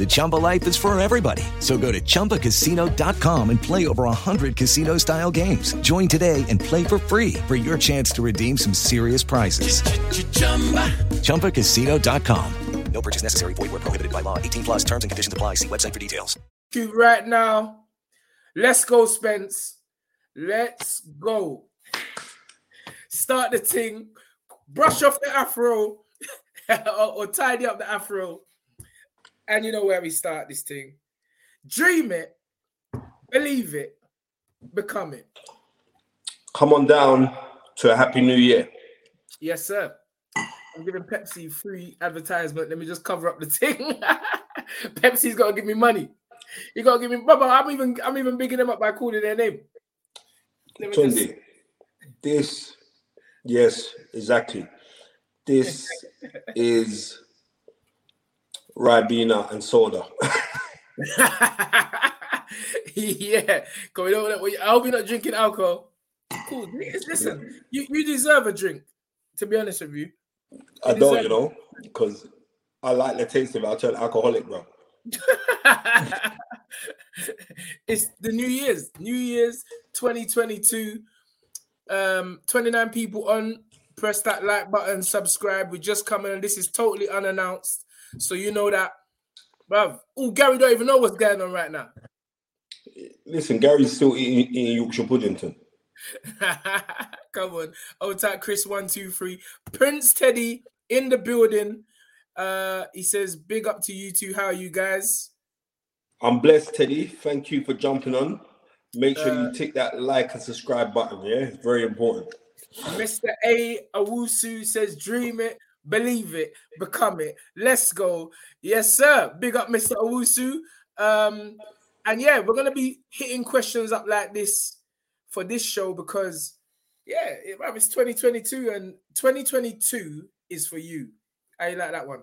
The Chumba life is for everybody. So go to ChumbaCasino.com and play over 100 casino-style games. Join today and play for free for your chance to redeem some serious prizes. ChumbaCasino.com. No purchase necessary. Void were prohibited by law. 18 plus terms and conditions apply. See website for details. right now. Let's go, Spence. Let's go. Start the thing. Brush off the afro or, or tidy up the afro. And you know where we start this thing. Dream it, believe it, become it. Come on down to a happy new year. Yes, sir. I'm giving Pepsi free advertisement. Let me just cover up the thing. Pepsi's got to give me money. You got to give me, Baba. I'm even, I'm even bigging them up by calling their name. Me just- Tunde, this, yes, exactly. This is Ribena and soda. yeah, we don't. I hope you're not drinking alcohol. Cool. Listen, you, you deserve a drink. To be honest with you, I don't, you know, because I like the taste of it. I turn alcoholic, bro. it's the New Year's. New Year's 2022. Um, 29 people on. Press that like button, subscribe. We're just coming, and this is totally unannounced. So you know that, bruv. Oh, Gary don't even know what's going on right now. Listen, Gary's still eating, eating Yorkshire Puddington. Come on. Old type Chris one two three. Prince Teddy in the building. Uh he says, big up to you two. How are you guys? I'm blessed, Teddy. Thank you for jumping on. Make sure Uh, you tick that like and subscribe button. Yeah, it's very important. Mr. A Awusu says, dream it, believe it, become it. Let's go. Yes, sir. Big up, Mr. Awusu. Um, and yeah, we're gonna be hitting questions up like this for this show because yeah, it, it's 2022 and 2022 is for you. I like that one.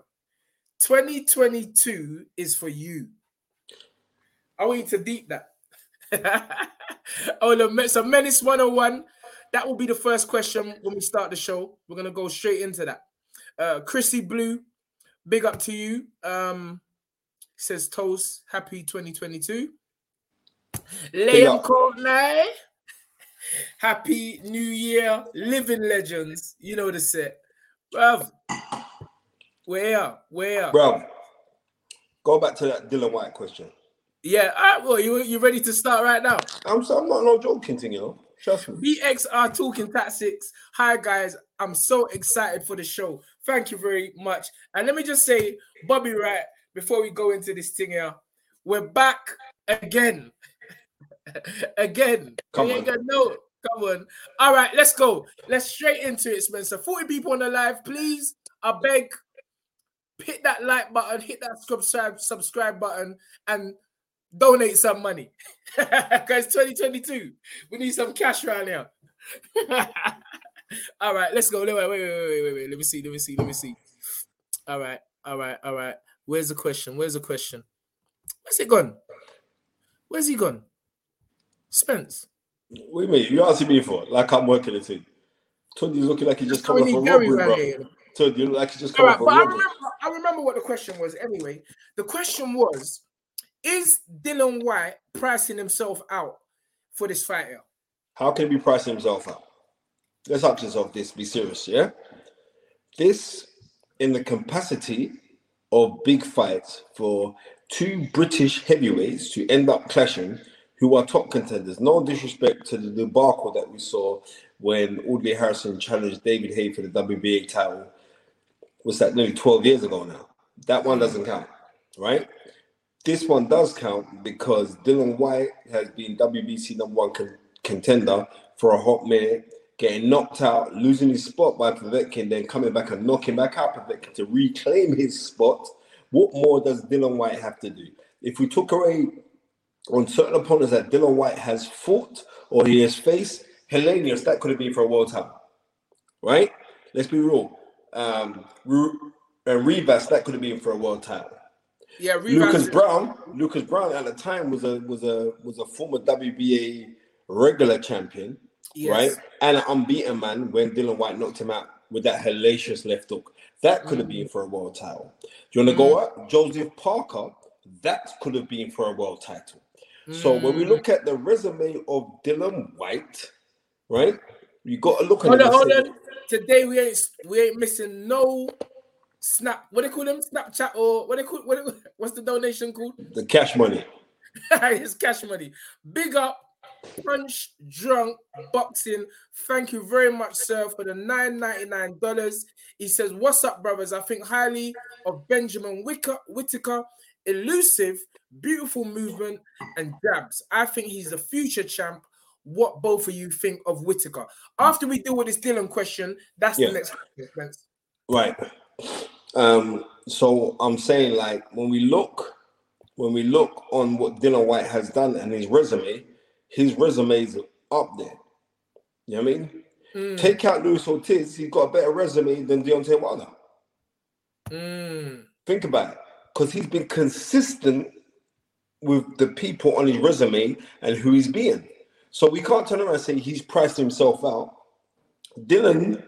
2022 is for you. I want you to deep that. oh, the so Menace 101. That will be the first question when we start the show. We're gonna go straight into that. Uh Chrissy Blue, big up to you. Um says toast, happy 2022. Liam. Courtney, happy new year, living legends. You know the set. Bruv, where, where? Bro, go back to that Dillian Whyte question. Yeah, all right, well, you, you ready to start right now? I'm, so, I'm not no joking thing, you know. Trust me. BXR Talking Tactics. Hi, guys. I'm so excited for the show. Thank you very much. And let me just say, Bobby Wright, before we go into this thing here, we're back again. again. Come on. no. Come on. All right, let's go. Let's straight into it, Spencer. 40 people on the live, please. I beg, hit that like button, hit that subscribe subscribe button, and donate some money. Guys, 2022. We need some cash around here. All right, let's go. Wait, wait, wait, wait, wait, wait. Let me see. Let me see. Let me see. All right, all right, all right. Where's the question? Where's the question? Where's it gone? Where's he gone? Spence. What do you mean? You asking me for? Like I'm working the thing. Tony's looking like he just come off a robbery, bro. here. Tony, you look like he just All come right, off a but I robbery. remember, I remember what the question was anyway. The question was Is Dillian Whyte pricing himself out for this fight? How can he be pricing himself out? Let's ask yourself this, be serious, yeah? This in the capacity of big fights for two British heavyweights to end up clashing who are top contenders. No disrespect to the debacle that we saw when Audley Harrison challenged David Haye for the WBA title. Was that nearly 12 years ago now? That one doesn't count, right? This one does count because Dillian Whyte has been WBC number one con- contender for a hot minute, getting knocked out, losing his spot by Povetkin, then coming back and knocking back out Povetkin to reclaim his spot. What more does Dillian Whyte have to do? If we took away on certain opponents that Dillian Whyte has fought or he has faced, Helenius, that could have been for a world title, right? Let's be real. Um, Ru- and Rivas, that could have been for a world title. Yeah, Lucas Browne, Lucas Browne at the time was a was a was a former WBA regular champion, Yes. right? And an unbeaten man when Dillian Whyte knocked him out with that hellacious left hook. That could have been mm. for a world title. Do you want to go mm. up? Joseph Parker, that could have been for a world title. So when we look mm. at the resume of Dillian Whyte, right? You got to look at Hold on, hold on. Today we ain't we ain't missing no snap. What they call them? Snapchat or what they call what? They, what's the donation called? the cash money. it's cash money. Big up, punch drunk boxing. Thank you very much, sir, for the nine ninety nine dollars. He says, "What's up, brothers? I think highly of Benjamin Wicker, Whitaker. Elusive, beautiful movement and jabs. I think he's the future champ. What both of you think of Whitaker? After we deal with this Dillian question, that's Yeah. the next question. Right. Um, so I'm saying like when we look when we look on what Dillian Whyte has done and his resume, his resume is up there. You know what I mean? Take out Luis Ortiz, he's got a better resume than Deontay Wilder. Mm, Think about it. Because he's been consistent with the people on his resume and who he's being. So we can't turn around and say he's priced himself out. Dillian,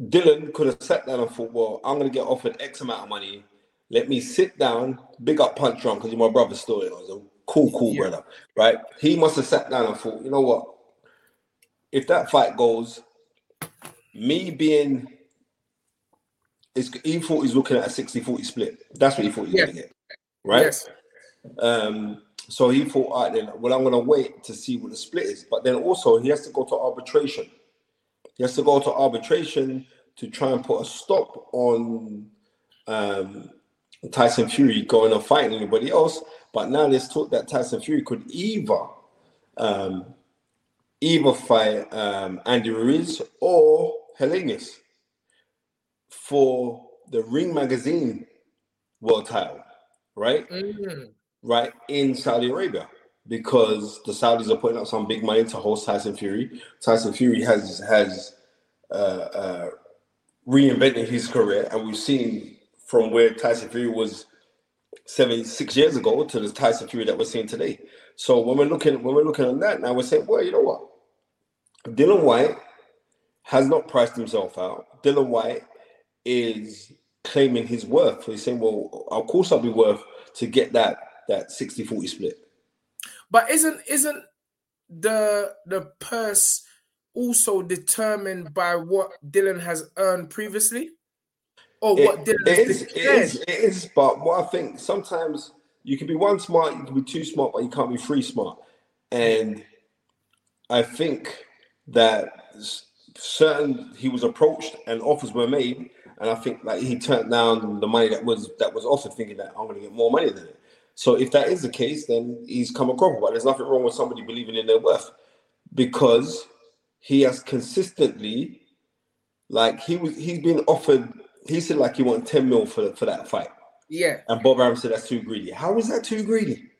Dillian could have sat down and thought, well, I'm gonna get offered X amount of money. Let me sit down, big up punch drunk, because he's my brother still, you know, a cool, cool brother, right? He must have sat down and thought, you know what? If that fight goes, me being it's, he thought he's looking at a 60-40 split. That's what he thought he was Yeah. gonna get. Right? Yes. Um, so he thought, all right, then, well, I'm gonna wait to see what the split is. But then also he has to go to arbitration. He has to go to arbitration to try and put a stop on um, Tyson Fury going and fighting anybody else. But now there's talk that Tyson Fury could either um, either fight um, Andy Ruiz or Helenius for the Ring Magazine world title, right? Mm, Right in Saudi Arabia because the Saudis are putting up some big money to host Tyson Fury. Tyson Fury has has uh, uh, reinvented his career, and we've seen from where Tyson Fury was seven, six years ago to the Tyson Fury that we're seeing today. So when we're looking when we're looking at that now, we're saying, well, you know what? Dillian Whyte has not priced himself out. Dillian Whyte is claiming his worth. He's saying, well, of course I'll be worth to get that that 60-40 split. But isn't isn't the the purse also determined by what Dillian has earned previously, or what It- Dillian it has is, it is, it is, but what I think sometimes you can be one smart, you can be too smart, but you can't be three smart. And I think that certain he was approached and offers were made, and I think like he turned down the money that was that was offered, thinking that I'm going to get more money than it. So if that is the case, then he's come across. But there's nothing wrong with somebody believing in their worth because he has consistently like he was he's been offered he said like he wanted 10 mil for, for that fight. Yeah, and bob arum said that's too greedy. How is that too greedy?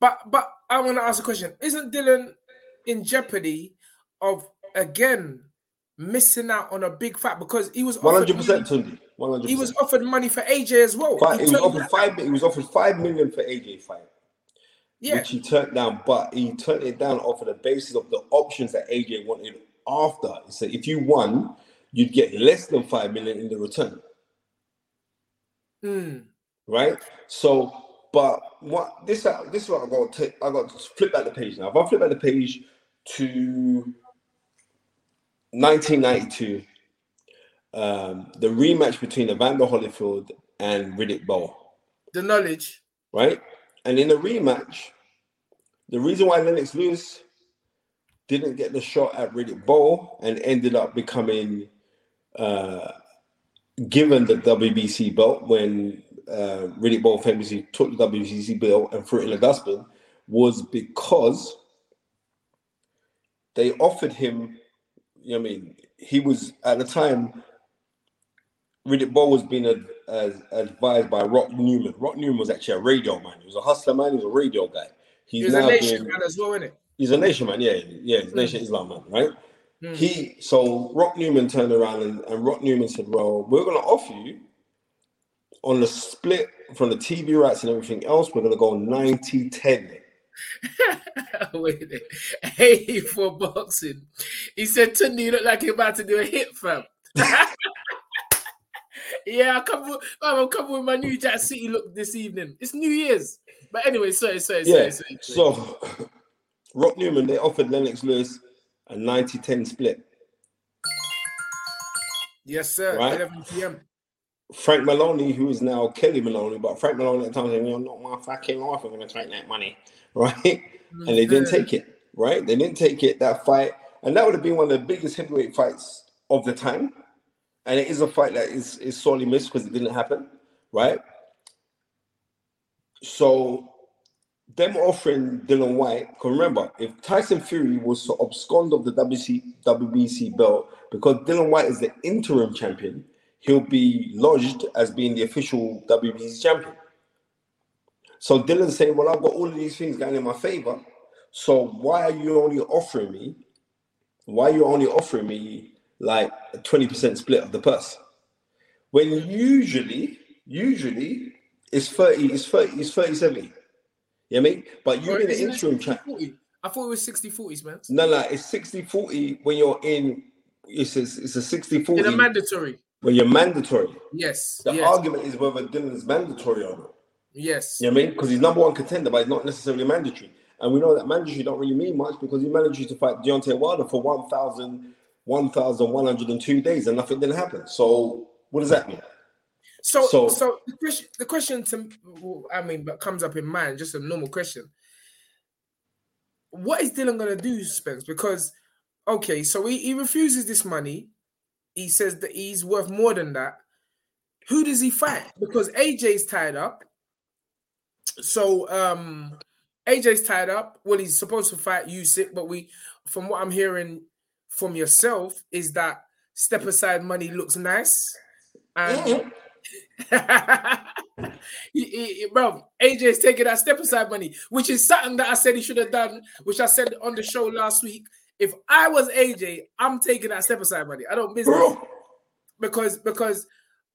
But but I want to ask a question: Isn't Dillian in jeopardy of again missing out on a big fight? Because he was offered 100% money- Tunde. 100%. he was offered money for AJ as well. Five, He he was offered five he was offered five million for aj fight. Yeah, which he turned down but he turned it down off of the basis of the options that aj wanted after. He said if you won you'd get less than five million in the return Mm, right? So but what this uh, this is what I got to I got to flip back the page now. If I flip back the page to 1992, um, the rematch between Evander Holyfield and Riddick Bowe, The knowledge. right? And in the rematch, the reason why Lennox Lewis didn't get the shot at Riddick Bowe and ended up becoming uh, given the WBC belt when uh, Riddick Bowe famously took the WBC belt and threw it in the dustbin was because they offered him. You know I mean? He was at the time. Riddick Bowe was being ad, ad- advised by Rock Newman. Rock Newman was actually a radio man. He was a hustler man. He was a radio guy. He's He was a nation doing- man as well, innit? He's a nation man, yeah, yeah, he's a nation Islam man, right? Hmm. He so Rock Newman turned around and, and Rock Newman said, Well, we're gonna offer you on the split from the TV rights and everything else, we're gonna go 90-10. Wait a minute. Hey, for boxing. He said, Tunde, you look like you're about to do a hit, fam. yeah, I come with, I'm coming with my new Jack City look this evening. It's New Year's. But anyway, sorry, sorry, Yeah. sorry. sorry, sorry. So Rock Newman, they offered Lennox Lewis a 90-10 split. yes, sir. Right. 11 p.m. Frank Maloney, who is now Kelly Maloney, but Frank Maloney at the time said, You're not my fucking wife, I'm gonna take that money, right? And they didn't take it, right? They didn't take it that fight, and that would have been one of the biggest heavyweight fights of the time. And it is a fight that is, is sorely missed because it didn't happen, right? So them offering Dillian Whyte, because remember, if Tyson Fury was to abscond of the WC, WBC belt, because Dillian Whyte is the interim champion, he'll be lodged as being the official WBC champion. So Dillian's saying, Well, I've got all of these things going in my favor. So why are you only offering me? Why are you only offering me like a 20% split of the purse? When usually, usually it's 30, it's 30, it's 30 70. You know what I mean? But you've Or been an interim. 60-40? I thought it was 60 40s, man. No, no, it's 60 40 when you're in, it's a, it's a 60 40 In a mandatory. when you're mandatory. Yes. The yes. argument is whether Dillian's mandatory or not. yes. You know what I mean? Because he's number one contender, but he's not necessarily mandatory. And we know that mandatory don't really mean much because he managed to fight Deontay Wilder for 1,000, 1,102 days and nothing didn't happen. So what does that mean? So, so, So- the question, the question to, I mean, but comes up in mind, just a normal question. What is Dillian gonna do, Spence? Because, okay, so he, he refuses this money. He says that he's worth more than that. Who does he fight? Because AJ's tied up. So, um, AJ's tied up. Well, he's supposed to fight Usyk, but we, from what I'm hearing from yourself, is that step aside money looks nice, and he, he- he- bro, AJ's taking that step aside money, which is something that I said he should have done, which I said on the show last week. If I was AJ, I'm taking that step aside money. I don't miss Bro, because because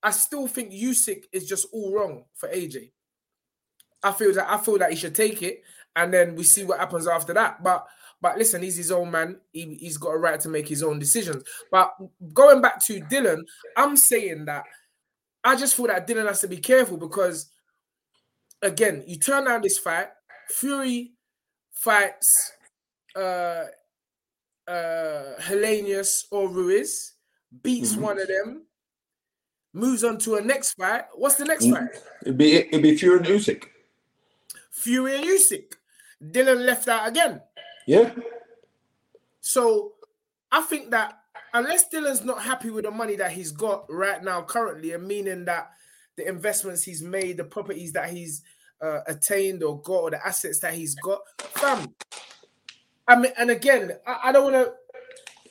I still think Usyk is just all wrong for AJ. I feel that I feel that he should take it, and then we see what happens after that. But but listen, he's his own man. He, he's got a right to make his own decisions. But going back to Dillian, I'm saying that I just feel that Dillian has to be careful because again, you turn down this fight, Fury fights uh uh Helenius or Ruiz, beats one of them, moves on to a next fight. What's the next fight? it'd be it'd be Fury and Usyk. Fury and Usyk. Dillian left out again. Yeah. So I think that unless Dillian's not happy with the money that he's got right now, currently, and meaning that the investments he's made, the properties that he's uh, attained or got, or the assets that he's got, fam. I mean, and again, I, I don't want to.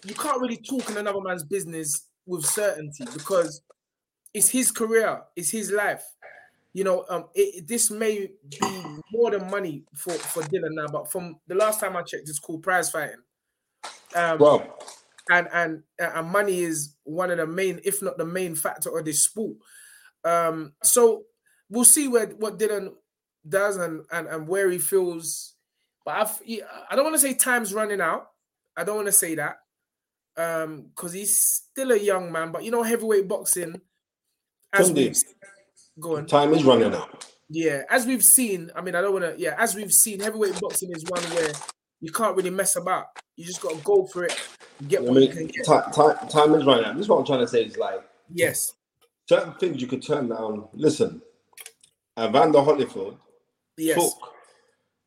You can't really talk in another man's business with certainty because it's his career, it's his life. You know, um, it, this may be more than money for for Dillian now, but from the last time I checked, it's called prize fighting. Um, Bro, and and and money is one of the main, if not the main factor of this sport. Um, so we'll see where what Dillian does and and, and where he feels. But I've, I don't want to say time's running out. I don't want to say that um because he's still a young man. But you know, heavyweight boxing, as we go on, time is running out. Yeah, as we've seen, I mean, I don't want to. Yeah, as we've seen, heavyweight boxing is one where you can't really mess about. You just got to go for it, get I what you can get. time, time, time is running out. This is what I'm trying to say is like Yes, certain things you could turn down. Listen, Evander Holyfield yes, took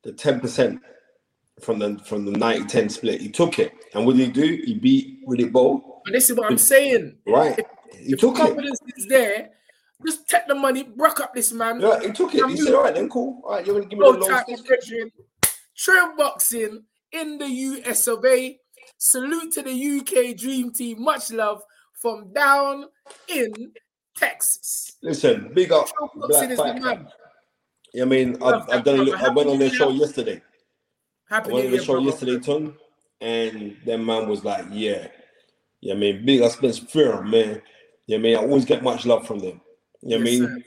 the 10% from the from the 90-10 split. He took it. And what did he do? He beat Riddick Bowe. but this is what I'm saying. Right. He If took confidence is there, just take the money, brock up this man. Yeah, he took it. He said, all right, then cool. All right, you're gonna give me No the description. Trim boxing in the US of A. Salute to the UK Dream Team. Much love from down in Texas. Listen, big up Black is the man. I mean, I've, I've done a little, I went on their show yesterday. I went on the show yesterday, Ton, and that man was like, yeah. Yeah, I mean, big up Spence Fear, man. Yeah, I mean, I always get much love from them. Yeah, I mean, sir.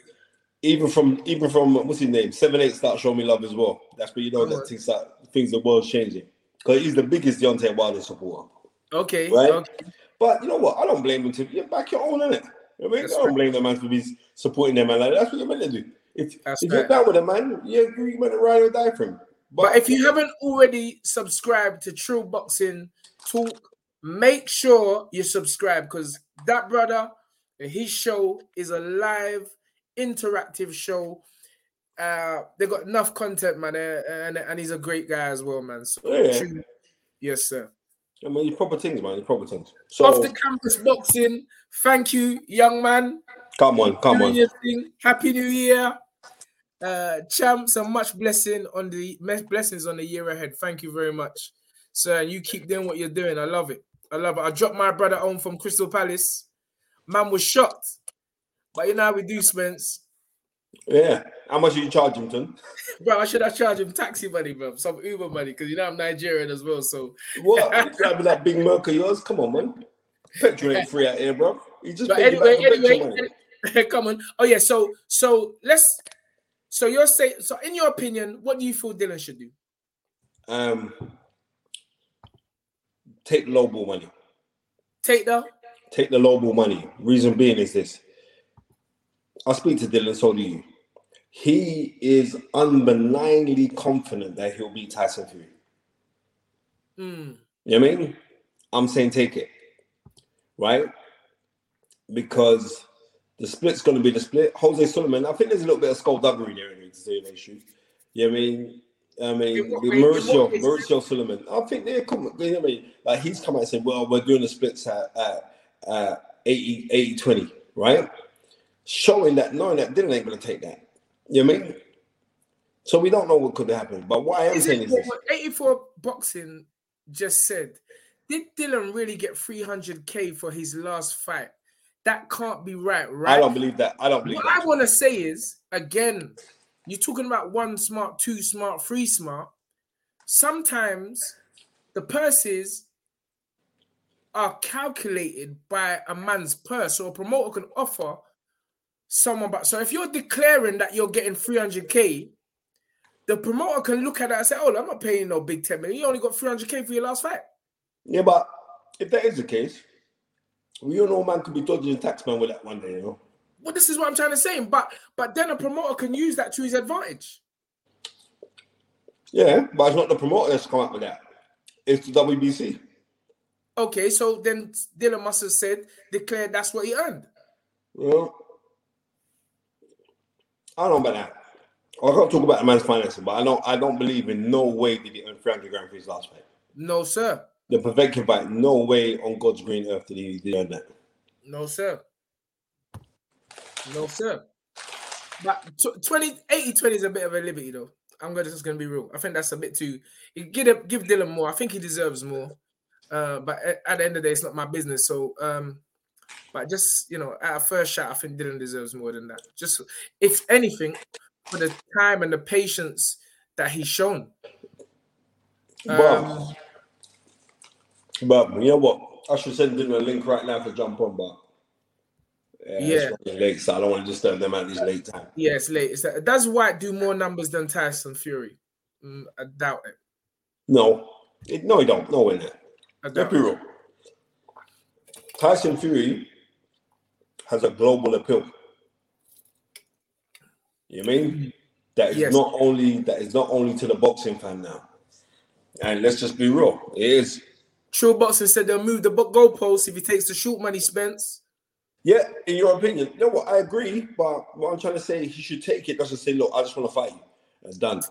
even from even from what's his name? Seven Eight start showing me love as well. That's where you know that things that things the world's changing. Because he's the biggest Deontay Wilder supporter. Okay. Right? okay. But you know what? I don't blame him to you back your own, innit? You know I mean, I don't right. blame the man for be supporting them man. Like that's what you're meant to do. If, That's if you're right. down with a man, yeah, you meant to ride or die for him. But if you haven't already subscribed to True Boxing Talk, make sure you subscribe because that brother, his show is a live, interactive show. Uh, they got enough content, man, uh, and, and he's a great guy as well, man. So, Yeah. True- yes, sir. I mean, proper things, man. Proper things. So Off the campus boxing, thank you, young man. come on, come on. Happy New Year. Uh, champs and much blessing on the blessings on the year ahead. Thank you very much, sir. And you keep doing what you're doing. I love it. I love it. I dropped my brother home from Crystal Palace. Man was shocked, but you know how we do, Spence. Yeah. How much are you charging, Ton? Bro, I should have charged him taxi money, bro, some Uber money, because you know I'm Nigerian as well. So, What? Gotta be that big Merc of yours? Come on, man. Petrol ain't free out here, bro. You just but anyway, back anyway, come on. Oh yeah, so so let's. So you're saying, so in your opinion, what do you feel Dillian should do? Um, take low ball money. Take the Take the low ball money. Reason being is this. I speak to Dillian, so do you. He is unbenignly confident that he'll beat Tyson Fury. Mm, You know what I mean? I'm saying take it. Right? Because the split's going to be the split. Jose Sullivan, I think there's a little bit of skullduggery there in to say the truth. You know what I mean? I mean, what Mauricio, what? Mauricio Sulaimán, I think they're coming. You know what I mean? Like he's come out and said, well, we're doing the splits at, at, at 80, 80 20, right? Showing that, knowing that Dillian ain't going to take that. You know what I mean? So we don't know what could happen. But what I am Is saying is what, this. 84 boxing just said? Did Dillian really get 300k for his last fight? That can't be right, right? I don't believe that. I don't believe What that. I want to say is again, you're talking about one smart, two smart, three smart. Sometimes the purses are calculated by a man's purse, so a promoter can offer someone. But so if you're declaring that you're getting 300k, the promoter can look at that and say, "Oh, I'm not paying no big 10 million. You only got 300k for your last fight." Yeah, but if that is the case, we all know man could be dodging a taxman with that one day, you know. Well, this is what I'm trying to say. But but then a promoter can use that to his advantage. Yeah, but it's not the promoter that's come up with that. It's the WBC. Okay, so then Dillian must have said, declared that's what he earned. Well, I don't know about that. I can't talk about the man's finances, but I don't. I don't believe in no way did he earn 300 grand for his last fight. No, sir. The Povetkin fight, no way on God's green earth did he, did he earn that. No, sir. No, sir. But tw- 20, 80 20 is a bit of a liberty, though. I'm gonna just gonna be real. I think that's a bit too. Give give Dillian more. I think he deserves more. Uh, but at, at the end of the day, it's not my business. So, um, but just you know, at first shot, I think Dillian deserves more than that. Just if anything, for the time and the patience that he's shown. But, Um, but you know what? I should send him a link right now to jump on, but yeah, Yeah. it's late, so I don't want to disturb them at this late time. Yeah, it's late. It's that, does Whyte do more numbers than Tyson Fury? Mm, I doubt it. No, it, no, he don't. No in that. I Let's doubt be it. real. Tyson Fury has a global appeal. You know I mean? That is Yes. not only that is not only to the boxing fan now. And let's just be real, it is. True Boxing said they'll move the goalposts if he takes the short money, Spence. Yeah, in your opinion, you know what? I agree, but what I'm trying to say, he should take it. Just to say, look, I just want to fight you. That's done.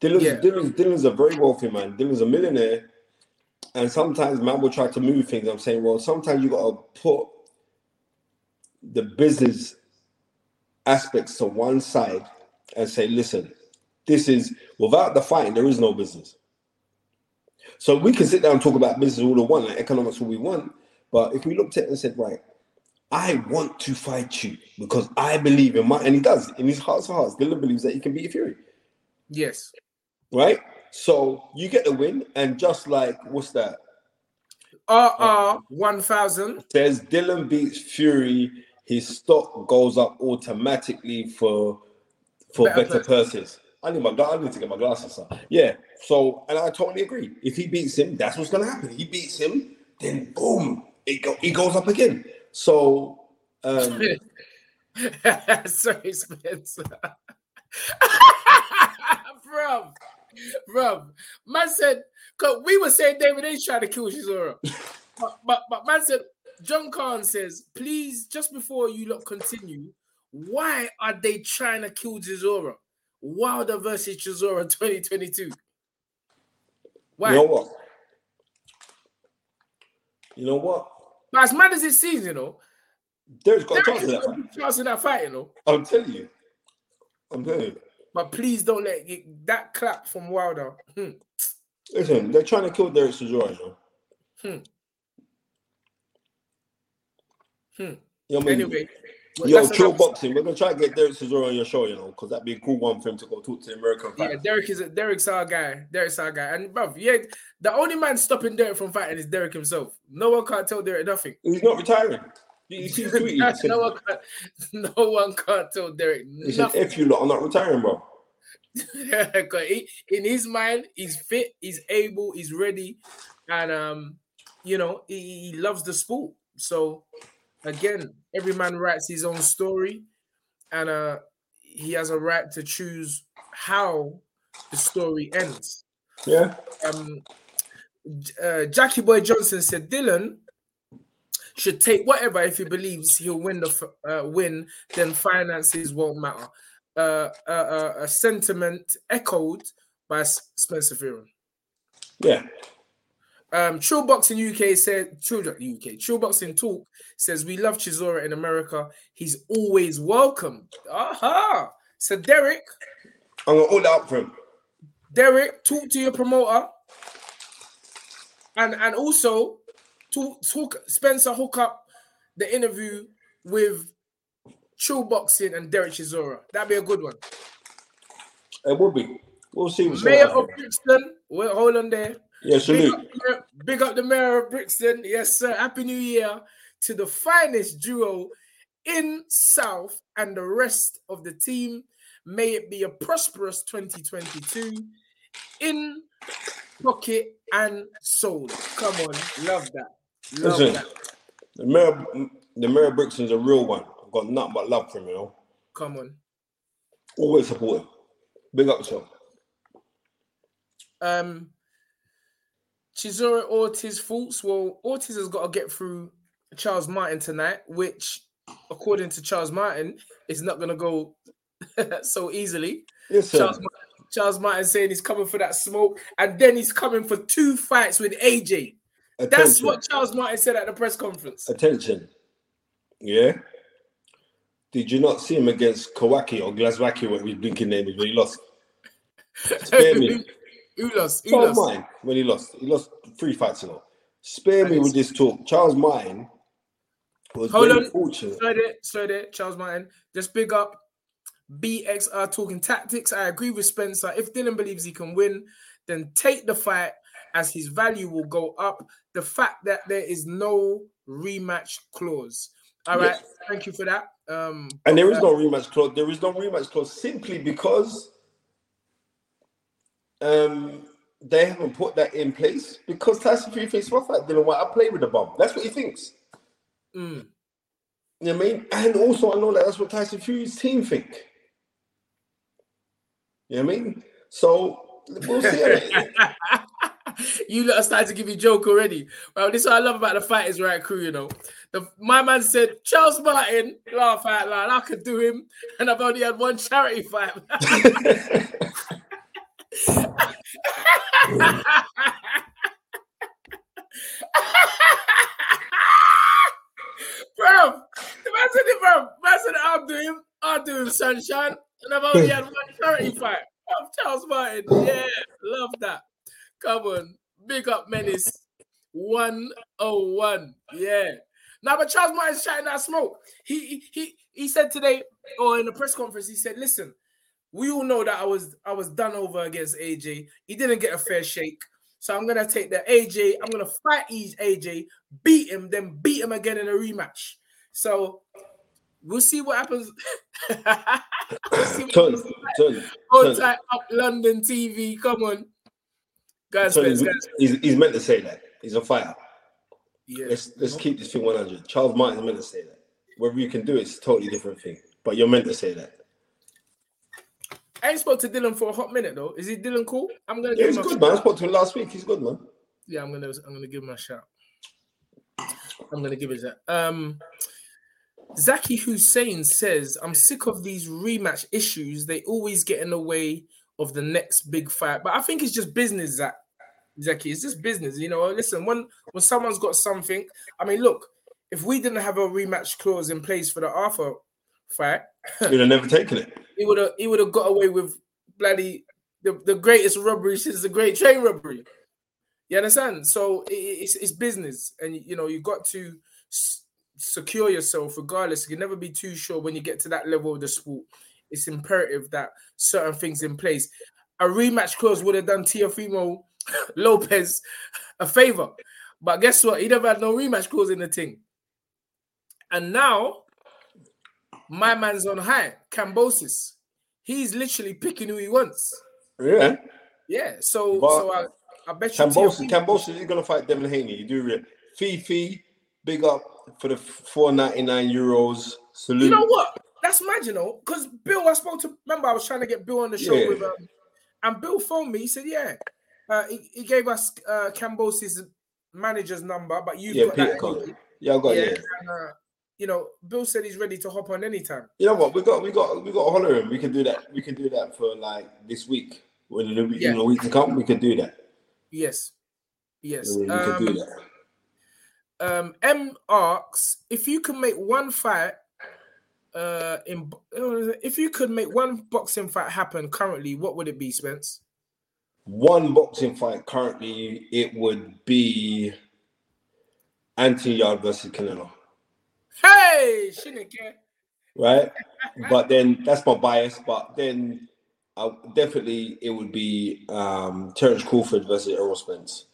Dillian's, Yeah. Dillian's, Dillian's a very wealthy man. Dillian's a millionaire, and sometimes man will try to move things. I'm saying, well, sometimes you got to put the business aspects to one side and say, listen, this is without the fighting, there is no business. So we can sit down and talk about business all we want, like economics all we want. But if we looked at it and said, right, I want to fight you because I believe in my, and he does in his hearts of hearts. Dillian believes that he can beat Fury, Yes. right? So you get the win, and just like what's that? RR 1000. Says Dillian beats Fury, his stock goes up automatically for for Better better, purses. I need my I need to get my glasses. Son. Yeah. So, and I totally agree. If he beats him, that's what's gonna happen. He beats him, then boom, it go, it goes up again. So, um, Sorry, Spencer. Bruv. Bruv. Man said, cause we were saying David H trying to kill Chisora. but, but but man said, John Khan says, please, just before you lot continue, why are they trying to kill Chisora? Wilder versus Chisora 2022. Why? you know what? You know what? but as mad as it seems, you know, There's got a there chance of is that. a chance in that fight, you know. I'm telling you. I'm telling you. But please don't let it, that clap from Wilder. Hmm. Listen, they're trying to kill Derek Chisora, you know. Hmm. Hmm. You know I mean? Anyway, well, Yo, enough. boxing. We're gonna try to get Derek Chisora on your show, you know, because that'd be a cool one for him to go talk to the American Yeah, fans. Derek is a, Derek's our guy. Derek's our guy. And bruv, yeah, the only man stopping Derek from fighting is Derek himself. No one can't tell Derek nothing. He's not retiring. You you see his tweet? Said, no one can't. No one can't tell Derek he said, "If you lot, I'm not retiring, bro." 'Cause he- in his mind, he's fit, he's able, he's ready, and um, you know, he, he loves the sport. So again, every man writes his own story, and uh, he has a right to choose how the story ends. Yeah. Um, uh, Jackie Boy Johnson said Dillian should take whatever if he believes he'll win the uh, win, then finances won't matter. Uh, uh, uh, a sentiment echoed by Spencer Fearon. Yeah. Um, True Boxing UK said, True UK, True Boxing Talk says, We love Chisora in America. He's always welcome. Aha. So, Derek, I'm gonna hold out for him. Derek, talk to your promoter. And and also talk Spencer hook up the interview with True Boxing and Derek Chisora. That'd be a good one. It would be. We'll see Mayor of Brixton. Wait, hold on there. Yeah, Big up, big up the mayor of Brixton. Yes, sir. Happy New Year to the finest duo in South and the rest of the team. May it be a prosperous 2022 in pocket and soul. Come on, love that. Love Listen, the mayor, the mayor Brixton's a real one. I've got nothing but love for him, you know. Come on. Always support him. Big up to yourself. Um, Chisora Ortiz faults. Well, Ortiz has got to get through Charles Martin tonight, which, according to Charles Martin, is not going to go so easily. Listen, Charles, Martin, Charles Martin saying he's coming for that smoke, and then he's coming for two fights with AJ. That's what Charles Martin said at the press conference. attention. Yeah. Did you not see him against Kawaki or Glaswaki, whatever his blinking name is, when he lost? Spare me. Who lost? Who Charles lost? Martin, when he lost, he lost three fights ago. Spare me with this talk. Charles Martin was Hold very on. fortunate. Slow there, slow there, Charles Martin. Just big up BXR talking tactics. I agree with Spencer. If Dillian believes he can win, then take the fight as his value will go up. The fact that there is no rematch clause. All right, Yes. thank you for that. Um, And there is uh, no rematch clause. There is no rematch clause simply because um they haven't put that in place because Tyson Fury thinks at Dillian Whyte. I play with the bomb. That's what he thinks. mm, You know what I mean? And also I know that that's what Tyson Fury's team think. You know what I mean? So we'll see. you lot are starting to give me joke already. Well, this is what I love about the fighters right crew, you know. The, my man said, Charles Martin, laugh out loud. I could do him, and I've only had one charity fight. bro, the man said it, bro. Man said I'll do him. I'll do him, sunshine. And I've only had one charity fight. Charles Martin. Yeah, love that. Come on. Big up Menace. 101. Yeah. Now, but Charles Martin's shouting that smoke. He, he he said today, or in the press conference, he said, listen, we all know that I was I was done over against AJ. He didn't get a fair shake. So I'm gonna take the AJ. I'm gonna fight AJ, beat him, then beat him again in a rematch. So we'll see what happens. we'll see what Turn, happens. turn, turn. up London TV. Come on. Guys, turn. guys, He's, he's, he's meant to say that. He's a fighter. Yeah. Let's let's keep this thing 100. Charles Martin's meant to say that. Whether you can do it, it's a totally different thing. But you're meant to say that. I ain't spoke to Dillian for a hot minute though. Is he Dillian cool? I'm gonna Yeah, give he's him a good, man. I spoke to him last week. He's good, man. Yeah, I'm gonna I'm gonna give him a shout. I'm gonna give it that. Um Zaki Hussein says, I'm sick of these rematch issues. They always get in the way of the next big fight. But I think it's just business, Zach. Zaki, it's just business. You know, listen, when when someone's got something, I mean, look, if we didn't have a rematch clause in place for the Arthur fight, You'd have never taken it. he would have he would have got away with bloody the, the greatest robbery since the great train robbery. You understand? So it, it's it's business, and you know you got to s- secure yourself regardless. You can never be too sure when you get to that level of the sport. It's imperative that certain things in place. A rematch clause would have done Teofimo Lopez a favor, but guess what? He never had no rematch clause in the thing. And now, my man's on high, Kambosos. He's literally picking who he wants. Yeah. Yeah, so But so I, I bet you Kambosos, Kambosos is gonna fight Devin Haney. You do it. Fifi, big up for the 499 euros. Salute. You know what? That's mad, you know, because Bill, I spoke to. Remember, I was trying to get Bill on the show Yeah. with, um, and Bill phoned me. He said, "Yeah, uh, he, he gave us uh, Kambosos manager's number, but you've Yeah, got Peter that anyway." Yeah, I got Yeah, yeah. and, uh, you know, Bill said he's ready to hop on anytime. You know what? We got we got we got to holler him. We can do that. We can do that for like this week. When in the, week- Yeah. in the week to come, we could do that. Yes, yes. We could do Um, that. um, M asks if you can make one fight. Uh, in if you could make one boxing fight happen currently, what would it be, Spence? One boxing fight currently, it would be Anthony Yarde versus Canelo, Hey, care. right? but then that's my bias. But then, I, definitely it would be um, Terence Crawford versus Errol Spence.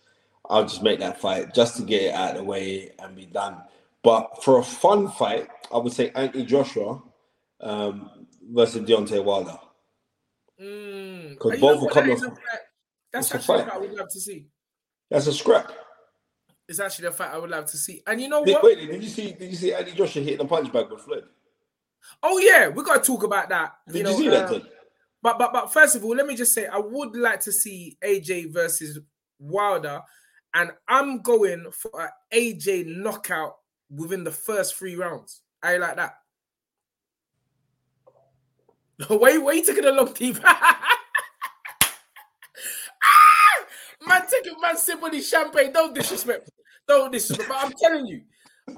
I'll just make that fight just to get it out of the way and be done. But for a fun fight, I would say Anthony Joshua um, versus Deontay Wilder. Mm. 'Cause And both will come off- fact. That's it's a actually a fight. I would love to see. That's a scrap. It's actually a fight I would love to see. And you know Did, what? wait, did you see? Did you see Anthony Joshua hitting the punch bag with Floyd? Oh yeah, we gotta talk about that. Did you, know, see that? uh, but but but first of all, let me just say I would like to see AJ versus Wilder, and I'm going for an AJ knockout within the first three rounds. I like that. wait, wait, taking a long deep. Man, taking man sip on his champagne. Don't disrespect. Don't disrespect. But I'm telling you,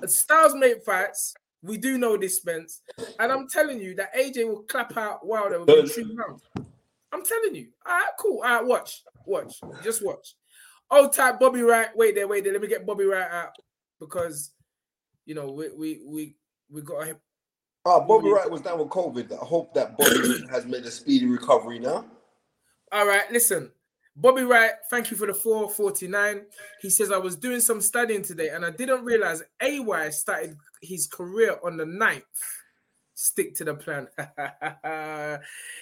Styles make fights. We do know this, Spence, and I'm telling you that AJ will clap out Wilder within three rounds. I'm telling you. All right, cool. All right, watch, watch, just watch. Oh, type Bobby Wright. Wait there, wait there. Let me get Bobby Wright out because you know we we we we got a Ah, Bobby yeah. Wright was down with COVID. I hope that Bobby has made a speedy recovery now. All right, listen. Bobby Wright, thank you for the 449. He says, I was doing some studying today and I didn't realize AY started his career on the 9th. Stick to the plan.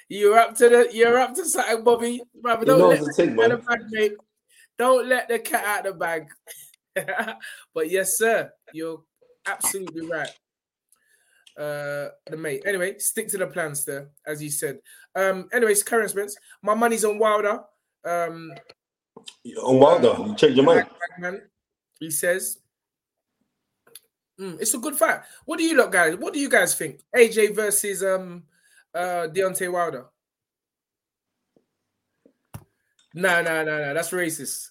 you're up to the you're up to something, Bobby. Brother, don't let the thing, cat out of the bag, mate. Don't let the cat out the bag. but yes, sir, you're absolutely right. uh the mate. Anyway, stick to the plans there, as you said. Um, anyways, Karen Spence, my money's on Wilder. Um, On Wilder, you change your mind. man, he says. Mm, it's a good fight. What do you look, guys? What do you guys think? AJ versus um uh Deontay Wilder. No, no, no, no. That's racist.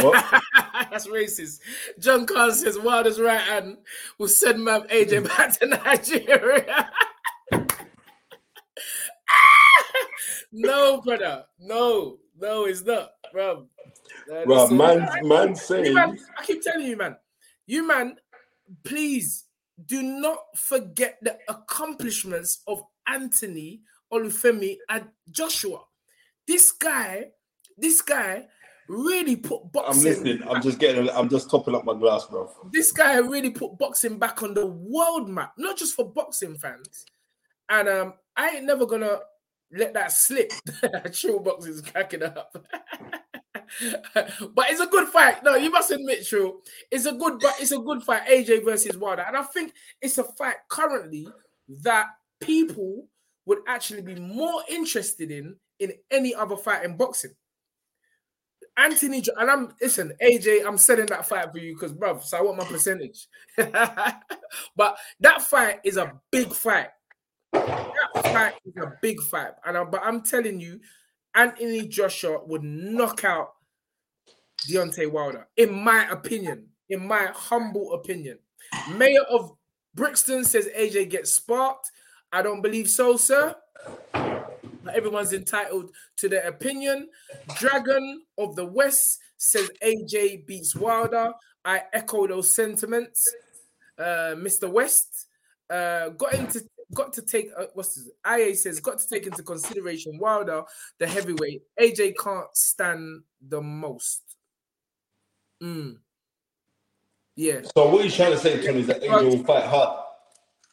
What? That's racist. John Carl says Wilder's right hand will send Mab AJ back to Nigeria. no, brother. No, no, it's not, bro. Uh, Bro, listen, man, man saying man, I keep telling you, man. You man, please do not forget the accomplishments of Anthony Olufemi and Joshua. This guy, this guy really put boxing. I'm listening. I'm just getting. I'm just topping up my glass, bro. This guy really put boxing back on the world map, not just for boxing fans. And um, I ain't never gonna let that slip. True is cracking up. but it's a good fight. No, you must admit, True. It's a good, but it's a good fight. AJ versus Wilder, and I think it's a fight currently that people would actually be more interested in in any other fight in boxing. Anthony, and I'm listen, AJ, I'm selling that fight for you because, bruv, so I want my percentage. but that fight is a big fight. That fight is a big fight, and I, but I'm telling you, Anthony Joshua would knock out Deontay Wilder, in my opinion, in my humble opinion. Mayor of Brixton says AJ gets sparked. I don't believe so, sir. But everyone's entitled to their opinion. Dragon of the West says AJ beats Wilder. I echo those sentiments. Uh, Mr. West uh, got into got to take uh, what's this? IA says got to take into consideration Wilder, the heavyweight. AJ can't stand the most. Mm. Yeah. So what you trying to say, Tony, is that AJ will fight hard?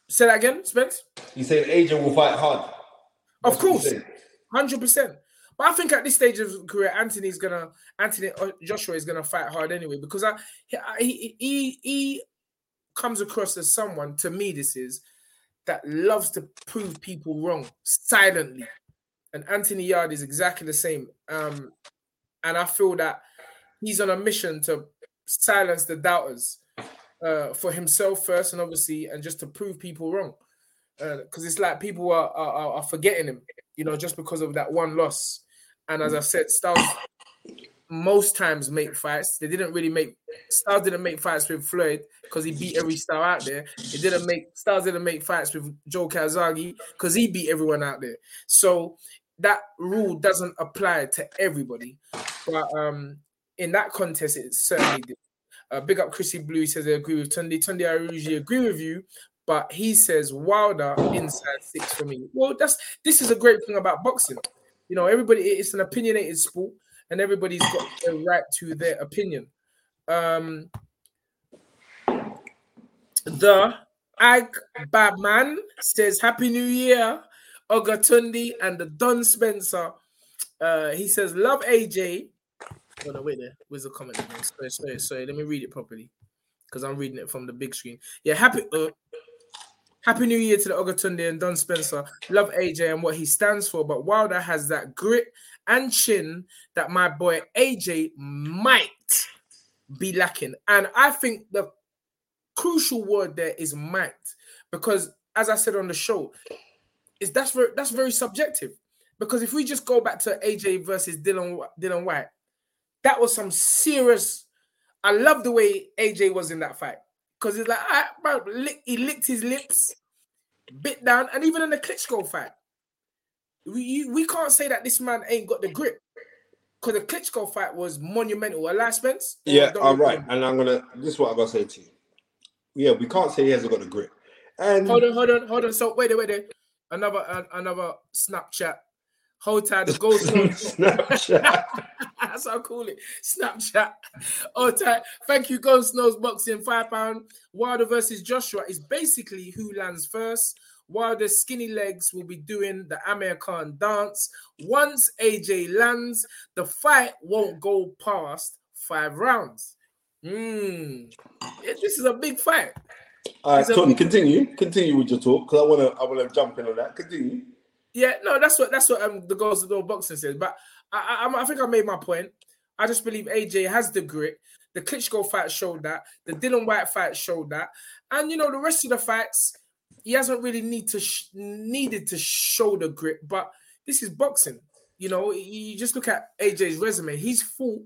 Say that again, Spence. He's saying AJ will fight hard. Of That's course, hundred percent. But I think at this stage of his career, Anthony's gonna Anthony uh, Joshua is gonna fight hard anyway because I he he he comes across as someone to me. This is that loves to prove people wrong silently, and Anthony Yarde is exactly the same. Um, and I feel that he's on a mission to silence the doubters uh, for himself first, and obviously, and just to prove people wrong. Because it's like people are, are are forgetting him, you know, just because of that one loss. And as I said, Styles most times make fights. They didn't really make Styles didn't make fights with Floyd because he beat every star out there. He didn't make Styles didn't make fights with Joe Calzaghe because he beat everyone out there. So that rule doesn't apply to everybody. But um in that contest, it certainly did. Uh, big up Chrissy Blue. He says I agree with Tunde. Tunde, I usually agree with you, but he says Wilder inside six for me. Well, that's this is a great thing about boxing. You know, everybody it's an opinionated sport, and everybody's got the right to their opinion. Um, the Ag Babman says Happy New Year, Ogatundi and the Don Spencer. Uh, he says love AJ. Oh no, wait there. Where's the comment? Sorry, sorry, sorry. Let me read it properly because I'm reading it from the big screen. Yeah, happy. Uh, Happy New Year to the Ogatunde and Don Spencer. Love AJ and what he stands for, but Wilder has that grit and chin that my boy AJ might be lacking. And I think the crucial word there is might, because as I said on the show, is that's very that's very subjective. Because if we just go back to AJ versus Dillian Dillian Whyte, that was some serious. I love the way AJ was in that fight because it's like, ah, bro, he licked his lips, bit down, and even in the Klitschko fight, we you, we can't say that this man ain't got the grip because the Klitschko fight was monumental. A last Spence, Yeah, all right. And I'm gonna. This is what I'm gonna say to you. Yeah, we can't say he hasn't got the grip. And Hold on, hold on, hold on. So wait, there, wait. Another, uh, another Snapchat. Hold tight, the gold Snapchat. That's how I call it. Snapchat. Oh, tight. Thank you, Ghost Nose Boxing. Five pound. Wilder versus Joshua is basically who lands first. Wilder's skinny legs will be doing the Amir Khan dance. Once AJ lands, the fight won't go past five rounds. Hmm. This is a big fight. All right, Tony, continue. Continue with your talk because I wanna I wanna jump in on that. Continue. Yeah, no, that's what that's what um the girls of the boxing says. But I, I I think I made my point. I just believe AJ has the grit. The Klitschko fight showed that. The Dillian Whyte fight showed that. And you know the rest of the fights, he hasn't really need to sh- needed to show the grit. But this is boxing. You know, you just look at AJ's resume. He's fought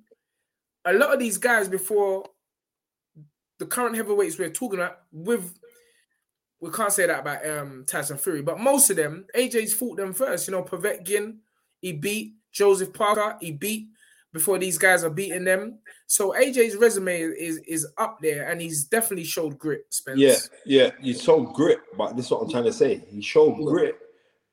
a lot of these guys before the current heavyweights we're talking about with we can't say that about um Tyson Fury, but most of them, AJ's fought them first. You know, Povetkin, he beat Joseph Parker, he beat before these guys are beating them. So AJ's resume is is up there, and he's definitely showed grit. Spence. Yeah, yeah. he showed grit, but this is what I'm trying to say. He showed grit,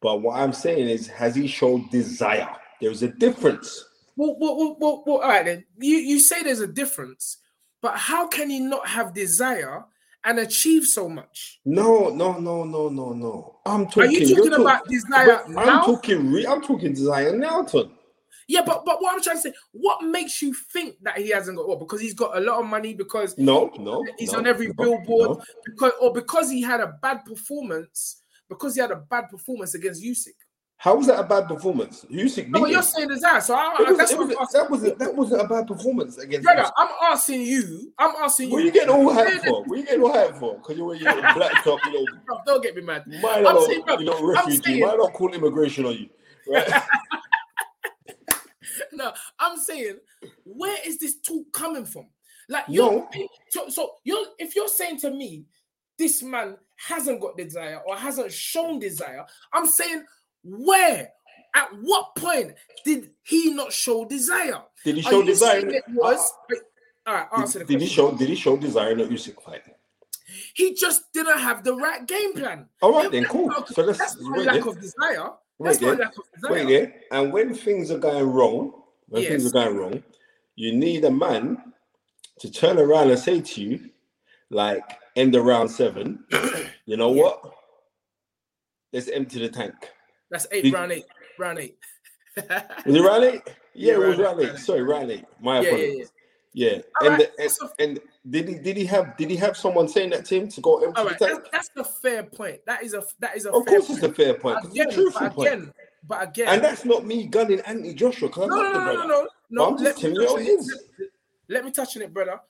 but what I'm saying is, has he showed desire? There's a difference. Well, well, well, well, well, all right then. You you say there's a difference, but how can he not have desire and achieve so much? No, no, no, no, no, no. I'm talking. you you're talking talk- about desire? I'm talking. Re- I'm talking desire now. Yeah, but but what I'm trying to say, what makes you think that he hasn't got what? Because he's got a lot of money, because No, no. he's no, on every no, billboard, no. because or because he had a bad performance, because he had a bad performance against Usyk. How was that a bad performance? Usyk No, but you're saying is that. So I, was- that's was- that wasn't that wasn't a bad performance against. Brother, Usyk. I'm asking you. I'm asking you. What you. you getting all where hype the- for? What you getting all hype for? Because you're wearing your black top, you know, Bro, Don't get me mad. I'm not, you know, I'm refugee, might not call immigration on you, right? No, I'm saying, where is this talk coming from? Like, you're, so, so you're if you're saying to me, this man hasn't got desire or hasn't shown desire, I'm saying, where? At what point did he not show desire? Did he show desire? was? Ah. all right, answer the Did, did he show? Did he show desire in the Usyk fight? He just didn't have the right game plan. All right then, cool. So let's that's lack of desire. Wait there. Wait there. And when things are going wrong, when things are going wrong, you need a man to turn around and say to you, like end of round seven, you know Yeah. what? Let's empty the tank. That's eight, Did- round eight, round eight. Was it round eight? Yeah, Yeah, it was round eight, round eight. eight. Sorry, round eight. My Yeah, yeah, apologies. Yeah, All and, right, the- and and did he did he have did he have someone saying that to him to go empty All the tank? that's, that's a fair point. That is a that is a Of fair course, point. it's a fair point. 'cause it's a Again, truthful but point. but again, And that's not me gunning anti Joshua no, no, no, no, no, no. I'm just telling you it is. Let me touch on it, brother.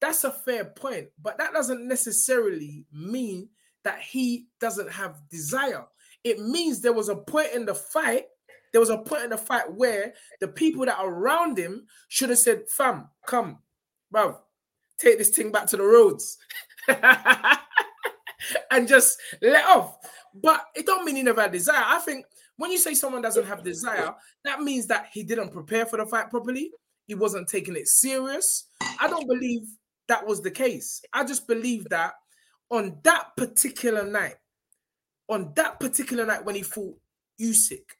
That's a fair point, but that doesn't necessarily mean that he doesn't have desire. It means there was a point in the fight. There was a point in the fight where the people that are around him should have said, "Fam, come, bruv, take this thing back to the roads." and just let off. But it don't mean he never had desire. I think when you say someone doesn't have desire, that means that he didn't prepare for the fight properly. He wasn't taking it serious. I don't believe that was the case. I just believe that on that particular night, on that particular night when he fought Usyk,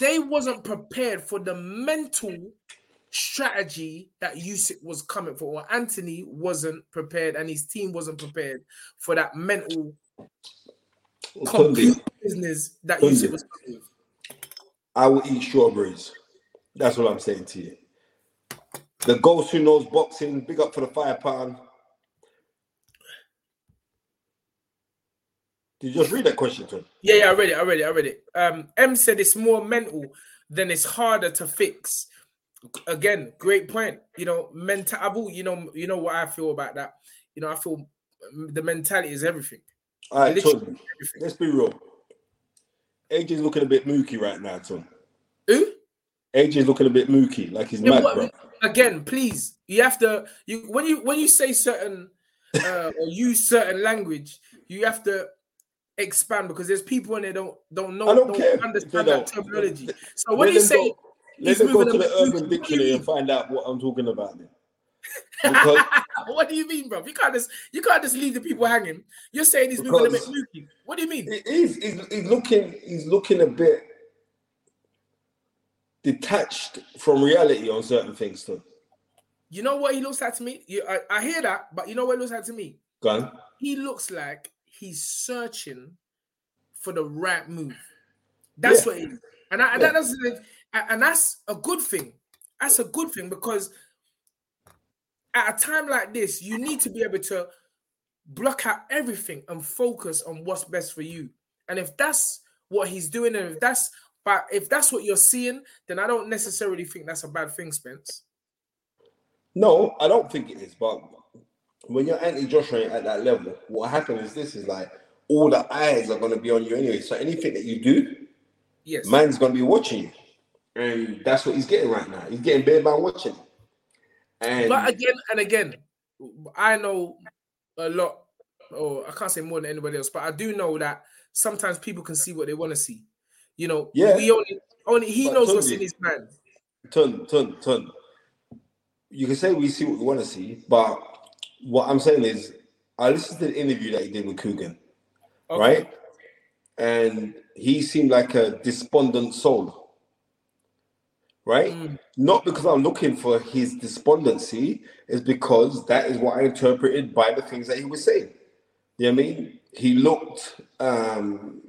they wasn't prepared for the mental strategy that Usyk was coming for, or Anthony wasn't prepared and his team wasn't prepared for that mental business that Sunday. Usyk was coming with. I will eat strawberries. That's what I'm saying to you. The ghost who knows boxing, big up for the five pound. Did you just read that question to him? Yeah, yeah, I read it. I read it. I read it. Um, M said it's more mental than it's harder to fix. Again, great point. You know, mental. You know, you know what I feel about that. You know, I feel the mentality is everything. All right, Tony, everything. let's be real. AJ's looking a bit mooky right now, Tony. Who? AJ's looking a bit mooky, like he's Yeah, mad, what- bro. again, please. You have to. You when you when you say certain uh, or use certain language, you have to expand because there's people and they don't don't know I don't don't understand don't. that terminology. So Let when you say go- Let them go to the Urban what do Dictionary and find out what I'm talking about. Then. Because what do you mean, bro? You can't just you can't just leave the people hanging. You're saying he's moving a bit Because- What do you mean? He- He's, he's, he's looking he's looking a bit detached from reality on certain things too. You know what he looks like to me? You, I, I hear that, but you know what he looks like to me? Gun. He looks like he's searching for the right move. That's Yeah. what he. And, I, and Yeah. that doesn't and that's a good thing. That's a good thing because at a time like this, you need to be able to block out everything and focus on what's best for you. And if that's what he's doing, and if that's but if that's what you're seeing, then I don't necessarily think that's a bad thing, Spence. No, I don't think it is. But when you're anti Joshua at that level, what happens is this is like all the eyes are going to be on you anyway. So anything that you do, Yes. man's going to be watching you. And that's what he's getting right now. He's getting bare man watching. And But again and again, I know a lot, or I can't say more than anybody else, but I do know that sometimes people can see what they want to see. You know, Yeah. we only only he But knows what's Tunji- in his mind. Turn, turn, turn. You can say we see what we want to see, but what I'm saying is, I listened to the interview that he did with Kugan, Okay. right? And he seemed like a despondent soul, right? Mm. Not because I'm looking for his despondency, is because that is what I interpreted by the things that he was saying. You know what I mean? He looked, um,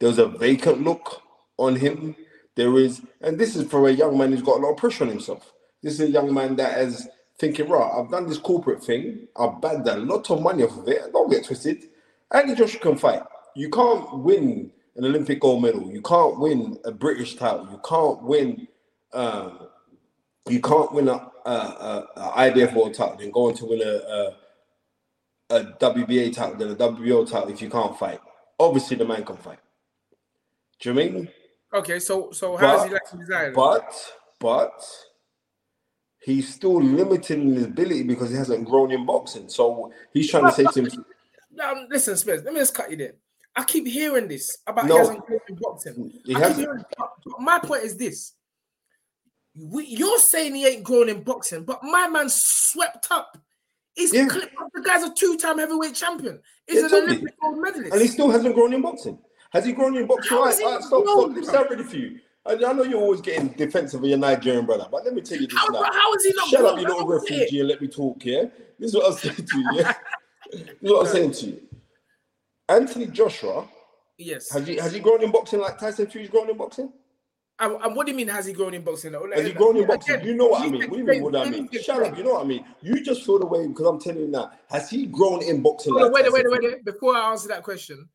there was a vacant look on him. There is, and this is for a young man who's got a lot of pressure on himself. This is a young man that is thinking, right, I've done this corporate thing, I've bagged a lot of money off of it. Don't get twisted. Andy Joshua can fight. You can't win an Olympic gold medal. You can't win a British title. You can't win. Um, you can't win a, a, a, a IBF world title and go on to win a, a a WBA title than a WBO title if you can't fight. Obviously, the man can fight. Do you know I mean? Okay, so so how does he like to desire? But but he's still limited in his ability because he hasn't grown in boxing. So he's trying to say to him, Um, listen, Spence, let me just cut you there. I keep hearing this about No. he hasn't grown in boxing. He I hasn't. hearing, but- but my point is this: we, you're saying he ain't grown in boxing, but my man swept up. He's Yeah. the guy's a two-time heavyweight champion. He's Yeah, an totally. Olympic gold medalist. and he still hasn't grown in boxing. Has he grown in boxing? How Right, he right, stop, stop. Is ready for you. I, know you're always getting defensive of your Nigerian brother, but let me tell you this how, now. how is he not Shut up, you little How is it? refugee, and let me talk, yeah? This is what I'm saying to you, yeah? this is what I'm saying to you. Anthony Joshua, Yes. has he has he grown in boxing like Tyson Fury's grown in boxing? And, and what do you mean? Has he grown in boxing? Like, Has he grown in again, boxing? You know what I mean. What do you mean? What I mean? Shut up. You know what I mean. You just feel the way because I'm telling you now. Has he grown in boxing? On, like wait, wait, Tyson wait, Fury? wait. Before I answer that question,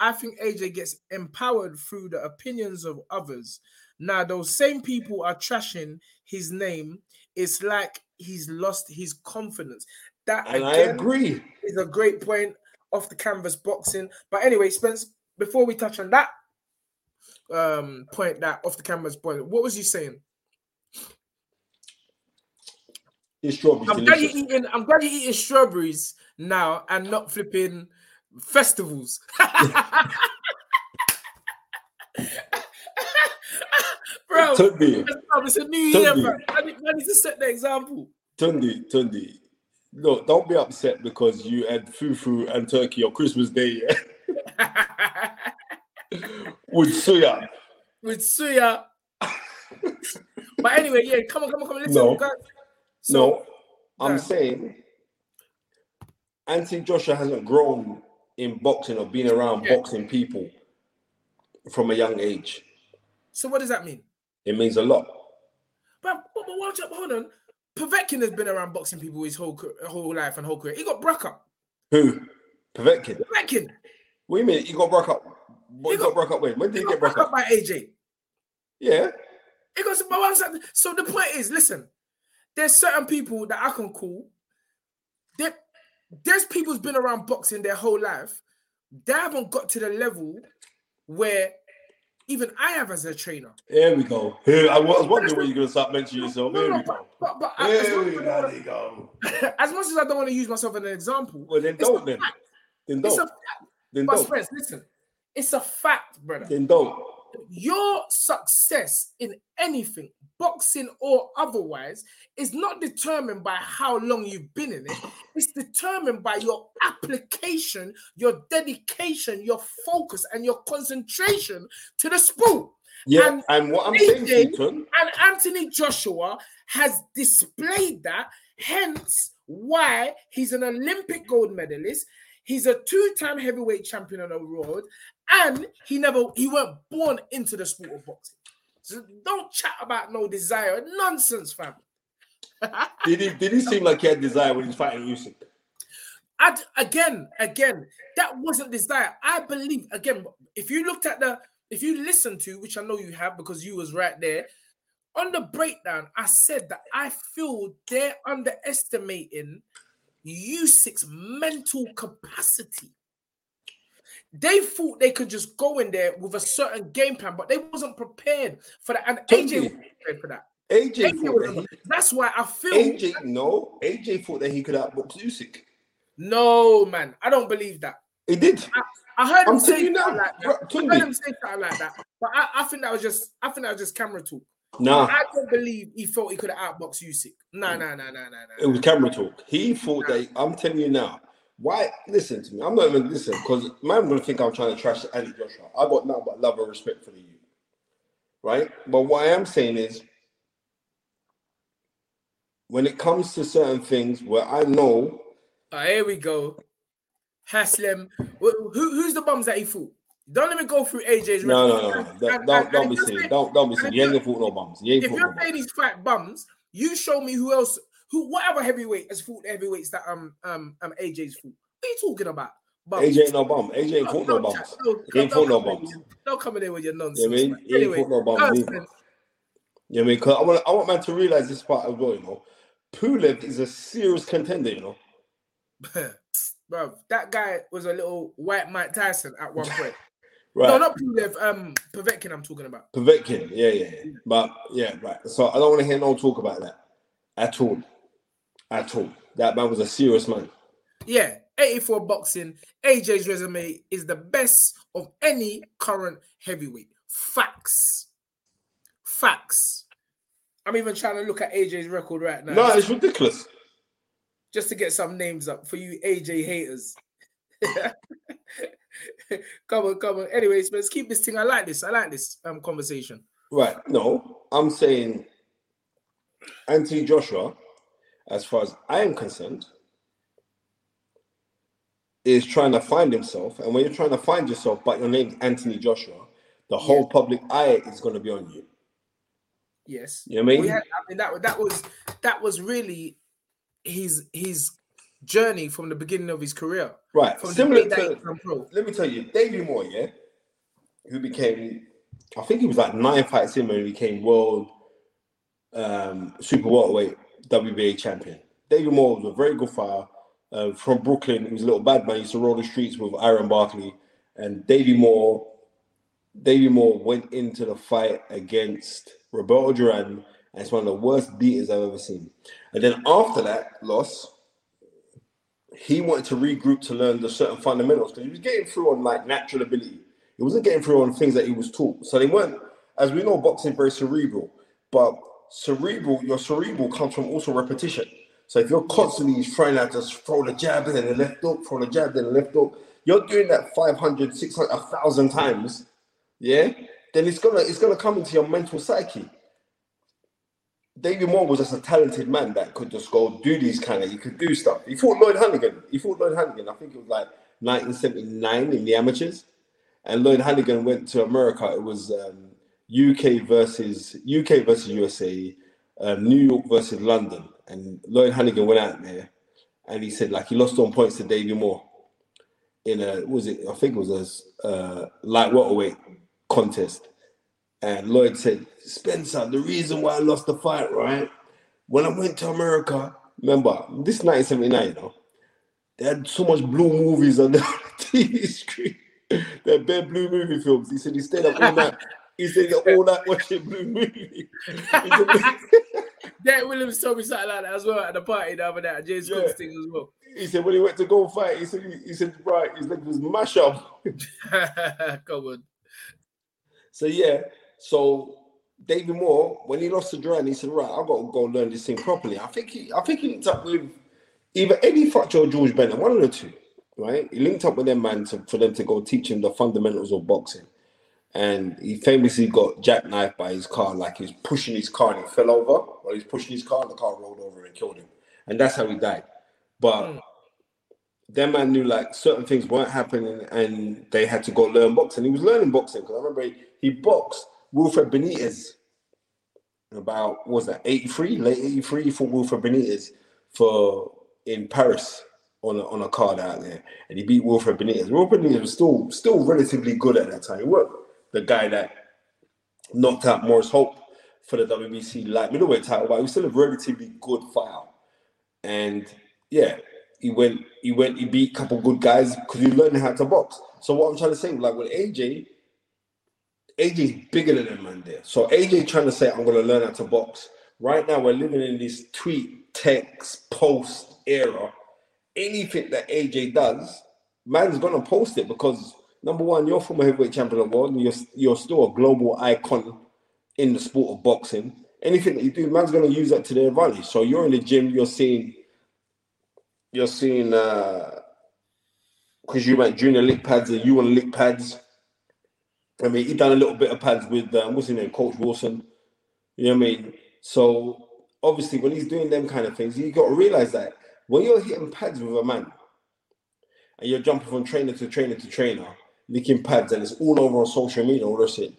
I think AJ gets empowered through the opinions of others. Now, those same people are trashing his name. It's like he's lost his confidence. That And I agree. is a great point off the canvas boxing. But anyway, Spence, before we touch on that um point, that off the canvas point, what was you saying? Strawberries I'm glad you're eating. I'm glad you're eating strawberries now and not flipping festivals. Bro, Tunde, it's a new year, bro. I need, I need to set the example. Tunde, Tunde. No, don't be upset because you had fufu and turkey on Christmas Day yeah? with suya. With Suya. but anyway, yeah, come on, come on, come on. Let's No. go. no, I'm yeah. saying Anthony Joshua hasn't grown in boxing or being around Yeah. boxing people from a young age. So what does that mean? It means a lot. But, but, but watch up, hold on. Povetkin has been around boxing people his whole whole life and whole career. He got broke up. Who? Povetkin. Povetkin. What do you mean? He got broke up. What, He he got, broke up when? When did He he get broke up up? by AJ. Yeah. It goes, but one second. So the point is, listen, there's certain people that I can call. There, there's people who's been around boxing their whole life. They haven't got to the level where even I have as a trainer. Here we go. Here, I was wondering when you're gonna start mentioning yourself. No, Here no, we go. But, but I- as, Here much we as I wanna- go. as much as I don't want to use myself as an example, Well, then don't then. Then It's a don't. fact. Then But don't. friends, listen, it's a fact, brother. Then don't. Your success in anything, boxing or otherwise, is not determined by how long you've been in it. It's determined by your application, your dedication, your focus, and your concentration to the sport. Yeah. And And, what I'm saying, And Anthony Joshua has displayed that, hence why he's an Olympic gold medalist. He's a two-time heavyweight champion on the road, and he never he weren't born into the sport of boxing. So don't chat about no desire. Nonsense, fam. did he did he seem like he had desire when he was fighting Usyk? I again, again, that wasn't desire. I believe again, if you looked at the, if you listened to, which I know you have because you was right there on the breakdown, I said that I feel they're underestimating Usyk's mental capacity. They thought they could just go in there with a certain game plan, but they wasn't prepared for that. And AJ was prepared for that. AJ, AJ was- that he, that's why I feel AJ no, AJ thought that he could outbox Usyk. no man. I don't believe that. He did. I heard him I'm say you something now, like bro, that. I heard him say something like that. But I, I think that was just I think that was just camera talk. Nah, I don't believe he thought he could have outboxed Usyk. No, no, no, no, no, it was camera talk. He thought that I'm telling you now. Why listen to me? I'm not even listening because man gonna think I'm trying to trash Andy Joshua. I got nothing but love and respect for the youth. Right? But what I am saying is when it comes to certain things where I know Ah, here we go. Haslem. Who, who's the bums that he fought? Don't let me go through AJ's no no no, no. And- Don't, and- don't, and be silly. saying- Don't don't be silly. You ain't gonna fought no bums. You ain't If you're saying these fat bums, you show me who else, who whatever heavyweight has fought heavyweights that um um um AJ's fought. What are you talking about? Bums. AJ ain't no bum. AJ ain't fought no Don't bums. No, He ain't fought no bums. Don't come in there with your nonsense. You I man. He ain't Anyway, fought no bums no, neither. You know what I mean? I want I want man to realize this part as well. You know, Pulev is a serious contender. You know. bro, that guy was a little white Mike Tyson at one point. Right. No, not Pulev. Um, Povetkin. I'm talking about. Povetkin, yeah, yeah, yeah. But yeah, right. So I don't want to hear no talk about that at all. At all. That man was a serious man. Yeah, 84 boxing. AJ's resume is the best of any current heavyweight. Facts. Facts. I'm even trying to look at AJ's record right now. No, it's ridiculous. just to get some names up for you AJ haters. come on, come on. Anyways, let's keep this thing. I like this. I like this um conversation. Right. No, I'm saying Anthony Joshua, as far as I am concerned, is trying to find himself. And when you're trying to find yourself, but your name's Anthony Joshua, the whole public eye is going to be on you. Yes. You know what I mean? Had, I mean that that was that was really his his journey from the beginning of his career. Right. From Similar the day that he to, let me tell you, Davey Moore, yeah, who became, I think he was like nine fights in when he became world um, super welterweight WBA champion. David Moore was a very good fighter uh, from Brooklyn. He was a little bad man. He used to roll the streets with Iran Barkley. And Davey Moore, Davey Moore went into the fight against Roberto Duran, and it's one of the worst beaters I've ever seen. And then after that loss, he wanted to regroup to learn the certain fundamentals because he was getting through on like natural ability. He wasn't getting through on things that he was taught. So they weren't, as we know, boxing very cerebral. But cerebral, your cerebral comes from also repetition. So if you're constantly trying to just throw the jab and the left hook, throw the jab in the left hook, you're doing that 500, 600, 1,000 times, yeah, then it's gonna it's gonna come into your mental psyche. David Moore was just a talented man that could just go do these kind of. He could do stuff. He fought Lloyd Honeyghan. He fought Lloyd Honeyghan. I think it was like 1979 in the amateurs, and Lloyd Honeyghan went to America. It was um, UK versus UK versus USA, um, New York versus London, and Lloyd Honeyghan went out there, and he said like he lost on points to Davey Moore in a was it? I think it was a uh, light welterweight contest. And Lloyd said, Spencer, the reason why I lost the fight, right? When I went to America, remember, this 1979, you know, they had so much blue movies on the TV screen. They had bare blue movie films. He said he stayed up all night. He said all night watching blue movie. Derek Williams told me something like that as well at the party the other night. James Yeah. Cook's thing as well. He said when he went to go fight, he said he, he said right, his leg was mash up. Come on. So yeah, so David Moore, when he lost to Duran, he said, Right, I've got to go learn this thing properly. I think he I think he linked up with either Eddie Futcher or George Benton, one of the two, right? He linked up with them man to, for them to go teach him the fundamentals of boxing. And he famously got jackknifed by his car, like he was pushing his car and he fell over, or he was pushing his car and the car rolled over and killed him. And that's how he died. But hmm. that man knew like certain things weren't happening and they had to go learn boxing. He was learning boxing because I remember he, he boxed Wilfred Benitez about what was that 83, late 83 for Wilfred Benitez for in Paris. on a, on a card out there, and he beat Wilfred Benitez. Wilfred Benitez was still still relatively good at that time. He wasn't the guy that knocked out Maurice Hope for the WBC light middleweight title, but he was still a relatively good fighter. And yeah, he went, he went, he beat a couple good guys because he learned how to box. So what I'm trying to say, like with AJ, AJ's bigger than him, man. There, so AJ trying to say, I'm gonna learn how to box. Right now, we're living in this tweet, text, post era. Anything that AJ does, man's gonna post it because number one, you're former heavyweight champion of the world, and you're you're still a global icon in the sport of boxing. Anything that you do, man's gonna use that to their advantage. So you're in the gym, you're seeing, you're seeing, uh, because you went junior lick pads and you want lick pads. I mean, he done a little bit of pads with um, what's his name, Coach Wilson. You know what I mean? So obviously, when he's doing them kind of things, you got to realize that when you're hitting pads with a man and you're jumping from trainer to trainer to trainer, licking pads, and it's all over on social media, all this shit,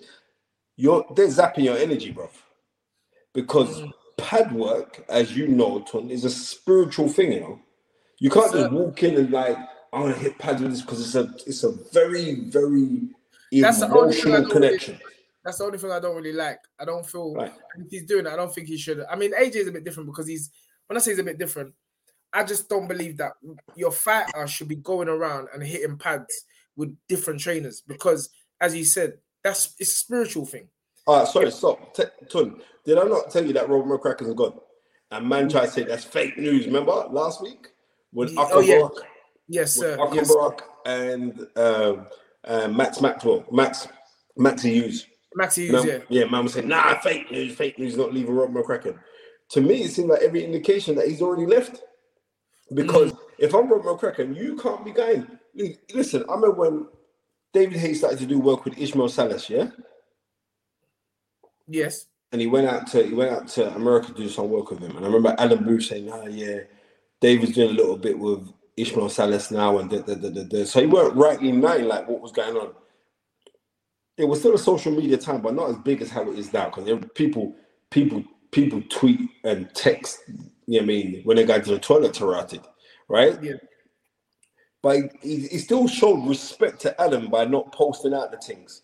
you're they're zapping your energy, bro. Because mm. pad work, as you know, Ton, is a spiritual thing, you know. You can't just walk in and like, I'm gonna hit pads with this because it's a it's a very, very that's emotional connection. Really, that's the only thing I don't really like. I don't feel right. if he's doing it, I don't think he should. I mean, AJ is a bit different because he's when I say he's a bit different, I just don't believe that your fighter should be going around and hitting pads with different trainers because, as you said, that's it's a spiritual thing. All right, sorry, stop. T- Tun, did I not tell you that Robert McCracken's gone? And man tried to say that's fake news. Remember last week with yeah, oh, yeah. yes, sir. Yes. and um, uh, Max Maxwell, Max Maxi Hughes. Maxi Hughes, yeah. Yeah, man was saying, nah, fake news, fake news, not leaving Rob McCracken. To me, it seemed like every indication that he's already left. Because mm. If I'm Rob McCracken, you can't be going. Listen, I remember when David Haye started to do work with Ismael Salas, yeah? Yes. And he went out to he went out to America to do some work with him. And I remember Adam Booth saying, oh yeah, David's doing a little bit with Ismael Salas now, and da, da, da, da, da. so he weren't rightly knowing like what was going on. It was still a social media time, but not as big as how it is now because people, people, people tweet and text. You know what I mean when they go to the toilet to rat it, right? Yeah. But he, he still showed respect to Adam by not posting out the things.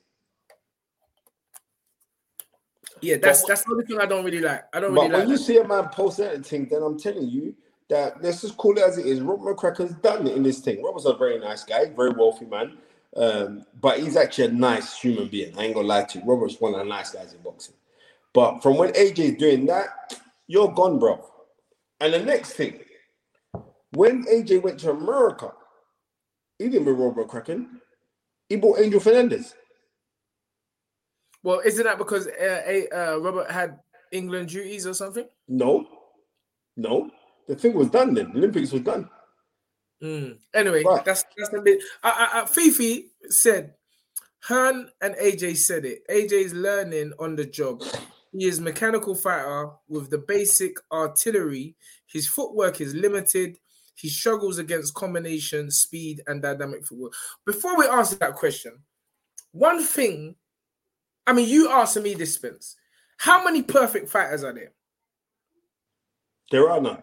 Yeah, that's but, that's the only thing I don't really like. I don't really but like. when you see a man post out the thing, then I'm telling you, that let's just call it as it is. Rob McCracken's done it in this thing. Rob was a very nice guy, very wealthy man, um, but he's actually a nice human being. I ain't gonna lie to you. Robert's one of the nice guys in boxing. But from when AJ is doing that, you're gone, bro. And the next thing, when AJ went to America, he didn't bring Rob Kraken. He bought Angel Fernandez. Well, isn't that because uh, uh, Robert had England duties or something? No, no the thing was done then. The Olympics was done. Mm. Anyway, right. that's that's a bit. I, I, Fifi said, Hearn and AJ said it. AJ is learning on the job. He is mechanical fighter with the basic artillery. His footwork is limited. He struggles against combination, speed, and dynamic footwork. Before we answer that question, one thing, I mean, you asked me this, Spence. How many perfect fighters are there? There are none.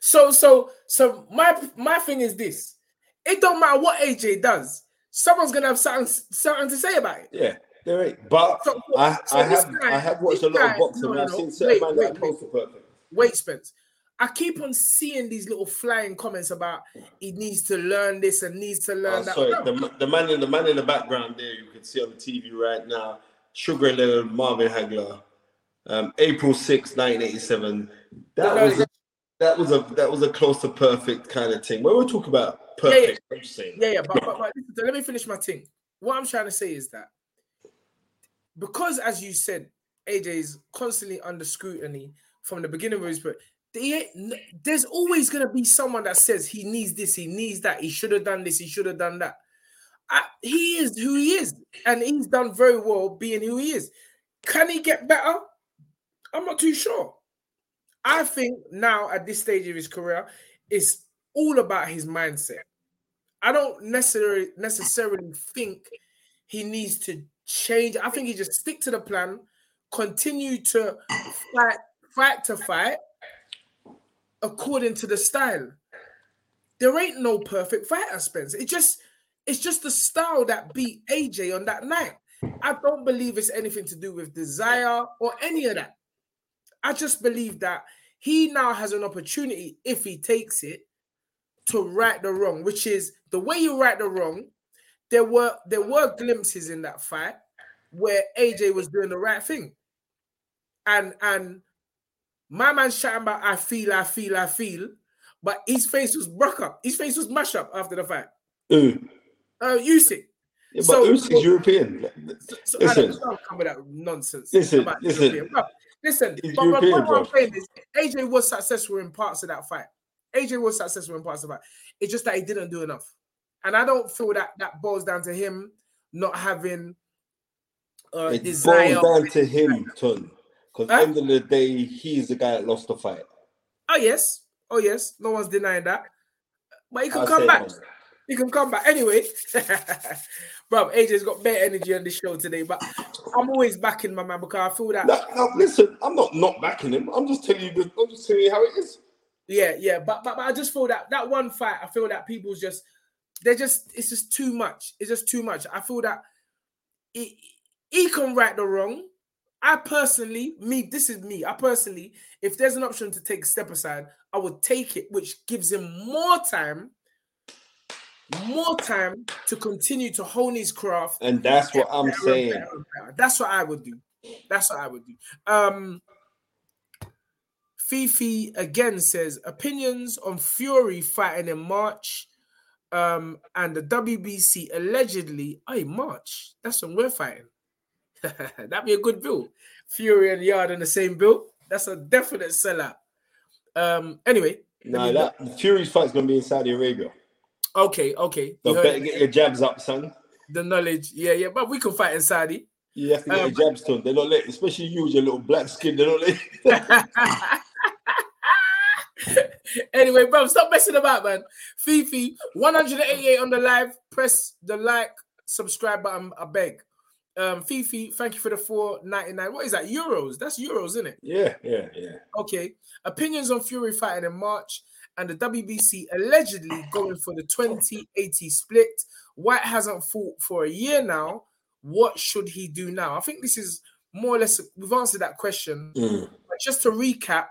So so so my my thing is this: it don't matter what AJ does, someone's gonna have something something to say about it. Yeah, there ain't. But so, I, so I have guy, I have watched a lot guy, of boxing no, no, I've seen certain man that wait, perfect. Wait, Spence. I keep on seeing these little flying comments about he needs to learn this and needs to learn oh, that. Sorry, the, the man in the man in the background there you can see on the TV right now, Sugar Leonard Marvin Hagler, um, April 6, 1987. That no, was that was a that was a close to perfect kind of thing. When we talk about perfect, yeah, yeah, yeah, yeah but, but, but let me finish my thing. What I'm trying to say is that because, as you said, AJ is constantly under scrutiny from the beginning of his there's always going to be someone that says he needs this, he needs that, he should have done this, he should have done that. I, he is who he is, and he's done very well being who he is. Can he get better? I'm not too sure. I think now at this stage of his career, it's all about his mindset. I don't necessarily necessarily think he needs to change. I think he just stick to the plan, continue to fight, fight to fight according to the style. there ain't no perfect fighter, Spence. It just it's just the style that beat AJ on that night. I don't believe it's anything to do with desire or any of that. I just believe that he now has an opportunity, if he takes it, to right the wrong, which is the way you right the wrong. There were there were glimpses in that fight where AJ was doing the right thing. And and my man's shouting about I feel, I feel, I feel, but his face was broke up. His face was mashed up after the fight. Ooh. Uh Usyk. Yeah, but So- Usyk's so- European. So Listen. Don't come with that nonsense. Listen, listen. Bro, listen. But, but European, what I'm saying is, AJ was successful in parts of that fight. AJ was successful in parts of that. It's just that he didn't do enough, and I don't feel that that boils down to him not having uh, It desire. boils down to him, Ton. Because Huh? end of the day, he's the guy that lost the fight. Oh yes, oh yes. No one's denying that. But he can I'll come back. He can come back anyway. Bro, AJ's got better energy on the show today, but I'm always backing my man because I feel that. No, no, listen, I'm not not backing him. I'm just telling you. The, I'm just telling you how it is. Yeah, yeah, but, but but I just feel that that one fight, I feel that people's just they're just it's just too much. It's just too much. I feel that he, he can right the wrong. I personally, me, this is me. I personally, if there's an option to take a step aside, I would take it, which gives him more time, more time to continue to hone his craft. And that's what I'm better saying. better better. That's what I would do. That's what I would do. Um Fifi again says opinions on Fury fighting in March. Um, and the WBC allegedly, hey, March, that's when we're fighting. That'd be a good bill. Fury and Yarde in the same bill. That's a definite sellout. Um, anyway, No, that Fury's fight's gonna be in Saudi Arabia. okay, okay. So You better get your jabs up, son. the knowledge. Yeah, yeah, but we can fight in Saudi. You have to get Um, your jabs done. They're not let, especially you with your little black skin. They're not let. anyway, bro, stop messing about, man. Fifi, 188 on the live. Press the like, subscribe button. I beg. Um, Fifi, thank you for the 499. What is that? Euros. That's euros, isn't it? yeah, yeah, yeah. Okay. Opinions on Fury fighting in March and the WBC allegedly going for the 2080 split. Whyte hasn't fought for a year now. What should he do now? I think this is more or less we've answered that question. Mm. But just to recap,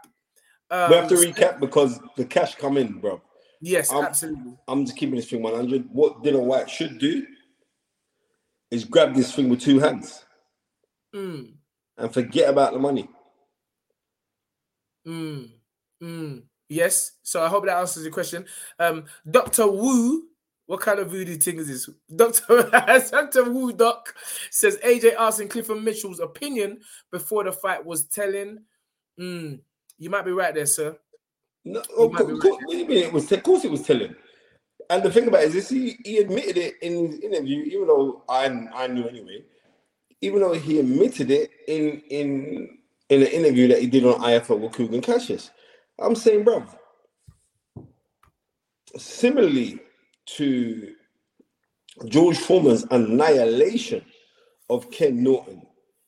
um, we have to recap because the cash come in, bro. Yes, Um, absolutely. I'm just keeping this thing 100. What Dillian Whyte should do is grab this thing with two hands Mm, and forget about the money. mm, mm. Yes. So I hope that answers your question. Um, Dr. Wu, what kind of voodoo thing is this? Dr. Dr. Wu Doc says AJ asking Clifton Mitchell's opinion before the fight was telling. Mm, you might be right there, sir. No, You of might course, be of what do you mean it was. Of course, it was telling. And the thing about it is, he, he admitted it in his interview, even though I I knew anyway. Even though he admitted it in in in an interview that he did on IFL with Kugan Cassius, I'm saying, bro. Similarly to George Foreman's annihilation of Ken Norton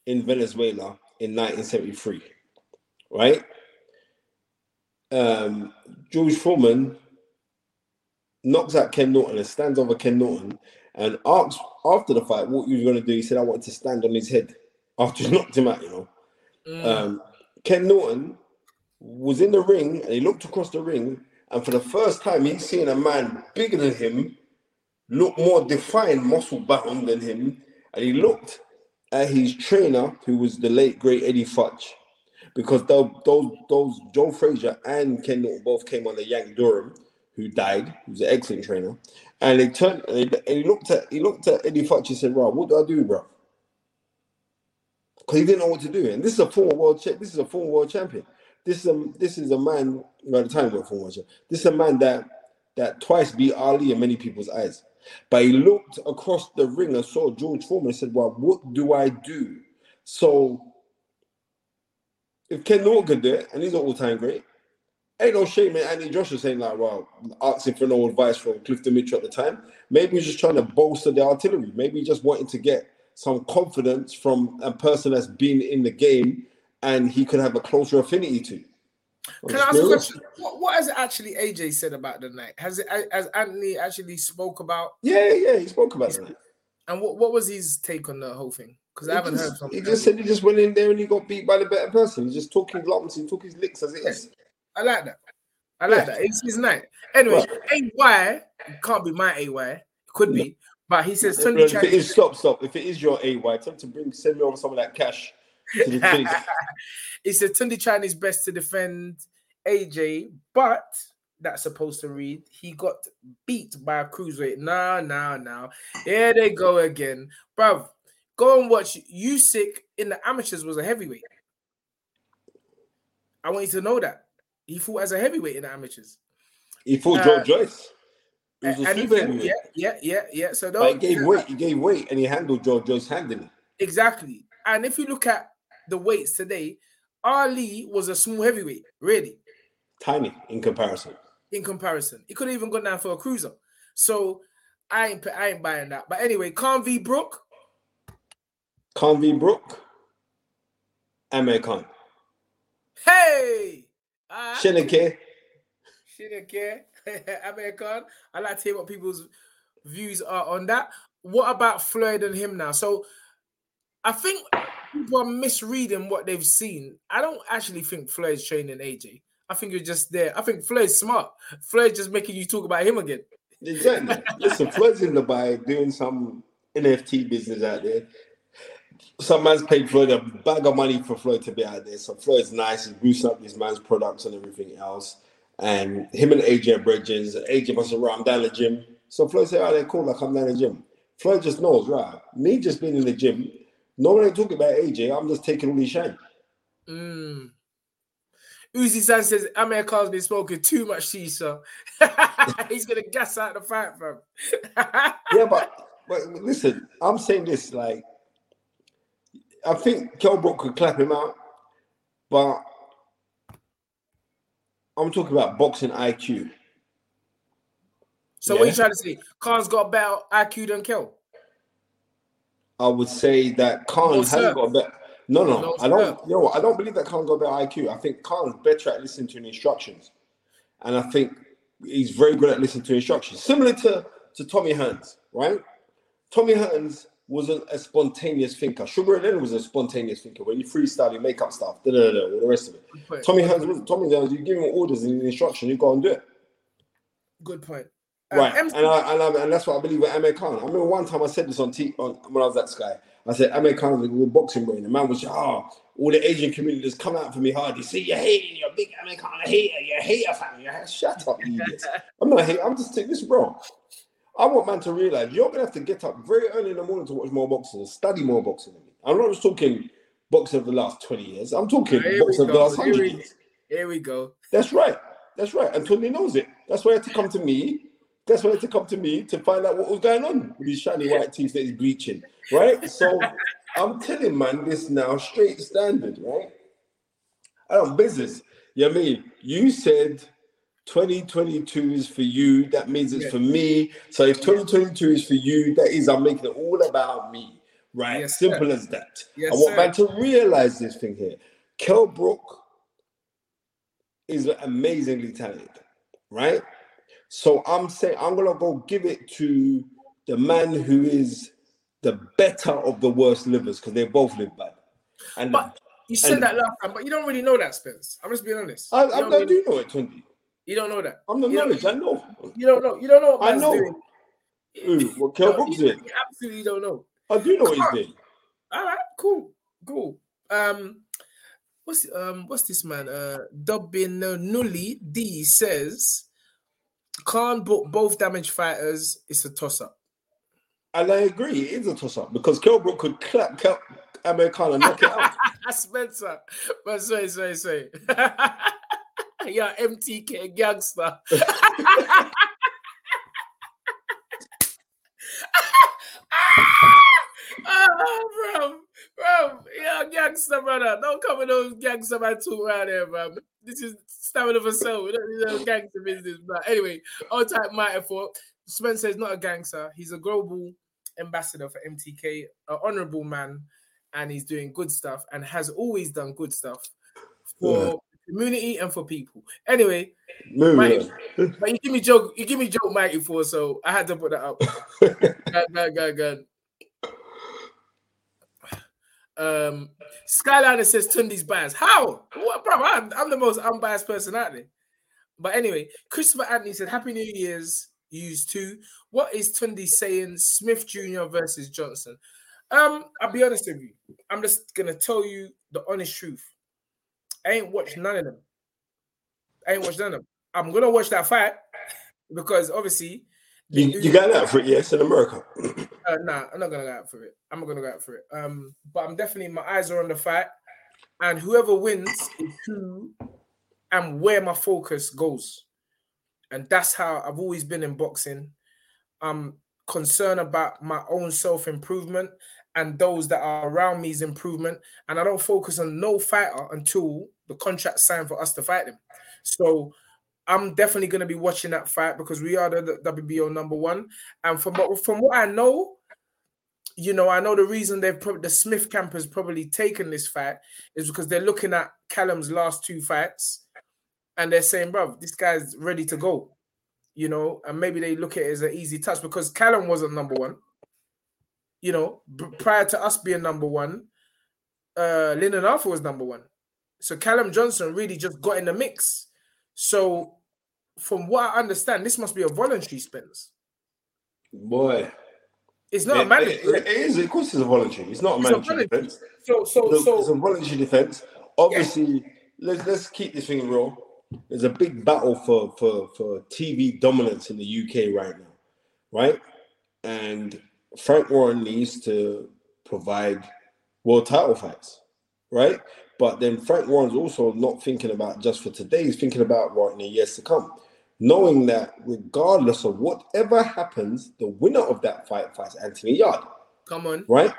in Venezuela in 1973, right? um, George Foreman knocks out Ken Norton and stands over Ken Norton and asks after the fight what he was going to do. He said, I want to stand on his head after he knocked him out, you know. Um, Ken Norton was in the ring and he looked across the ring, and for the first time, he's seen a man bigger than him look more defined, muscle bound than him. And he looked at his trainer, who was the late great Eddie Futch, because those those, those Joe Frazier and Ken Norton both came on the Yank Durham, who died. Was an excellent trainer, and he turned and he, looked at he looked at Eddie Futch and said, "Bro, what do I do, bro?" Because he didn't know what to do, and this is a former world cha- this is a former world champion. This is a this is a man. By the time we're former champion, this is a man that that twice beat Ali in many people's eyes. But he looked across the ring and saw George Foreman and said, Well, what do I do? So if Ken Norton can do it, and he's an all-time great, ain't no shame in Andy Joshua saying like, well, asking for no advice from Clifton Mitchell at the time. Maybe he's just trying to bolster the artillery. Maybe he's just wanting to get some confidence from a person that's been in the game and he could have a closer affinity to. Can I ask a question? What, what has actually AJ said about the night? Has it has Anthony actually spoke about? Yeah, yeah, he spoke about it. And what, what was his take on the whole thing? Because I haven't just, heard something. he just said he just went in there and he got beat by the better person. He just his lumps, he took his licks as it is. I like that. I like Yeah. that. It's his night. Anyway, AY can't be my AY. Could be. But he says Tony If it is, stop, stop. If it is your AY, tell him to bring send me over some of that cash to the thing. he said Tunde Chan is best to defend AJ, but that's supposed to read he got beat by a cruiserweight. No, no, no. Here they go again. Bruv, go and watch Usyk in the amateurs was a heavyweight. I want you to know that. He fought as a heavyweight in the amateurs. He fought Uh, Joe Joyce. He was a And super heavyweight. yeah, yeah, yeah, yeah. So But he gave weight, he gave weight and he handled Joe Joyce handling. Exactly. And if you look at the weights today, Ali was a small heavyweight, really, Tiny in comparison. in comparison. He could have even gone down for a cruiser. So I ain't I ain't buying that. But anyway, Khan v Brook. Khan v. Brook, Amir Khan. Hey! Uh, don't care. Amir Khan. I like to hear what people's views are on that. What about Floyd and him now? So I think people are misreading what they've seen. I don't actually think Floyd's training AJ. I think you're just there. I think Floyd's smart. Floyd's just making you talk about him again. Exactly. Listen, Floyd's in Dubai doing some NFT business out there. Some man's paid Floyd a bag of money for Floyd to be out there. So Floyd's nice. He's boosting up this man's products and everything else. And him and AJ are bridges. AJ must have right, I'm down the gym. So Floyd said, oh, they're cool, like I'm down the gym. Floyd just knows, right? Me just being in the gym, no one ain't talking about AJ. I'm just taking all his shine. Mm. Uzi San says Amir Khan's been smoking too much shisha. He's gonna gas out the fight, fam. yeah, but but listen, I'm saying this like I think Kel Brook could clap him out, but I'm talking about boxing IQ. so what Yeah. you trying to say? Khan's got better IQ than Kel. I would say that Khan No, hasn't got a better. No, no, No, I don't. You know what? I don't believe that Khan got better IQ. I think Khan's better at listening to instructions, and I think he's very good at listening to instructions. Similar to to Tommy Hearns, right? Tommy Hearns wasn't a spontaneous thinker. Sugar Ray Leonard was a spontaneous thinker. When you freestyle, you make up stuff, da da da, all the rest of it. point. Tommy Hearns wasn't. Tommy Hearns, you give him orders and instruction, you go and do it. Good point. Um, Right, MC and I, and, I, and that's what I believe with Amir Khan. I remember one time I said this on T on when I was that Sky. I said Amir Khan was a good boxing brain. The man was oh, all the Asian community just come out for me hard. You see, you're hating, you're a big Amir Khan hater, you're a hater. You're a, shut up, you idiots. I'm not hating. I'm just taking this, bro. I want man to realize you're gonna have to get up very early in the morning to watch more boxing and study more boxing than me. I'm not just talking boxing of the last 20 years. I'm talking Here boxing of the last here 100 we- years. Here we go. That's right. That's right. And Tony knows it. That's why he had to come to me. That's why he had to come to me to find out what was going on with these shiny white teeth that he's bleaching. Right? So I'm telling man this now, straight standard, right? I don't business. You know what I mean? You said 2022 is for you. That means it's Yeah. for me. So if 2022 is for you, that is I'm making it all about me. Right? Yes, sir. Simple as that. Yes, I want sir. man to realize this thing here. Kel Brook is amazingly talented, right? So I'm saying I'm gonna go give it to the man who is the better of the worst livers because they both live bad. And But you said And- that last time, but you don't really know that, Spence. I'm just being honest. I, I, don't I really- do know it, Twenty. You don't know that. I'm the You knowledge. I know. You don't know. You don't know I know. doing. Ooh, what Kel No, Brook's you, absolutely don't know. I do know what he's doing. All right, cool, cool. Um, what's um, what's this man? Uh, Dubbin Nully D says, can't book both damage fighters. It's a toss up. And I agree, it is a toss up because Kel Brook could clap Kel Amir Khan and knock it out. Spencer, but sorry, sorry, sorry. yeah, MTK gangster. oh, bro, bro, yeah, gangster brother. Don't come with those gangster man talk right there, bro. This is stamina for sale. We don't need no gangster business. But anyway, all type mighty for Spencer is not a gangster. He's a global ambassador for MTK, an honorable man, and he's doing good stuff and has always done good stuff for community and for people. Anyway, on. but you give me joke, you give me joke Mikey for, so I had to put that up. Good, good, good. Um, Skyliner says Tunde's biased. How? What, bro? I'm, I'm the most unbiased person out there. But anyway, Christopher Anthony said, "Happy New Year's, use two. What is Tunde saying? Smith Jr. versus Johnson. Um, I'll be honest with you. I'm just gonna tell you the honest truth. I ain't watched none of them. I ain't watched none of them. I'm gonna watch that fight because obviously You, you got that for it, yes, in America. uh, nah, I'm not gonna go out for it. I'm not gonna go out for it. Um, but I'm definitely my eyes are on the fight, and whoever wins is who and where my focus goes, and that's how I've always been in boxing. I'm concerned about my own self improvement and those that are around me's improvement, and I don't focus on no fighter until the contract signed for us to fight them. So I'm definitely going to be watching that fight because we are the, the WBO number one. And from what from what I know, you know, I know the reason they've probably the Smith camp has probably taken this fight is because they're looking at Callum's last two fights, and they're saying, "Bro, this guy's ready to go." You know, and maybe they look at it as an easy touch because Callum wasn't number one. You know, b- prior to us being number one, uh, Lyndon Arthur was number one. So Callum Johnson really just got in the mix. So, from what I understand, this must be a voluntary Spence. Boy. It's not It- a mandatory. it- it is, of course, it's a voluntary. It's not a mandatory defense. So, so, Look, so, it's a voluntary defense. Obviously, let's let's keep this thing real. There's a big battle for for for TV dominance in the UK right now, right? And Frank Warren needs to provide world title fights, right? But then Frank Warren's also not thinking about just for today; he's thinking about right in the years to come, knowing that regardless of whatever happens, the winner of that fight fights Anthony Yarde come on. right?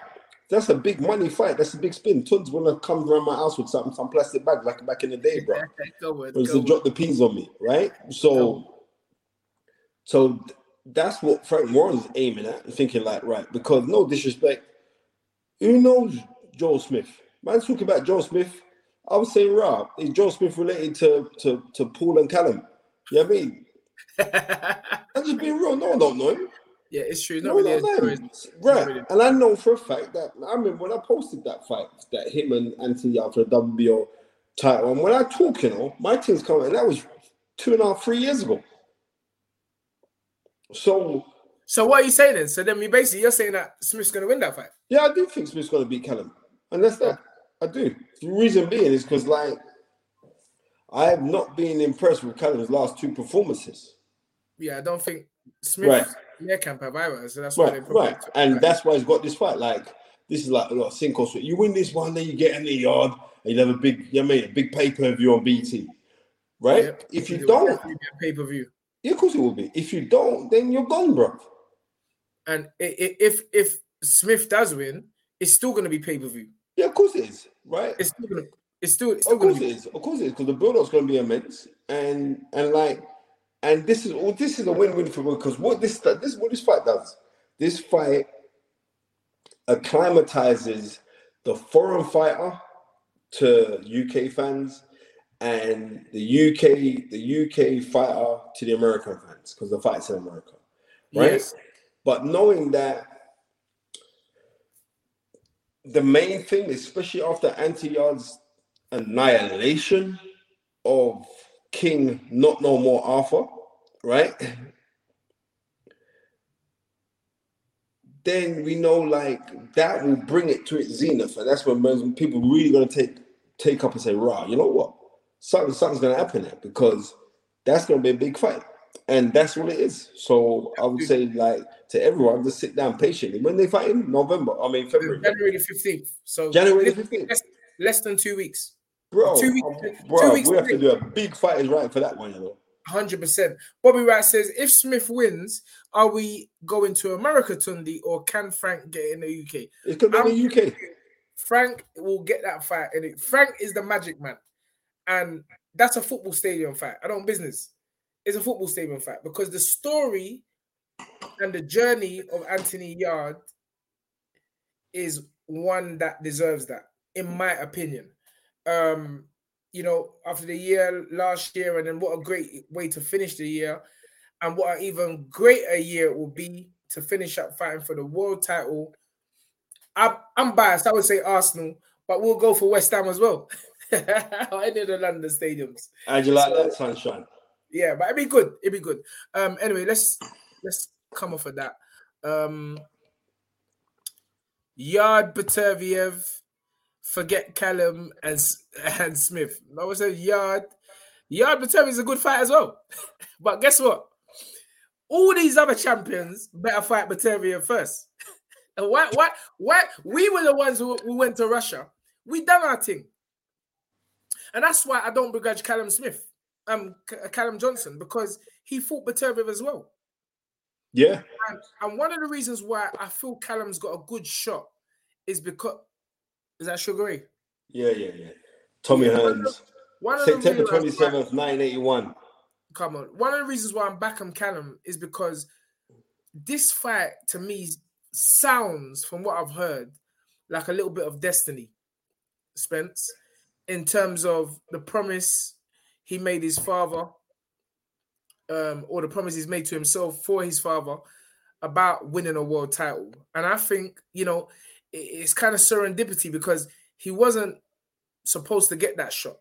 That's a big money fight. That's a big spin. Tuns wanna come around my house with something, some plastic bag like back in the day, bro. Go on, to drop the peas on me, right? So, so that's what Frank Warren's aiming at, thinking like, right? Because no disrespect, who knows Joe Smith? Man's talking about Joe Smith. I was saying, Rob, is Joe Smith related to to to Paul and Callum? You know what I mean? I'm just being real. No one don't know him. yeah, it's true. No, not really no, a no. choice. Right. really. And I know for a fact that I remember when I posted that fight, that him and Anthony out for the WBO title. And when I talk, you know, my team's coming, and that was two and a half, three years ago. So So, what are you saying then? So, then we basically you're saying that Smith's going to win that fight. yeah, I do think Smith's gonna beat Callum. And that's that. I do. The reason being is because like I have not been impressed with Callum's last two performances. Yeah, I don't think Smith Right. their camp have either. So that's why they Right, right. took And that. that's why he's got this fight. Like, this is like a lot of sink or. You win this one, then you get in the yard, and you have a big, you know I mean, a big pay per view on BT. Right? Yep. If you It don't, be a pay per view. yeah, of course it will be. If you don't, then you're gone, bro. And if if Smith does win, it's still going to be pay per view. Yeah, of course it is. Right? It's still to. It's still. It's still Of course be. is. Of course it is. Because the build-up's going to be immense, and and like, and this is all. This is a win-win for me because what this this what this fight does. This fight acclimatizes the foreign fighter to UK fans, and the UK the UK fighter to the American fans because the fight's in America, right? Yes. But knowing that the main thing, especially after Anti Yarde's annihilation of King Not No More Arthur, right? Then we know like that will bring it to its zenith, and that's when people really gonna take take up and say, "Rah, you know what? Something something's gonna happen there because that's gonna be a big fight." And that's what it is. So I would say, like to everyone, just sit down patiently. When they fight in November, I mean February, January fifteenth. So January 15th. Less, less than two weeks. bro. two weeks- um, two bro, weeks we have to do a big fighters right for that one, you know. Hundred percent. Bobby Wright says, if Smith wins, are we going to America, Tunde, or can Frank get in the UK? It could be in the UK. Frank will get that fight, and it- Frank is the magic man, and that's a football stadium fight. I don't business. It's a football stadium fact because the story and the journey of Anthony Yarde is one that deserves that, in my opinion. Um, you know, after the year last year, and then what a great way to finish the year, and what an even greater year it will be to finish up fighting for the world title. I'm, I'm biased. I would say Arsenal, but we'll go for West Ham as well. Any of the London stadiums. And you like so, that sunshine? Yeah, but it'd be good. It'd be good. Um, anyway, let's let's come off of that. Um, Yarde Beterbiev, forget Callum and and Smith. I would say Yarde. Yarde Beterbiev is a good fight as well. but guess what? All these other champions better fight Beterbiev first. and why? Why? Why? We were the ones who, who went to Russia. We done our thing, and that's why I don't begrudge Callum Smith um Callum Johnson because he fought Beterbiev as well. Yeah. And, and, one of the reasons why I feel Callum's got a good shot is because is that Sugary? Yeah, yeah, yeah. Tommy yeah, Hearns. September twenty seventh, nineteen eighty one. Come on. One of the reasons why I'm back on Callum is because this fight to me sounds, from what I've heard, like a little bit of destiny, Spence, in terms of the promise he made his father, um, or the promises made to himself for his father about winning a world title. And I think, you know, it's kind of serendipity because he wasn't supposed to get that shot.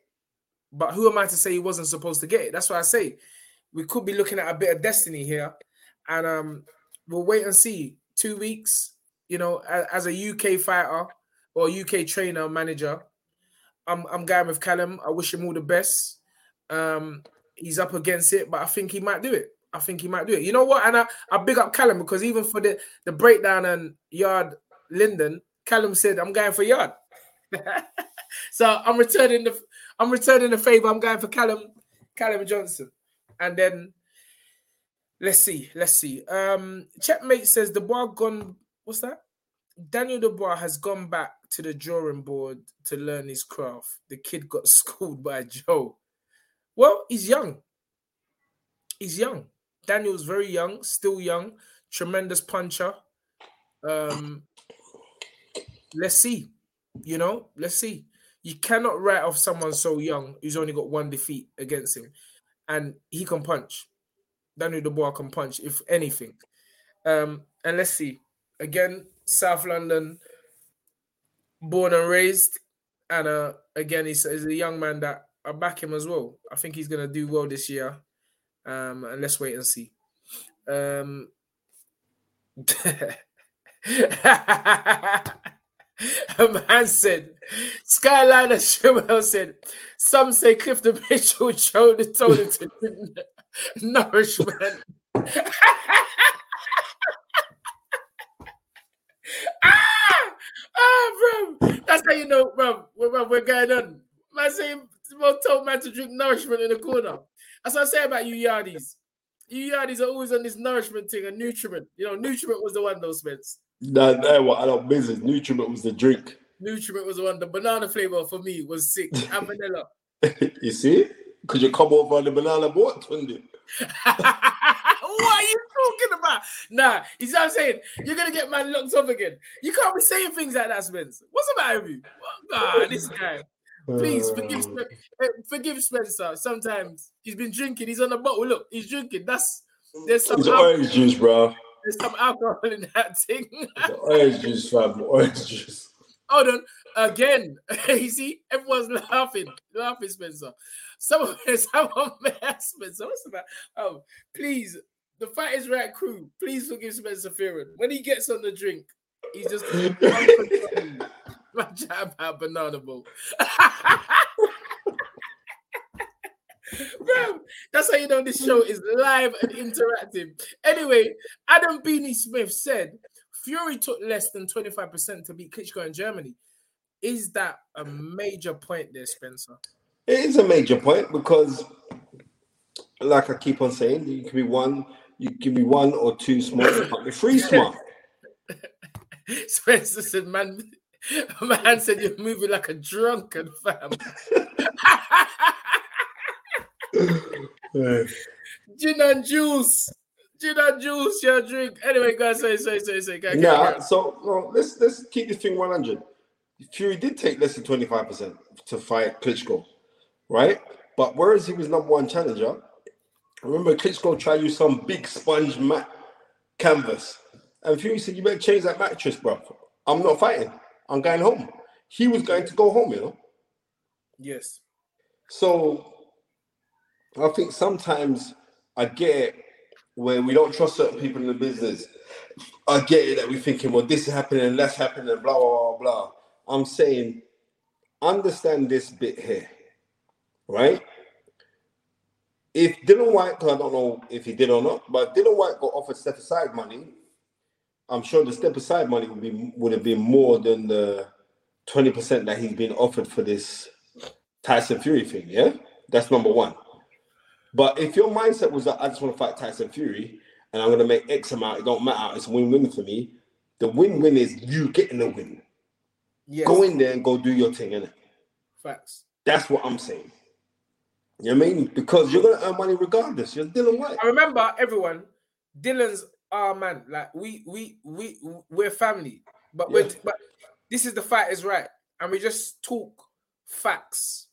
But who am I to say he wasn't supposed to get it? That's why I say we could be looking at a bit of destiny here. And um, we'll wait and see. Two weeks, you know, as a UK fighter or UK trainer manager, I'm I'm going with Callum. I wish him all the best. Um, he's up against it, but I think he might do it. I think he might do it. You know what? And I, I big up Callum because even for the, the breakdown and Yarde Lyndon, Callum said, I'm going for Yarde. so I'm returning the I'm returning the favor. I'm going for Callum, Callum Johnson. And then let's see, let's see. Um Checkmate says the bar gone. What's that? Daniel Dubois has gone back to the drawing board to learn his craft. The kid got schooled by Joe. Well, he's young. He's young. Daniel's very young, still young, tremendous puncher. Um, let's see. You know, let's see. You cannot write off someone so young who's only got one defeat against him, and he can punch. Daniel Dubois can punch, if anything. Um, and let's see. Again, South London, born and raised, and uh, again, he's, he's a young man that I back him as well. I think he's gonna do well this year. Um, and let's wait and see. Um, a man said, Skyliner Schimmel said, some say Clifton Mitchell told him to drink nourishment. ah! ah, bro, that's how you know, bro, bro we're going on. Man saying well told man to drink nourishment in the corner. That's what I say about you yardies. You yardies are always on this nourishment thing and nutriment. You know, nutriment was the one though, Spence. No, no, what I don't business. Nutriment was the drink. Nutriment was the one. The banana flavor for me was sick. and vanilla. you see? Because you come over on the banana boat, Tunde. what are you talking about? Nah, you see what I'm saying? You're gonna get man locked up again. You can't be saying things like that, Spence. What's the matter with you? God, this guy. Please forgive uh. eh, forgive Spencer. Sometimes he's been drinking. He's on the bottle. Look, he's drinking. That's there's some it's orange juice, bro. There's some alcohol in that thing. orange juice, fam. Orange juice. Hold on. Again, you see, everyone's laughing, laughing, Spencer. Someone, someone Spencer. What's about? Oh, please, the Fight is Right crew. Please forgive Spencer Fearon. When he gets on the drink, he's just my job had banana boat. Bro, that's how you know this show is live and interactive. Anyway, Adam Beanie Smith said Fury took less than 25% to beat Klitschko in Germany. Is that a major point there, Spencer? It is a major point because, like I keep on saying, you can be one, you can be one or two smart, you can't be three smart. Spencer said, "Man, Man said you're moving like a drunken fam. Gin and juice. Gin and juice, your drink. Anyway, guys, say, say, say, say. Go, yeah, so no, let's let's keep this thing 100. Fury did take less than 25% to fight Klitschko, right? But whereas he was number one challenger, remember Klitschko tried to use some big sponge mat canvas, and Fury said, "You better change that mattress, bro. I'm not fighting. I'm going home." He was going to go home, you know. Yes. So I think sometimes I get it where we don't trust certain people in the business. I get it that we're thinking, well, this is happening and that's happening, blah, blah, blah, blah. I'm saying, understand this bit here, right? If Dillian Whyte, because I don't know if he did or not, but Dillian Whyte got offered set aside money, I'm sure the step aside money would be would have been more than the 20% that he's been offered for this Tyson Fury thing, yeah? That's number one. But if your mindset was that I just want to fight Tyson Fury and I'm gonna make X amount, it don't matter, it's win-win for me. The win-win is you getting the win. Yes. Go in there and go do your thing, innit? Facts. That's what I'm saying. You know what I mean? Because you're gonna earn money regardless. You're Dillian Whyte. I remember everyone. Dillian's our man. Like we we we we're family. But we're but this is the fight is right. And we just talk facts.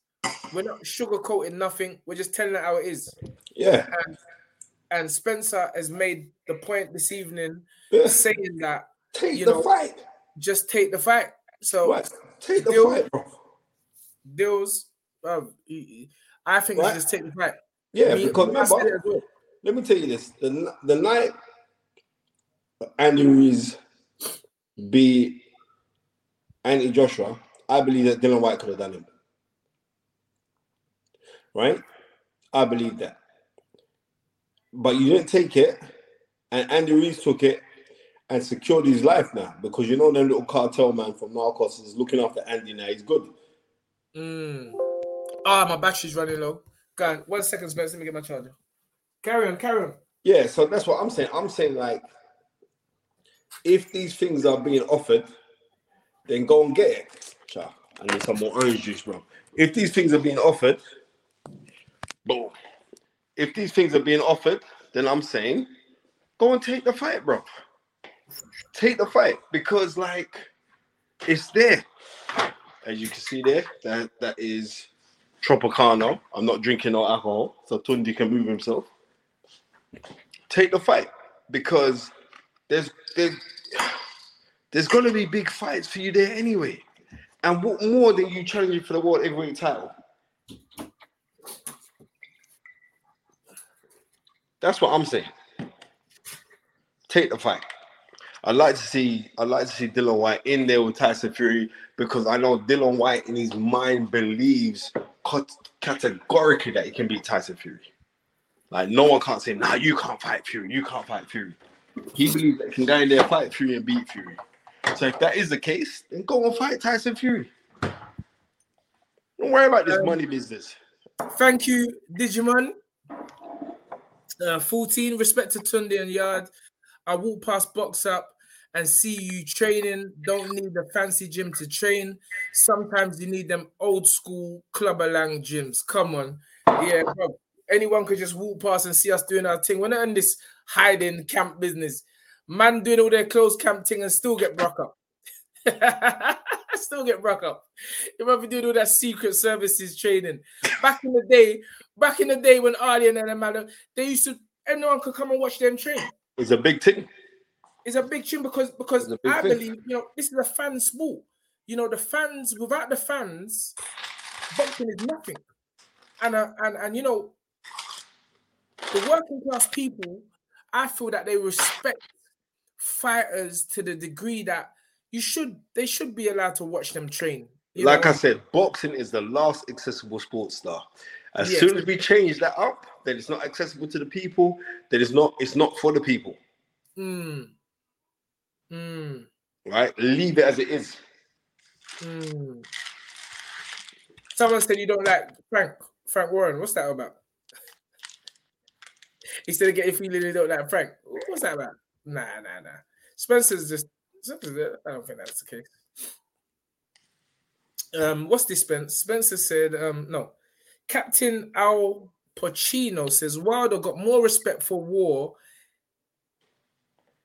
We're not sugarcoating nothing. We're just telling it how it is. Yeah. And Spencer has made the point this evening yeah. saying that Take you the know, fight. just take the fight. So Right. Take the fight, bro. deals, um, I think Right. just take the fight. Yeah, Me- because I said it remember, well. let me tell you this: the the night Andy Ruiz beat Andy Joshua, I believe that Dillian Whyte could have done him. Right? I believe that. But you didn't take it, and Andy Ruiz took it and secured his life now because you know that little cartel man from Narcos is looking after Andy now. He's good. Mm. Ah, my battery's running low. Go on. One second, Spence. Let me get my charger. Carry on, carry on. Yeah, so that's what I'm saying. I'm saying like, if these things are being offered, then go and get it. Cha, I need some more orange juice, bro. If these things are being offered, boom. If these things are being offered, then I'm saying, go and take the fight, bro. Take the fight because like, it's there. As you can see there, that that is Tropicana. I'm not drinking no alcohol, so Tunde can move himself take the fight because there's there's there's gonna be big fights for you there anyway. And what more than you challenging for the world heavyweight title? That's what I'm saying. Take the fight. I'd like to see I'd like to see Dillian Whyte in there with Tyson Fury because I know Dillian Whyte in his mind believes categorically that he can beat Tyson Fury. Like no one can't say, nah, you can't fight Fury, you can't fight Fury. He believes that he can go in there, fight Fury, and beat Fury. So if that is the case, then go and fight Tyson Fury. Don't worry about this Um, money business. Thank you, Digimon. Uh, 14, respect to Tunde and Yarde. I walk past Box Up and see you training. Don't need a fancy gym to train. Sometimes you need them old school clubber lang gyms. Come on. Yeah, bro. Anyone could just walk past and see us doing our thing. We're not in this hiding camp business. Man doing all their closed camp thing and still get broke up. still get broke up. You might be doing all that secret services training. Back in the day, back in the day when Ali and them man, they used to anyone could come and watch them train. It's a big thing. It's a big thing because because It's a big I thing. believe you know this is a fan sport. You know the fans without the fans, boxing is nothing. And uh, and and you know the working class people, I feel that they respect fighters to the degree that you should they should be allowed to watch them train. like know? I said, boxing is the last accessible sports star. As Yes. soon as we change that up, then it's not accessible to the people, that it's not it's not for the people. Mm. Mm. Right? Leave it as it is. Mm. Someone said you don't like Frank Frank Warren. What's that about? Instead of getting feeling you don't like Frank. What's that about? Nah, nah, nah. Spencer's just. I don't think that's the case. Um, what's this, Spence? Spencer said, um, no. Captain Al Pacino says Wilder got more respect for war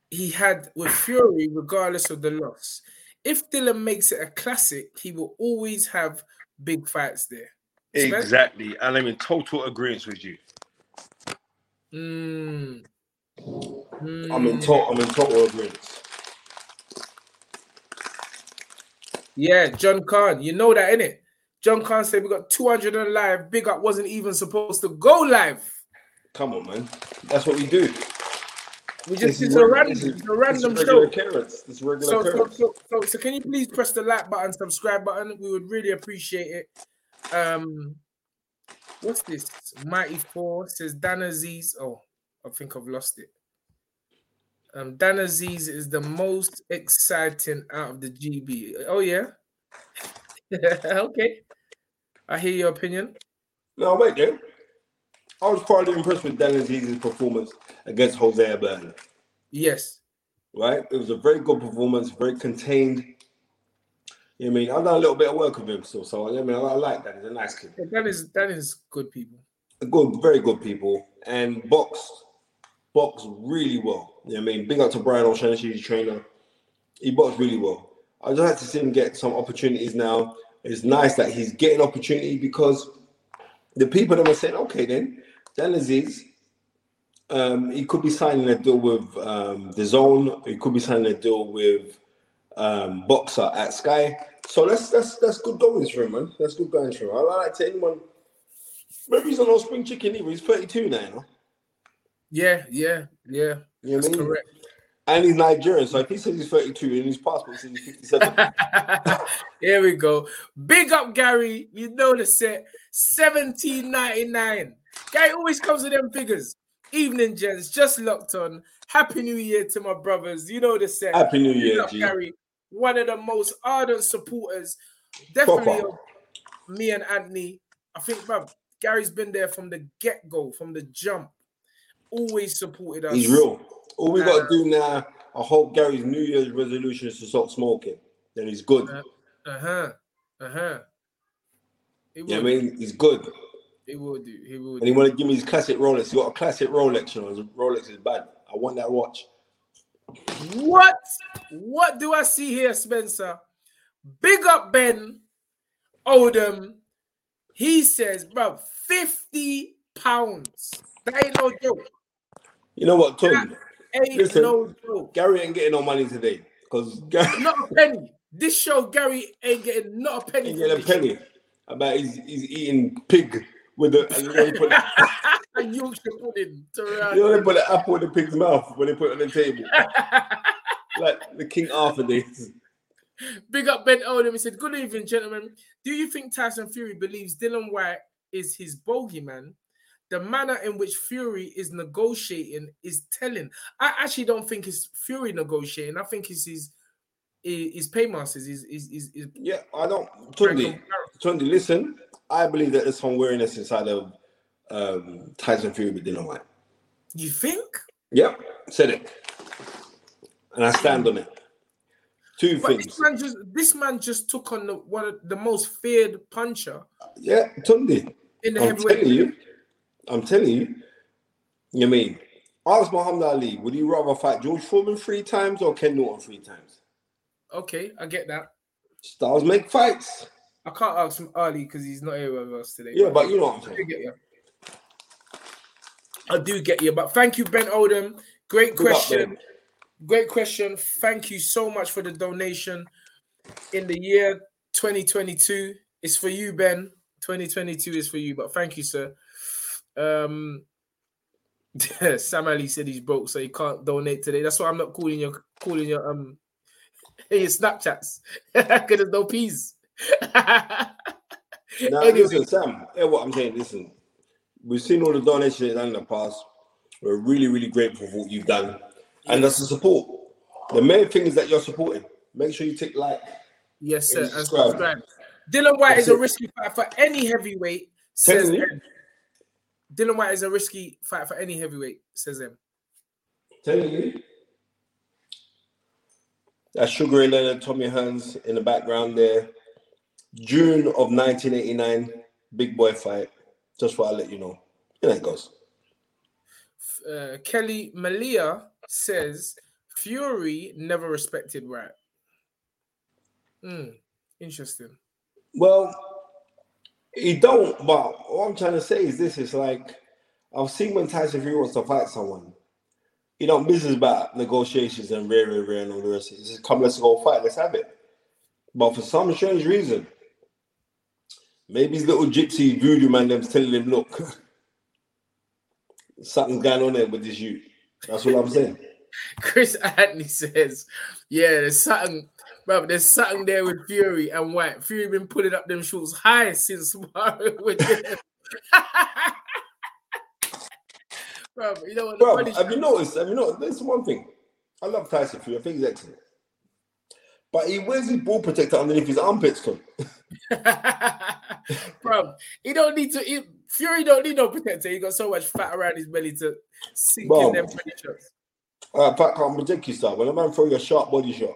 he had with Fury, regardless of the loss. If Dillian makes it a classic, he will always have big fights there. Exactly, and I'm in total agreement with you. Mm. I'm in total. I'm in total agreement. Yeah, John Khan. You know that, innit? John Khan said we got 200 on live. Big up wasn't even supposed to go live. Come on, man. That's what we do. We just it's a random, this it's a random show. occurrence. This regular So, so, so, so, so can you please press the like button, subscribe button? We would really appreciate it. Um, what's this? Mighty Four says Dan Azeez. Oh, I think I've lost it. Um, Dan Azeez is the most exciting out of the GB. Oh yeah. okay. I hear your opinion. No, wait there. I was partly impressed with Dan Azeez's performance against Jose Byrne. Yes. Right? It was a very good performance, very contained. You know I mean? I've done a little bit of work with him still, so I mean, I, I like that. He's a nice kid. That is that is good people. Good, very good people, and boxed, boxed really well. You know I mean? Big up to Brian O'Shaughnessy, his trainer. He boxed really well. I just had to see him get some opportunities now. It's nice that he's getting opportunity because the people that were saying, okay, then Dan Azeez, um, he could be signing a deal with um, DAZN. He could be signing a deal with um, Boxxer at Sky. So that's that's that's good goings for him, man. That's good goings for him. I like to anyone. Maybe he's on no spring chicken either. He's 32 now. Yeah, yeah, yeah. You know what I That's mean? correct. And he's Nigerian, so if he says he's 32 and his passport says he's 57, Here we go. Big up Gary. You know the set. 1799. Gary always comes with them figures. Evening, gents. Just locked on. Happy New Year to my brothers. You know the set. Happy New Big Year, up G. Gary. One of the most ardent supporters. Definitely of me and Anthony. I think, bruv, Gary's been there from the get-go, from the jump. Always supported us. He's real. All we got to do now, I hope Gary's New Year's resolution is to stop smoking. Then he's good. Uh-huh. Uh-huh. He You know will, what I mean? He's good. he will do. He will And he want to give me his classic Rolex. He got a classic Rolex. You know, his Rolex is bad. I want that watch. What? What do I see here, Spencer? Big up Ben Odom. He says, bro, 50 pounds. That ain't no joke. You know what, Tony? Ain't Listen. no joke. Gary ain't getting no money today because Gary Not a penny. This show, Gary ain't getting not a penny. ain't getting a penny. About he's, he's eating pig with the. You know, they put, A Yorkshire pudding. to you know they put the apple in the pig's mouth when they put it on the table, like the King Arthur days. Big up Ben Odom. He said, Good evening, gentlemen. Do you think Tyson Fury believes Dillian Whyte is his bogeyman? The manner in which Fury is negotiating is telling. I actually don't think it's Fury negotiating. I think it's his his, paymasters. Is his, his Yeah, I don't. Tunde, Tunde, listen. I believe that there's some weariness inside of um, Tyson Fury with Dillian Whyte. You think? Yep, said it, and I stand on it. Two But things. this man just this man just took on the one of the most feared puncher Yeah, Tunde. in the I'm heavyweight. telling you. I'm telling you. You mean ask Muhammad Ali, would you rather fight George Foreman three times or Ken Norton three times? Okay, I get that. Stars make fights. I can't ask him early because he's not here with us today. Yeah, but you know what I'm do saying. get you. I do get you, but thank you, Ben Odom. Great up, question. Ben. Great question. Thank you so much for the donation in the year 2022. It's for you, Ben. 2022 is for you, but thank you, sir. Um, Sam Ali said he's broke, so he can't donate today. That's why I'm not calling your calling your um your Snapchats because there's no peas. Now, listen, Sam, what I'm saying. Listen, we've seen all the donations you've done in the past. We're really, really grateful for what you've done. And that's the support. The main thing is that you're supporting. Make sure you take like. Yes, sir. And And subscribe. subscribe. Dillian Whyte That's is a risky fight for any heavyweight, says Telling you. Dillian Whyte is a risky fight for any heavyweight, says him. Telling you. That's Sugar Leonard, Tommy Hearns in the background there. June of 1989, big boy fight. Just what I let you know. Here it goes. Uh, Kelly Malia says Fury never respected Whyte. Hmm, interesting. Well, He don't, but what I'm trying to say is this: it's like I've seen when Tyson Fury wants to fight someone, he don't business about negotiations and rare, rare, rare, and all the rest. It's just come, let's go fight, let's have it. But for some strange reason, maybe his little gypsy voodoo man them's telling him, look, something's going on there with this you. That's what I'm saying. Chris Anthony says, "Yeah, there's something, bro. There's something there with Fury and Whyte. Fury been putting up them shorts high since with them." bro, you know what? Bro, have you noticed? Have you noticed? There's one thing. I love Tyson Fury. I think he's excellent. But he wears his ball protector underneath his armpits, too. bro, he don't need to. He, Fury don't need no protector. He got so much fat around his belly to sink Bro. in them pretty shots. Uh, fat can't protect you, sir. When a man throw you a sharp body shot,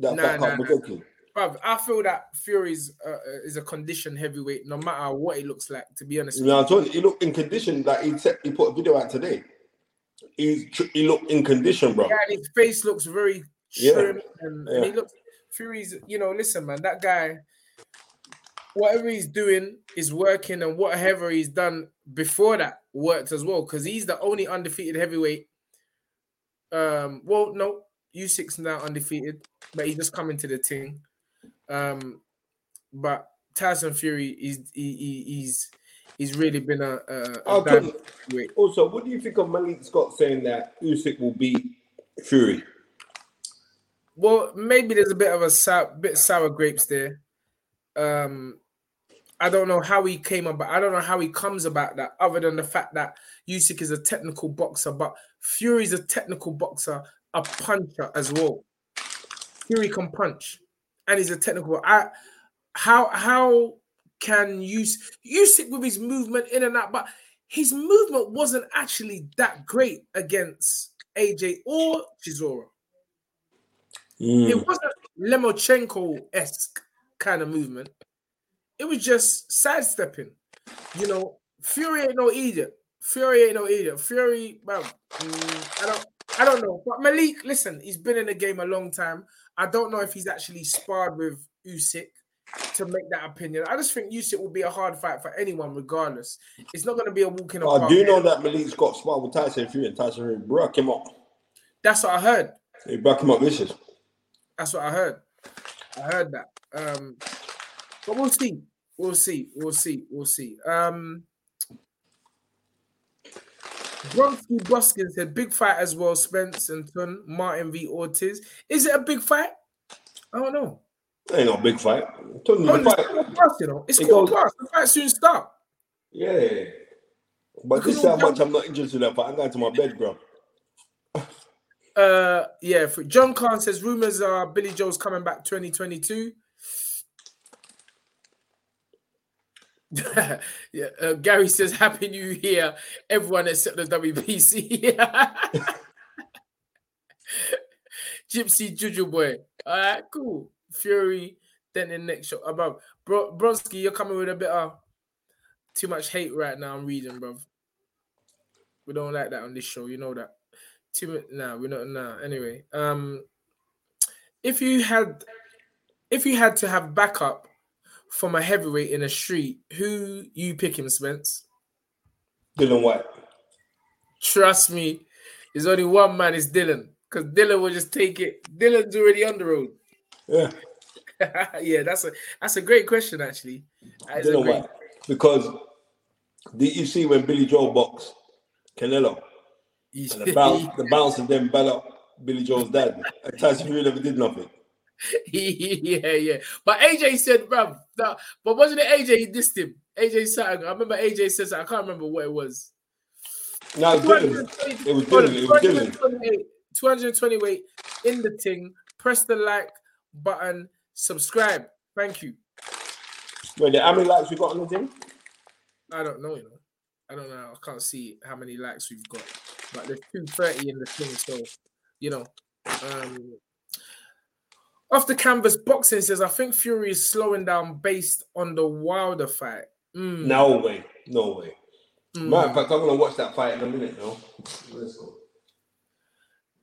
that Nah, can't nah. protect you. Bruv, I feel that Fury's uh, uh, is a conditioned heavyweight, no matter what he looks like. To be honest, know, I told you, he looked in condition. Like he said, he put a video out today. He's he looked in condition, bro. Yeah, and his face looks very Yeah. trim, and, and he looks Fury's. You know, listen, man, that guy, whatever he's doing is working, and whatever he's done before that worked as well, because he's the only undefeated heavyweight. Um, well, no, Usyk now undefeated, but he just come into the thing. Um, but Tyson Fury, is he, he, he's he's really been a, a, a I'll bad tell you. heavyweight. Also, what do you think of Malik Scott saying that Usyk will beat Fury? Well, maybe there's a bit of a sour, bit sour grapes there. Um, I don't know how he came about. I don't know how he comes about that, other than the fact that Usyk is a technical boxer, but Fury's a technical boxer, a puncher as well. Fury can punch, and he's a technical. I how how can Us Usyk with his movement in and out, but his movement wasn't actually that great against AJ or Chisora. Mm. It wasn't Lomachenko esque kind of movement. It was just sidestepping. You know, Fury ain't no idiot. Fury ain't no idiot. Fury, well, mm, I don't, I don't know. But Malik, listen, he's been in the game a long time. I don't know if he's actually sparred with Usyk to make that opinion. I just think Usyk will be a hard fight for anyone, regardless. It's not going to be a walk in the I do know that Malik's got sparred with Tyson Fury and Tyson Fury broke him up. That's what I heard. He broke him up vicious. That's what I heard. I heard that. Um, but we'll see. We'll see. We'll see. We'll see. Um, Bronski Boskin said big fight as well. Spence and Martin v Ortiz. Is it a big fight? I don't know. Ain't no big fight. It's fight. you know. It's It quarter goes- The fight soon start. Yeah. But this is how much I'm not interested in that fight. I'm going to my bed, bro. Uh, yeah. For John Khan says rumors are Billy Joe's coming back 2022. yeah, uh, Gary says Happy New Year, everyone except the WBC. Gypsy Juju boy. All right, cool. Fury, then the next show. Above Bro Bronski, you're coming with a bit of too much hate right now. I'm reading, bro. We don't like that on this show, you know that. Too much nah, we're not nah. Anyway, um if you had if you had to have backup from a heavyweight in a street, who you picking, Spence? Dillian Whyte. Trust me, there's only one man, it's Dillian. Because Dillian will just take it. Dillian's already on the road. Yeah. yeah, that's a that's a great question, actually. That is a Dillian great- Whyte. Because did you see when Billy Joe boxed Canelo? And the bounce, the bounce of them bell up Billy Joe's dad. Tyson Fury never did nothing. yeah, yeah. But AJ said, bruv, that, but wasn't it AJ he dissed him? AJ Saturn. I remember AJ says I can't remember what it was. No, it was Dillian. It was Dillian. It was Dillian. 228 220 weight in the thing. Press the like button, subscribe. Thank you. Wait, how many likes we got on the thing? I don't know, you know. I don't know. I can't see how many likes we've got, but there's 230 in the thing. So, you know, um, off the canvas, boxing says I think Fury is slowing down based on the Wilder fight. Mm, No way. No way. mm. Matter of fact, I'm gonna watch that fight in a minute now. Let's go.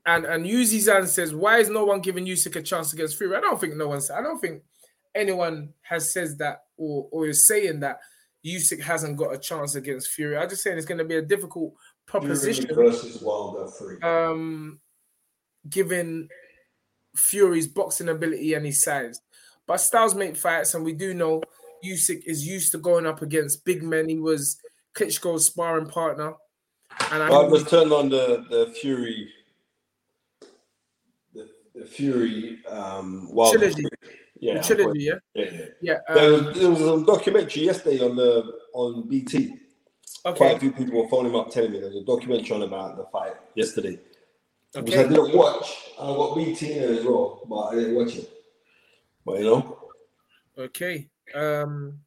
And and Yuzi Zan says, why is no one giving Usyk a chance against Fury? I don't think no one's. I don't think anyone has says that or or is saying that Usyk hasn't got a chance against Fury. I'm just saying it's going to be a difficult proposition. Fury versus Wilder three. Um, given Fury's boxing ability and his size, but styles make fights, and we do know Usyk is used to going up against big men. He was Klitschko's sparring partner, and I I just turned on the the Fury. The, the Fury um Wilder Trilogy. three. Yeah, trilogy, yeah, yeah, yeah. yeah. There Um, was, there was a documentary yesterday on the on BT. Quite a few people were phoning up telling me there's a documentary on about the fight yesterday. Which I didn't watch. I got BT in it as well, but I didn't watch it. But you know, Okay. Um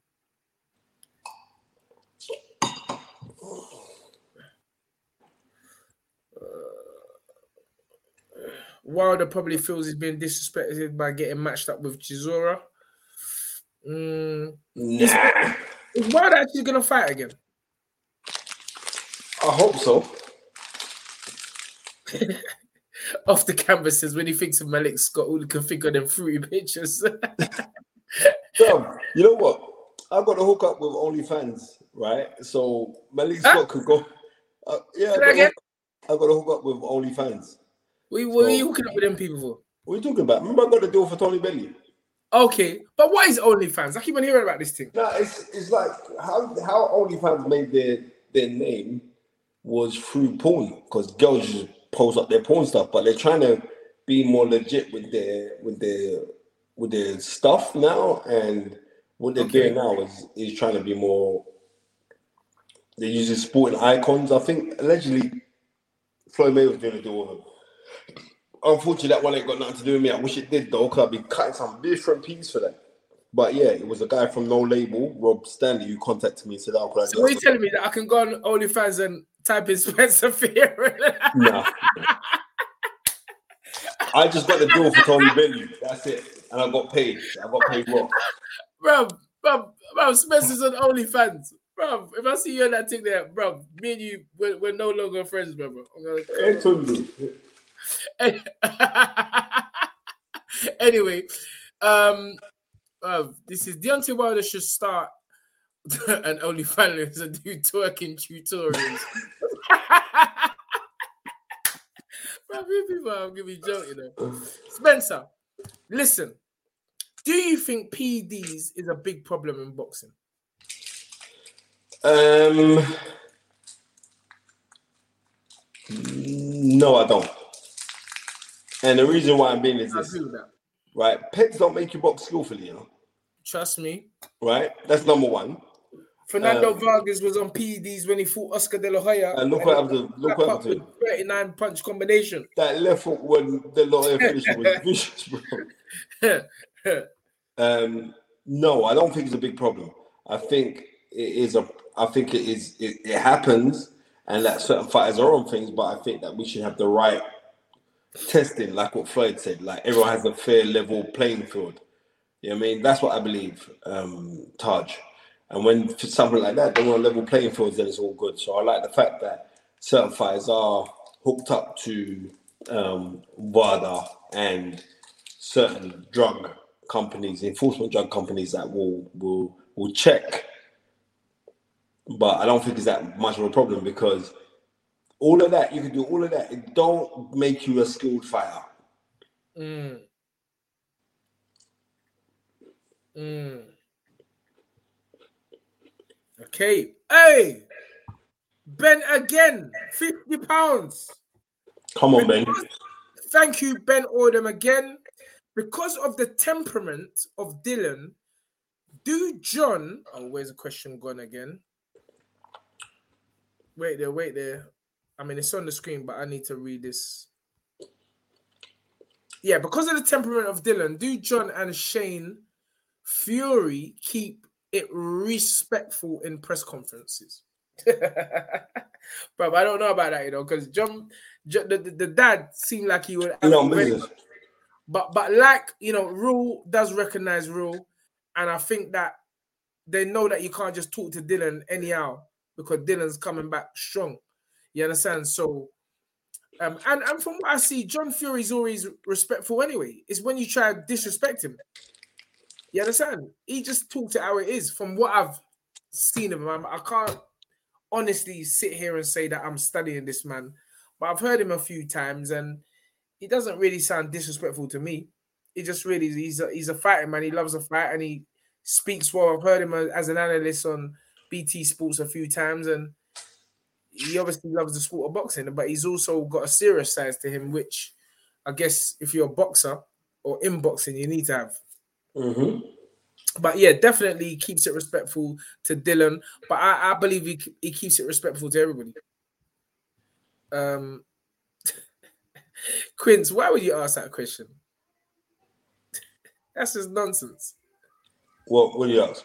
Wilder probably feels he's been disrespected by getting matched up with Chisora. Mm, nah. is Wilder actually gonna fight again? I hope so. Off the canvases when he thinks of Malik Scott, all he can think of them fruity pictures. Bro, you know what? I've got to hook up with OnlyFans, right? So Malik Huh? Scott could go. Uh, yeah, I got? I got to hook up with OnlyFans. we what are So- you hooking up with them people for? What are you talking about? Remember, I got the deal for Tony Bellew. Okay, but what is OnlyFans? I keep on hearing about this thing. No, it's it's like how how OnlyFans made their their name was through porn because girls just post up their porn stuff, but they're trying to be more legit with their with their with their stuff now, and what they're Okay. doing now is is trying to be more. They're using sporting icons. I think allegedly Floyd May was doing a deal with them. Unfortunately, that one ain't got nothing to do with me. I wish it did though, because I'd be cutting some different piece for that. But yeah, it was a guy from No Label, Rob Stanley, who contacted me and said, oh, "I'll So what are you telling me that I can go on OnlyFans and type Spencer Fearon? Nah. I just got the deal for Tony Bellew. That's it, and I got paid. I got paid well. bro, bro, bro, Spencer's on OnlyFans. Bro, if I see you on that thing there, bro, me and you, we're, we're no longer friends, bro. bro. Gonna- anyway, um, uh, this is Deontay Wilder should start an OnlyFans and do twerking tutorials. Bro, you people are gonna be joking. Though. Spencer, listen. Do you think PEDs is a big problem in boxing? Um, no, I don't. And the reason why I'm being is this, that. right? Pets don't make you box skillfully, you know, Trust me. right? That's number one. Fernando Uh, Vargas was on PEDs when he fought Oscar De La Hoya. And look what happened to- look what happened 39 punch combination. That left hook when the lawyer finished was vicious, bro. Um, no, I don't think it's a big problem. I think it is a. I think it is. It, it happens, and that certain fighters are on things. But I think that we should have the right testing, like what Floyd said. Like everyone has a fair level playing field. You know what I mean? That's what I believe, um, Taj. And when for something like that, they're on level playing fields, then it's all good. So I like the fact that certain fighters are hooked up to um, WADA and certain drug companies, enforcement drug companies that will will will check. But I don't think it's that much of a problem because all of that you can do all of that. It don't make you a skilled fighter. Mm. Mm. Okay. Hey, Ben again, 50 pounds. Come on, Ben. Thank you, Ben Ordem, again. Because of the temperament of Dillian, do John. Oh, where's the question gone again? Wait there, wait there. I mean, it's on the screen, but I need to read this. Yeah, because of the temperament of Dillian, do John and Shane Fury keep it respectful in press conferences? but I don't know about that, you know, because John, Jo- the, the, the dad seemed like he would. Know, but but like you know, rule does recognize rule, and I think that they know that you can't just talk to Dillian anyhow because Dillian's coming back strong. You understand? So, um, and and from what I see, John Fury's always respectful anyway. It's when you try to disrespect him. You understand? He just talks it how it is. From what I've seen of him. I'm, I can't honestly sit here and say that I'm studying this man, but I've heard him a few times, and he doesn't really sound disrespectful to me. He just really he's a, he's a fighting man. He loves a fight, and he speaks well. I've heard him as an analyst on BT Sports a few times, and he obviously loves the sport of boxing, but he's also got a serious side to him, which I guess if you're a boxer or in boxing, you need to have. Mm-hmm. But yeah, definitely keeps it respectful to Dillian. But I, I believe he, he keeps it respectful to everybody. Um, Quince, why would you ask that question? That's just nonsense. What? What do you ask?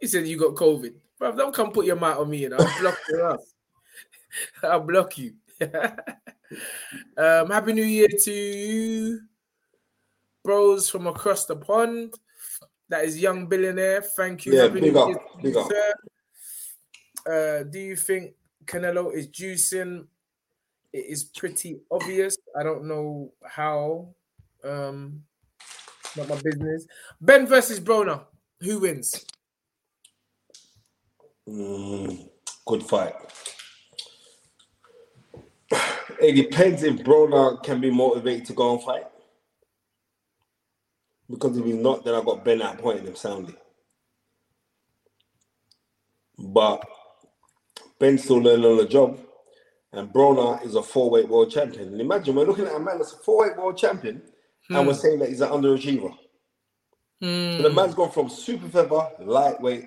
He said you got COVID. Bro, don't come put your mouth on me, and. I'll block your ass. I'll block you. um, happy New Year to you, bros from across the pond. That is young billionaire. Thank you. Yeah, big up, big up. Uh, do you think Canelo is juicing? It is pretty obvious. I don't know how. Um, not my business. Benn versus Broner. Who wins? Mm, good fight. It depends if Broner can be motivated to go and fight. Because if he's not, then I got Benn out pointing him soundly. But Benn's still learning on the job. And Broner is a four-weight world champion. And imagine we're looking at a man that's a four-weight world champion, and we're saying that he's an underachiever. So the man's gone from super feather, lightweight,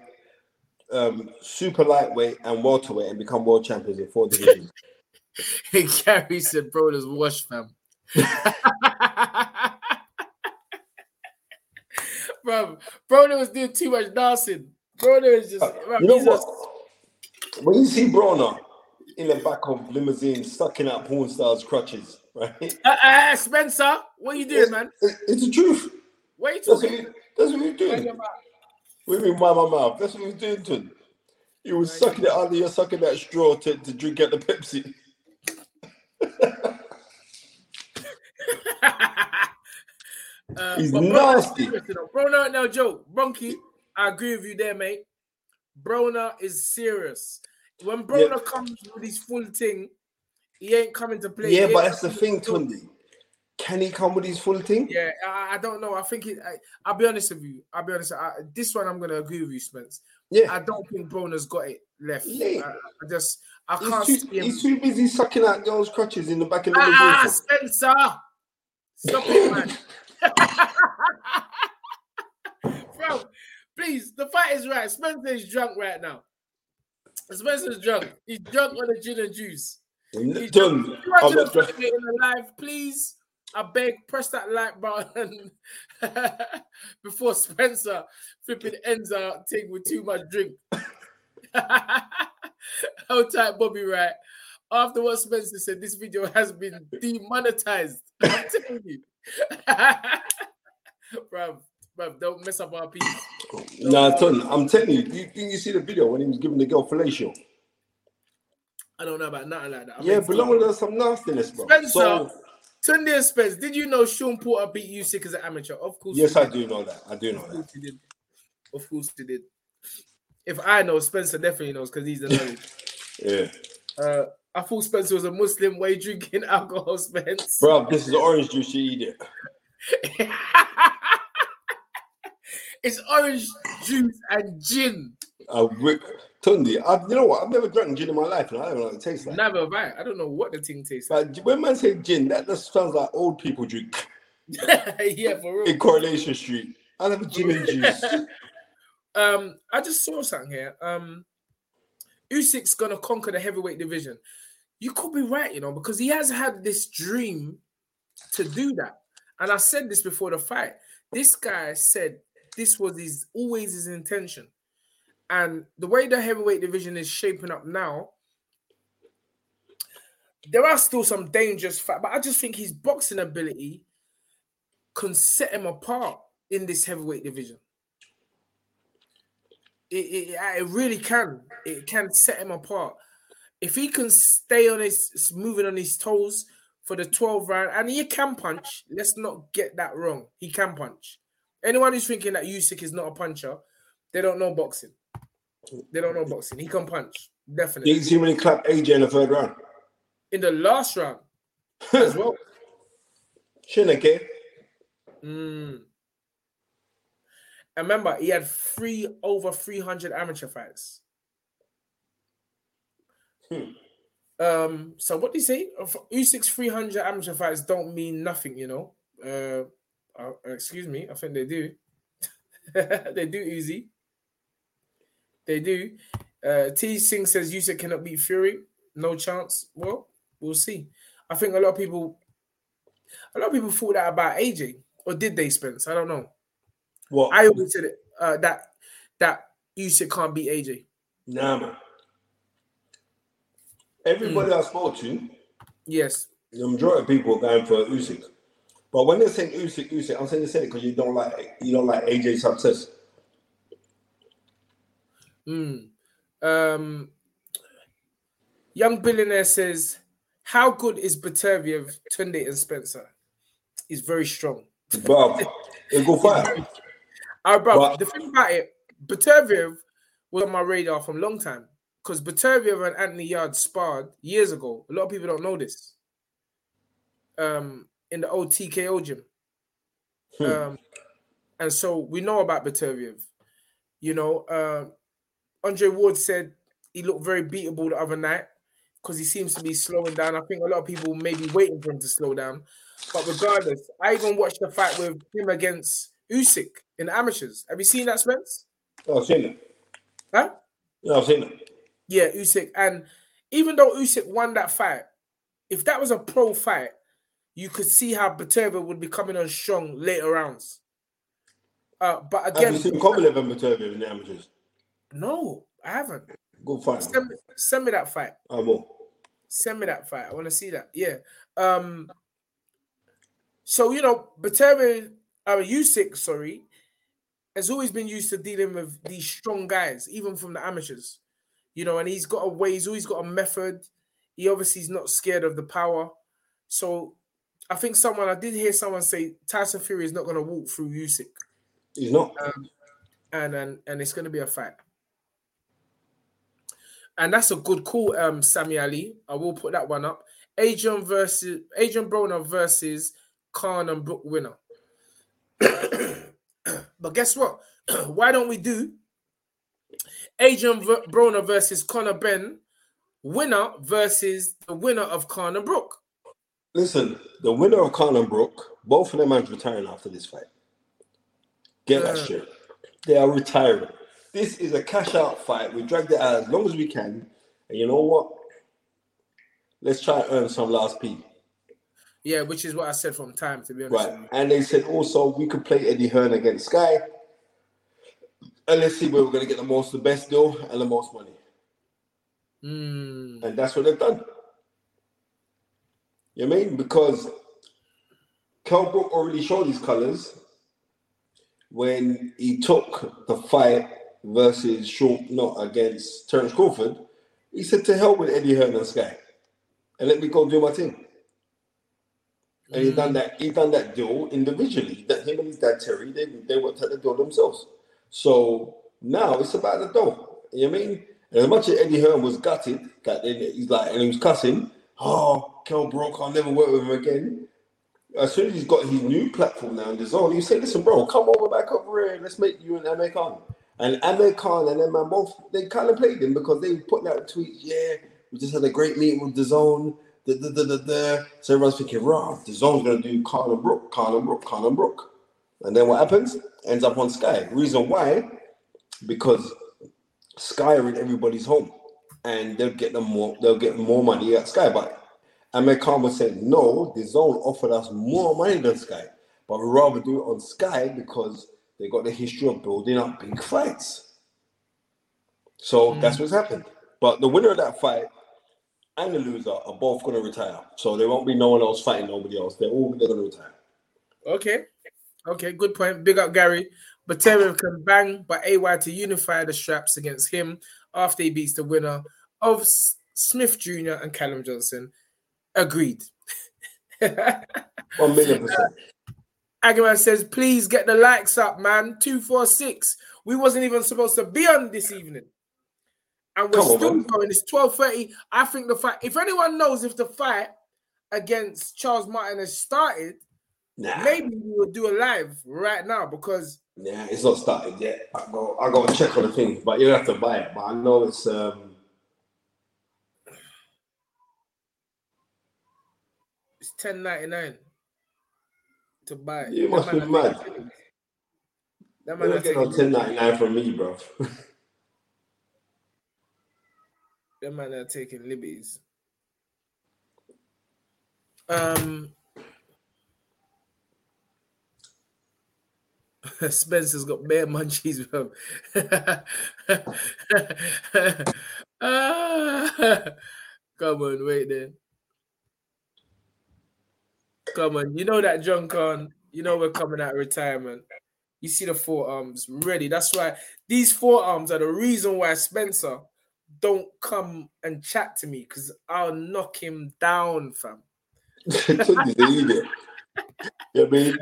um, super lightweight, and welterweight, and become world champions in four divisions. Gary said, "Brothers, washed, fam." bro, Broner was doing too much dancing. Broner is just. bruv, you know what? When you see Broner in the back of limousine, sucking in that porn star's crutches, right? Uh, uh, Spencer, what are you doing, man? It's the truth. What are you That's what, talking? that's what he's doing. What do you mean by my mouth? That's what he's doing to him. He was sucking it under, you're sucking that straw to, to drink out the Pepsi. Uh, He's is nasty. know. Broner, no joke. Bronky, I agree with you there, mate. Broner is serious. When Broner Yeah. comes with his full thing, he ain't coming to play. Yeah, but that's the thing, Tunde. Can he come with his full thing? Yeah, I, I don't know. I think it. I, I'll be honest with you. I'll be honest. I, this one, I'm gonna agree with you, Spence. Yeah. I don't think Broner's got it left. Yeah. I, I just, I can't He's see too, him. he's too busy sucking out girls' crutches in the back of the ah. Spencer, stop it, man. Bro, please, the fight is right. Spencer is drunk right now. Spencer's drunk. He's drunk on the gin and juice. He's drunk. You I'm not drunk. in the live, please. I beg, press that like button before Spencer flipping ends our thing with too much drink. Hold tight, Bobby. Right after what Spencer said, this video has been demonetized. I'm telling you, bruv, bruv, don't mess up our piece. Nah, Ton, I'm telling you, you, think you see the video when he was giving the girl fellatio? I don't know about nothing like that. I Yeah, but long there's some nastiness, bro. Spencer, So, Tunde and Spence, did you know Shawn Porter beat you sick as an amateur? Of course. yes, I did. do know that. I do know Of that. did. Of course he did. If I know, Spencer definitely knows because he's the knowledge. Yeah. Uh, I thought Spencer was a Muslim. You drinking alcohol, Spence? Bro, this is orange juice, you eat it. it's orange juice and gin. Uh, Tunde, I, you know what? I've never drunk gin in my life, and I don't know what it tastes like. Never right. I don't know what the thing tastes like. But when man say gin, that just sounds like old people drink yeah, for real. in Coronation Street. I have a gin and juice. Um, I just saw something here. Um, Usyk's gonna conquer the heavyweight division. You could be right, you know, because he has had this dream to do that. And I said this before the fight. This guy said this was his always his intention. And the way the heavyweight division is shaping up now, there are still some dangerous fight, but I just think his boxing ability can set him apart in this heavyweight division. It, it, it really can. It can set him apart. If he can stay on his moving on his toes for the 12 round, and he can punch, let's not get that wrong. He can punch. Anyone who's thinking that Usyk is not a puncher, they don't know boxing. They don't know boxing. He can punch, Did definitely. you see when he clapped AJ in the third round? In the last round as well. Shinake. Mm. And remember, he had three over 300 amateur fights. Hmm. Um, so what do you say? Usyk's 300 amateur fights don't mean nothing, you know. Uh, uh, excuse me, I think they do. they do, Uzi. They do. Uh, T Singh says Usyk cannot beat Fury. No chance. Well, we'll see. I think a lot of people, a lot of people thought that about AJ, or did they, Spence? I don't know. Well, I always said it, uh, that that Usyk can't beat AJ. Nah, man. Everybody I spoke to, Yes. the majority of people are going for Usyk. But when they're saying Usyk, Usyk, I'm saying they say it because you don't like you don't like AJ's success. Mm. Um, young billionaire says, "How good is Beterbiev, Tunde, and Spencer? He's very strong." But it's good fight. Our brother, But- the thing about it, Beterbiev was on my radar from a long time because Beterbiev and Anthony Yarde sparred years ago. A lot of people don't know this. Um, in the old TKO gym. Hmm. Um, and so we know about Beterbiev. You know, uh, Andre Ward said he looked very beatable the other night because he seems to be slowing down. I think a lot of people may be waiting for him to slow down. But regardless, I even watched the fight with him against Usyk in the amateurs. Have you seen that, Spence? Oh, I've seen it. Huh? Yeah, I've seen it. Yeah, Usyk. And even though Usyk won that fight, if that was a pro fight, you could see how Beterbiev would be coming on strong later rounds. Uh, but Have again, you seen Kovalev and Maturviev in the amateurs? no, I haven't. Good fight. Send me, send me that fight. I will. Send me that fight. I want to see that. Yeah. Um. So you know, Beterbiev, uh, Usyk, sorry, has always been used to dealing with these strong guys, even from the amateurs. You know, and he's got a way. He's always got a method. He obviously is not scared of the power. So, I think someone I did hear someone say Tyson Fury is not going to walk through Usyk, He's not. and and and it's going to be a fight. And that's a good call, um, Sammy Ali. I will put that one up. Adrian versus Adrian Broner versus Khan and Brook winner. but guess what? Why don't we do Adrian Broner versus Conor Benn winner versus the winner of and Brook? Listen, the winner of Conor Brook, both of them are retiring after this fight. Get that Yeah. straight. They are retiring. This is a cash out fight. We dragged it out as long as we can. And you know what? Let's try and earn some last P. Yeah, which is what I said from time to be honest. Right. And they said also we could play Eddie Hearn against Sky. And let's see where we're going to get the most, the best deal and the most money. Mm, And that's what they've done. You know I mean? Because Kel Brook already showed his colors when he took the fight versus Short not against Terence Crawford. He said to hell with Eddie Hearn and Sky. And let me go do my thing. And he done that, he done that deal individually. That him and his dad Terry, they they worked out the deal themselves. So now it's about the dough. You know what I mean? And as much as Eddie Hearn was gutted, that he's like, and he was cussing, oh, Kel Brook, I'll never work with him again. As soon as he's got his new platform now in DAZN, he said, listen, bro, come over back over here. Let's make you and Amir Khan. And Amir Khan and them both, they kind of played him because they put out tweets, yeah, we just had a great meeting with DAZN. Da, da, da, da, da. So everyone's thinking, raw, DAZN's going to do Khan and Brook, Khan and Brook, Khan and Brook. And then what happens? Ends up on Sky. Reason why? Because Sky are in everybody's home, and they'll get them more. They'll get more money at Sky. But Amir Khan was saying, no, DAZN offered us more money than Sky, but we'd rather do it on Sky because they got the history of building up big fights. So mm. that's what's happened. But the winner of that fight and the loser are both going to retire. So there won't be no one else fighting nobody else. They're all they're going to retire. Okay. Okay, good point. Big up Gary. Beterbiev can bang, but AY to unify the straps against him after he beats the winner of Smith Jr. and Callum Johnson. Agreed. One million percent. Agaman says, please get the likes up, man. 246. We wasn't even supposed to be on this evening. and we're Come still man. going. It's twelve thirty. I think the fight. If anyone knows if the fight against Charles Martin has started, Nah, maybe we will do a live right now because yeah, it's not started yet. I go, I to check on the thing, but you have to buy it. But I know it's um, it's ten ninety nine to buy. it. You That must be mad. That man getting on taking. ten ninety nine from me, bro. That man are taking liberties. Um, Spencer's got bare munchies, bro. come on, wait there. Come on, you know that John Con. You know we're coming out of retirement. You see the forearms ready. That's why these forearms are the reason why Spencer don't come and chat to me because I'll knock him down, fam. Tunde's an idiot. You know I mean?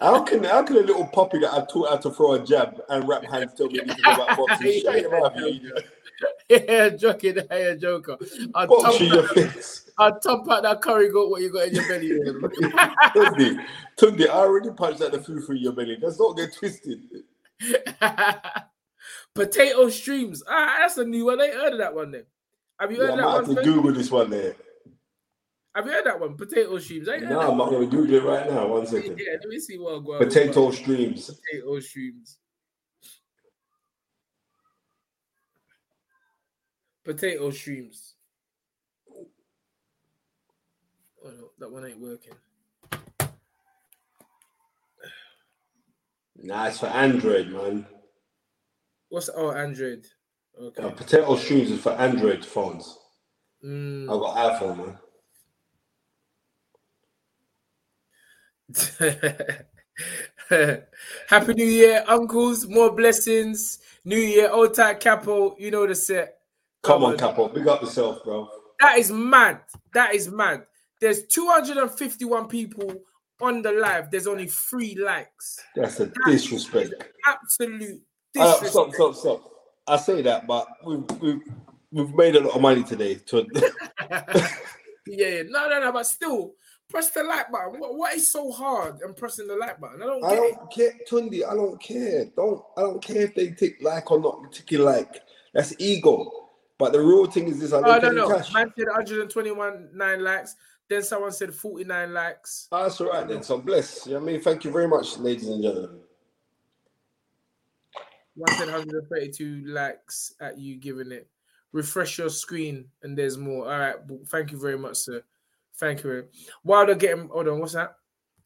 How can how can a little puppy that I taught how to throw a jab and wrap hands tell me anything about boxing? Shut your mouth, you yeah, joking, yeah, joker. I'll Box thump, you in your face. I'll thump out that curry goat what you got in your belly. Tunde, Tunde, I already punched out the food in your belly. Let's not get twisted. Potato streams. Ah, that's a new one. I heard of that one then. Have you Yeah, I heard that might have one? to Spencer? Google this one there. Have you heard that one? Potato streams. I No, I'm not going to Google it right now. One second. Yeah, let me see what going Potato streams. potato streams. Potato streams. Oh no, that one ain't working. Nah, it's for Android, man. What's oh Android? Uh, Okay. potato streams is for Android phones. Mm. I've got iPhone, man. Happy New Year, uncles. More blessings. New Year, old tight capo. You know the set. Come on, Capo. Big up yourself, bro. That is mad. That is mad. There's 251 people on the live. There's only three likes. That's a disrespect. Absolute Uh, disrespect. stop, stop, stop. I say that, but we've, we've, we've made a lot of money today. To, yeah, yeah. no, no, no. But still, press the like button. What, what is so hard in pressing the like button? I don't I don't care, Tunde. I don't care. Don't I don't care if they tick like or not tick like. That's ego. But the real thing is this: I Oh, don't no, get no. the cash. Man said 121 nine likes. Then someone said 49 likes. Ah, that's all right then. So bless. You know what I mean, thank you very much, ladies and gentlemen. One said 132 likes at you giving it. Refresh your screen and there's more. All right. Thank you very much, sir. Thank you. Wilder getting hold on, what's that?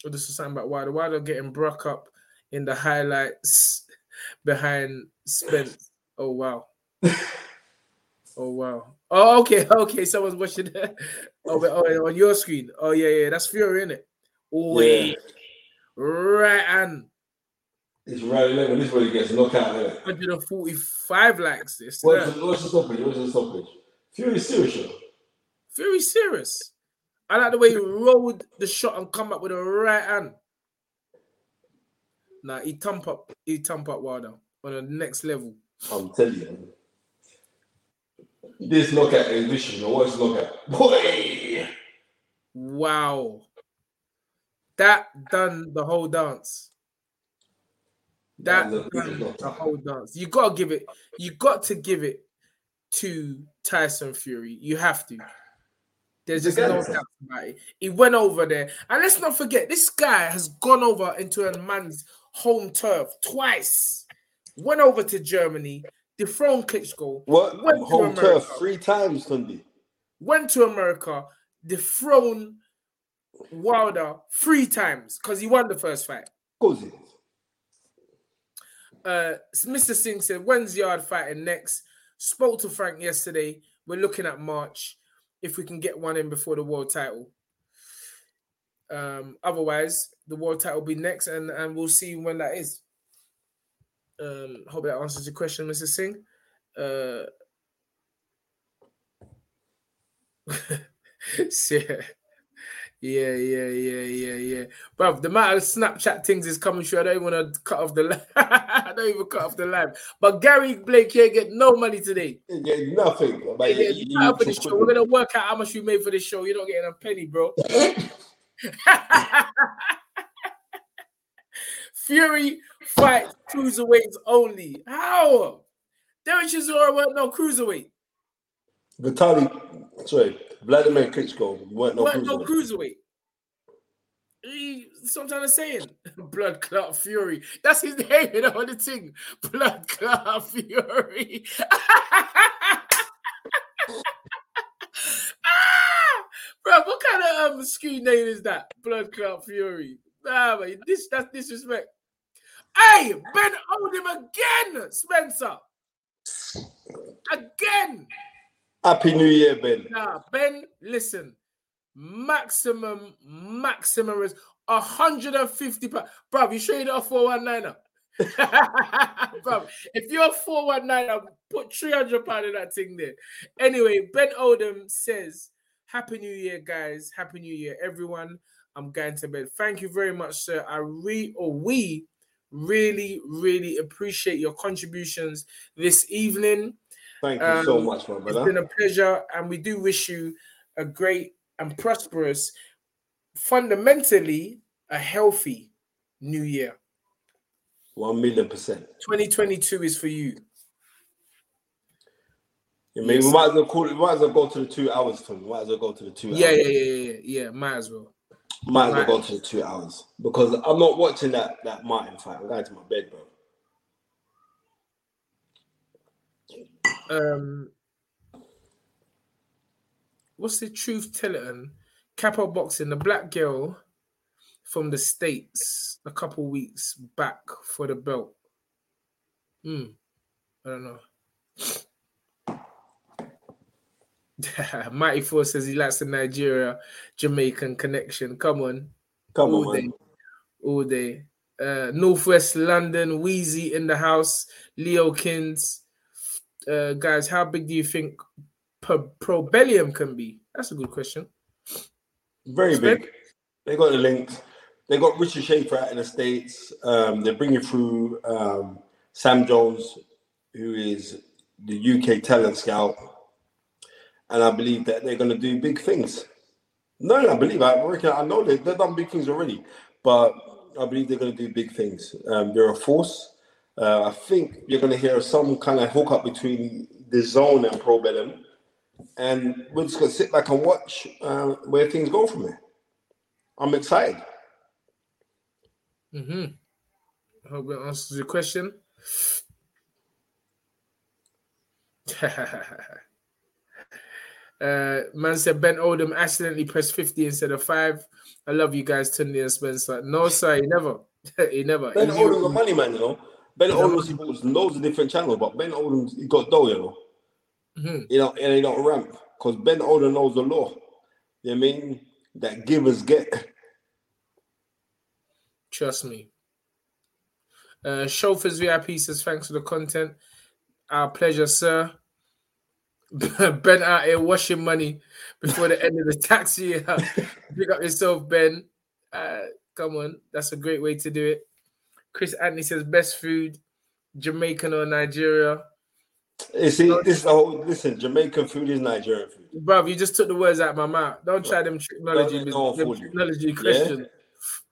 Oh, this is something about Wilder. Wilder getting Brock up in the highlights behind Spence. Oh wow. Oh wow. Oh okay, okay. Someone's watching that. Oh, wait, oh, on your screen. Oh yeah, yeah. That's Fury, isn't it? Oh Yeah. Right and It's right eleven. This is where he gets knocked out. There. 145 likes. This What's the, what's the stoppage? What's the stoppage? Fury serious. very serious. I like the way he rolled the shot and come up with a right hand. Nah, he thump up, he thump up Wilder on the next level. I'm telling you. This knockout is vicious. You know what's knockout? Boy. Wow. That done the whole dance. That That was a big the whole dance. You gotta give it, you got to give it to Tyson Fury. You have to. There's just no doubt about it. He went over there. And let's not forget, this guy has gone over into a man's home turf twice. Went over to Germany, dethroned Klitschko. What? Went Home America. turf three times, Tunde. Went to America, dethroned Wilder three times because he won the first fight. Of course it is. Uh, Mr. Singh said, when's Yarde fighting next? Spoke to Frank yesterday. We're looking at March if we can get one in before the world title. Um, otherwise, the world title will be next, and, and we'll see when that is. Um, hope that answers your question, Mr. Singh. Uh, yeah, yeah, yeah, yeah, yeah, yeah. But the amount of Snapchat things is coming through. I don't even want to cut off the. li- I don't even cut off the live. But Gary Blake here get no money today. You get nothing. But He you- get you- nothing for you show. We're gonna work out how much we made for this show. You're not getting a penny, bro. Fury fight cruiserweights only. How? Derek Chisora weren't no cruiserweight. Vitaly, sorry, Vladimir Klitschko weren't no weren't no cruiserweight. cruiserweight. He, that's what I'm trying to. Blood Clot Fury. That's his name, you know, on the thing. Blood Clot Fury. ah! Bro, what kind of um, screen name is that? Blood Clot Fury. Nah, man, this, that's disrespect. Hey, Ben Oldham again, Spencer. Again. Happy New Year, Ben. Nah, Ben, listen. Maximum, maximum is 150 pounds. Bro, you sure you're not a 419er? Bro, if you're a 419er, put 300 pounds in that thing there. Anyway, Ben Odom says, Happy New Year, guys. Happy New Year, everyone. I'm going to bed. Thank you very much, sir. I re or we really, really appreciate your contributions this evening. Thank you so Um, much, my It's brother. been a pleasure, and we do wish you a great and prosperous, fundamentally a healthy new year. One million percent. 2022 is for you. I mean, we might as well call it. We might as well go to the two hours, Tom. We might as well go to the two Yeah, hours. yeah, yeah, yeah, yeah, yeah. Might as well. Might as well Right. go to the two hours because I'm not watching that that Martin fight. I'm going to my bed, bro. Um, what's the truth telling? Capo boxing, the black girl from the states, a couple weeks back for the belt. Hmm. I don't know. Mighty Four says he likes the Nigeria Jamaican connection. Come on, Come all on, day, man. all day. Uh, Northwest London, Wheezy in the house, Leo Kins. Uh, guys, how big do you think Pro- Probellum can be? That's a good question. Very big. They got the links. They got Richard Schaefer out in the States. Um, they're bringing through um, Sam Jones, who is the UK talent scout. And I believe that they're going to do big things. No, no, I believe I reckon I know they, they've done big things already, but I believe they're going to do big things. Um, they're a force. Uh, I think you're going to hear some kind of hookup between DAZN and Probellum, and we're just going to sit back and watch uh, where things go from there. I'm excited. Mm-hmm. I hope that answers your question. uh, man said Ben Oldham accidentally pressed 50 instead of five. I love you guys, Tunde and Spencer. No, sir, he never. he never. Ben He- Odom's a money man, you know. Ben Odom's he owns loads of different channels, but Ben Odom's he got dough, you know. Mhm. You know, and he don't ramp because Ben Odom knows the law. You know what I mean? That givers get. Trust me. Uh, Chauffeurs VIP says, thanks for the content. Our pleasure, sir. ben out here washing money before the end of the tax year. Pick up yourself, Ben. Uh, come on. That's a great way to do it. Chris Anthony says, best food, Jamaican or Nigeria. You see, this whole listen, Jamaican food is Nigerian food. Bruv, you just took the words out of my mouth. Don't try them technology, No, no, them fool you. technology Yeah?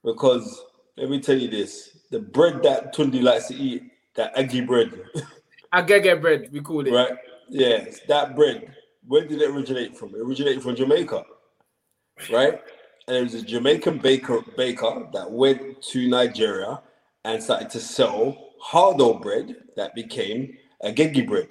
Because let me tell you this: the bread that Tunde likes to eat, that aggie bread, Agege bread, we call it. right? Yes, that bread. Where did it originate from? It originated from Jamaica, right? And it was a Jamaican baker baker that went to Nigeria and started to sell hardo bread that became a geggy bread.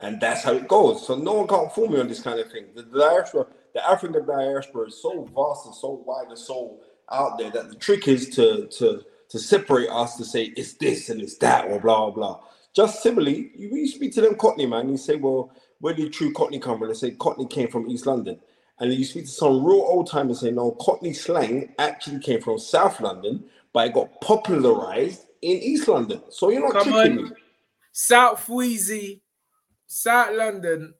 And that's how it goes. So no one can't fool me on this kind of thing. The diaspora, the African diaspora is so vast and so wide and so out there that the trick is to to to separate us to say it's this and it's that or blah blah blah. Just similarly, you, you speak to them Cockney man, you say, well, where did true Cockney come from? They say Cockney came from East London. And you speak to some real old timers and say, no, Cockney slang actually came from South London, but it got popularized in East London. So you're not Come tricking on. me. South Wheezy, South London,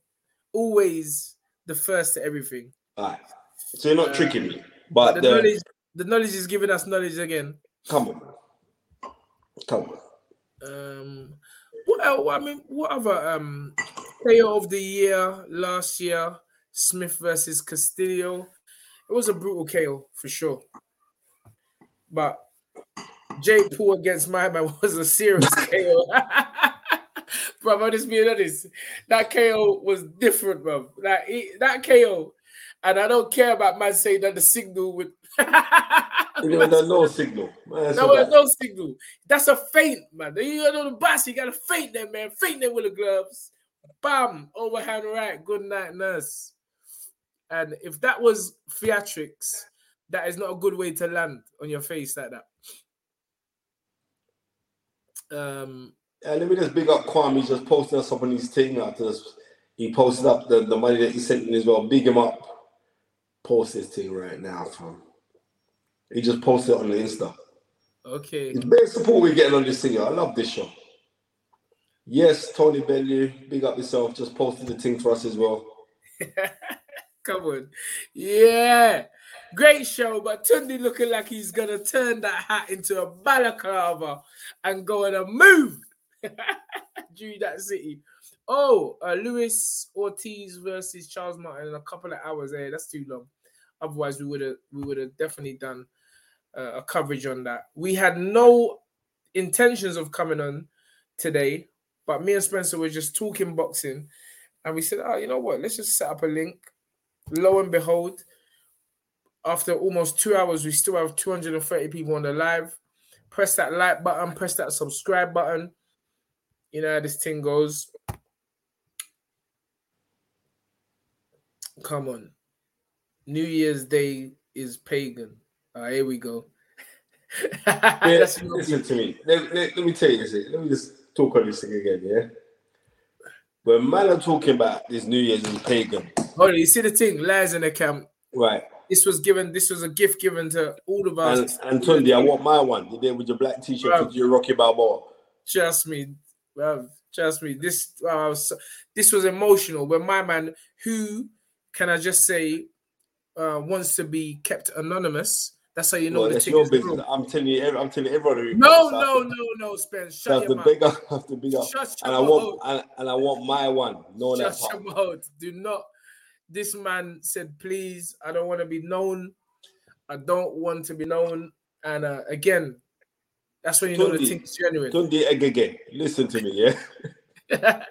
always the first to everything. All right. So you're not tricking me. But But the the, knowledge, the knowledge is giving us knowledge again. come on. Come on. Um, what else? I mean, what other um player of the year last year? Smith versus Castillo. It was a brutal KO for sure. But Jake Paul against my man was a serious KO. bro, I'm just being honest. That KO was different, bro. That that KO, and I don't care about man saying that the signal with. Know, no signal. Man, No, right. no signal. That's a feint, man. You got on the boss, you gotta faint them, man. Faint them with the gloves. Bam, overhand right. Good night, nurse. And if that was theatrics, that is not a good way to land on your face like that. Um, Yeah, let me just big up Kwame. He's just posting us up on his thing. After he posted up the, the money that he sent in as well. Big him up. Post his thing right now, fam. He just posted it on the Insta. okay. It's best support we're getting on this thing. I love this show. Yes, Tony Bellew, big up yourself. Just posted the thing for us as well. Come on. Yeah. Great show, but Tunde looking like he's gonna turn that hat into a balaclava and go on a move. Drew that city. Oh, uh, Luis Ortiz versus Charles Martin in a couple of hours. Hey, that's too long. Otherwise, we would have we would have definitely done uh, a coverage on that. We had no intentions of coming on today, but me and Spencer were just talking boxing, and we said, "Oh, you know what? Let's just set up a link." Lo and behold, after almost two hours, we still have 230 people on the live. Press that like button, press that subscribe button. You know how this thing goes. Come on. New Year's Day is pagan. Ah, here we go. Yeah, listen to me. Let, let- let me tell you this. Let me just talk on this thing again, yeah? When man are talking about this New Year's is pagan, Hold on, you see the thing, lies in the camp. right? This was given, this was a gift given to all of us. and Tunde, I want my one. The day with your black t-shirt Bruv. with your Rocky Balboa. Trust me, bruv, trust me. This uh, was, this was emotional. When my man, who can I just say, uh, wants to be kept anonymous. That's how you know Well, the that's your is business. real. I'm telling you, I'm telling everyone. No, no, no, no, Spence. Shut have your to mouth. big up, have to big up, Shut and I want, and, and I want my one. Know that Shut your mouth. Do not. This man said, "Please, I don't want to be known. I don't want to be known." And uh, again, that's when you know the Tunde, thing's genuine. Tunde Egege, listen to me, yeah.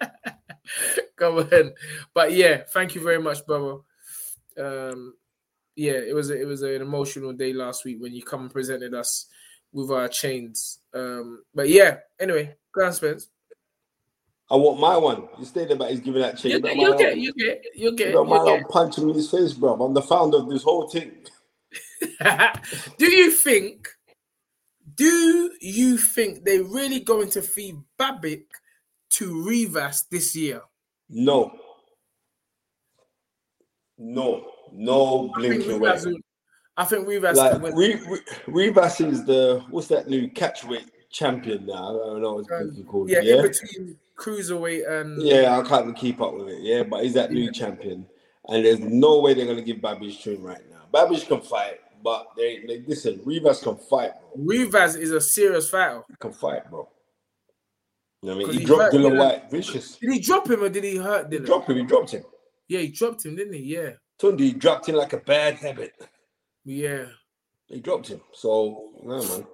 Go ahead. But yeah, thank you very much, brother. Um, yeah, it was a, it was an emotional day last week when you come and presented us with our chains. Um, but yeah, anyway, on, Spence. I want my one. You stayed about he's giving that chain. You get, you get, you get, you get, You mind I'm punching in his face, bro. I'm the founder of this whole thing. do you think? Do you think they're really going to feed Babic to Rivas this year? No. No. No I think blinking way. Will- I think Rivas. Like. Re- Re- Rivas is the what's that new catchweight champion now? I don't know what Um, it's called. yeah, Yeah, in between cruiserweight and yeah, I can't keep up with it. Yeah, but he's that new champion, and there's no way they're gonna give Babic to him right now. Babic can fight, but they, they listen. Rivas can fight, bro. Rivas is a serious fighter. Can fight, bro. You know what I mean, he he dropped Dillian Dillian. Whyte vicious. Did he drop him or did he hurt He Dillian? dropped him. He dropped him. Yeah, he dropped him, didn't he? Yeah, Tunde dropped him like a bad habit. yeah, He dropped him. So no man.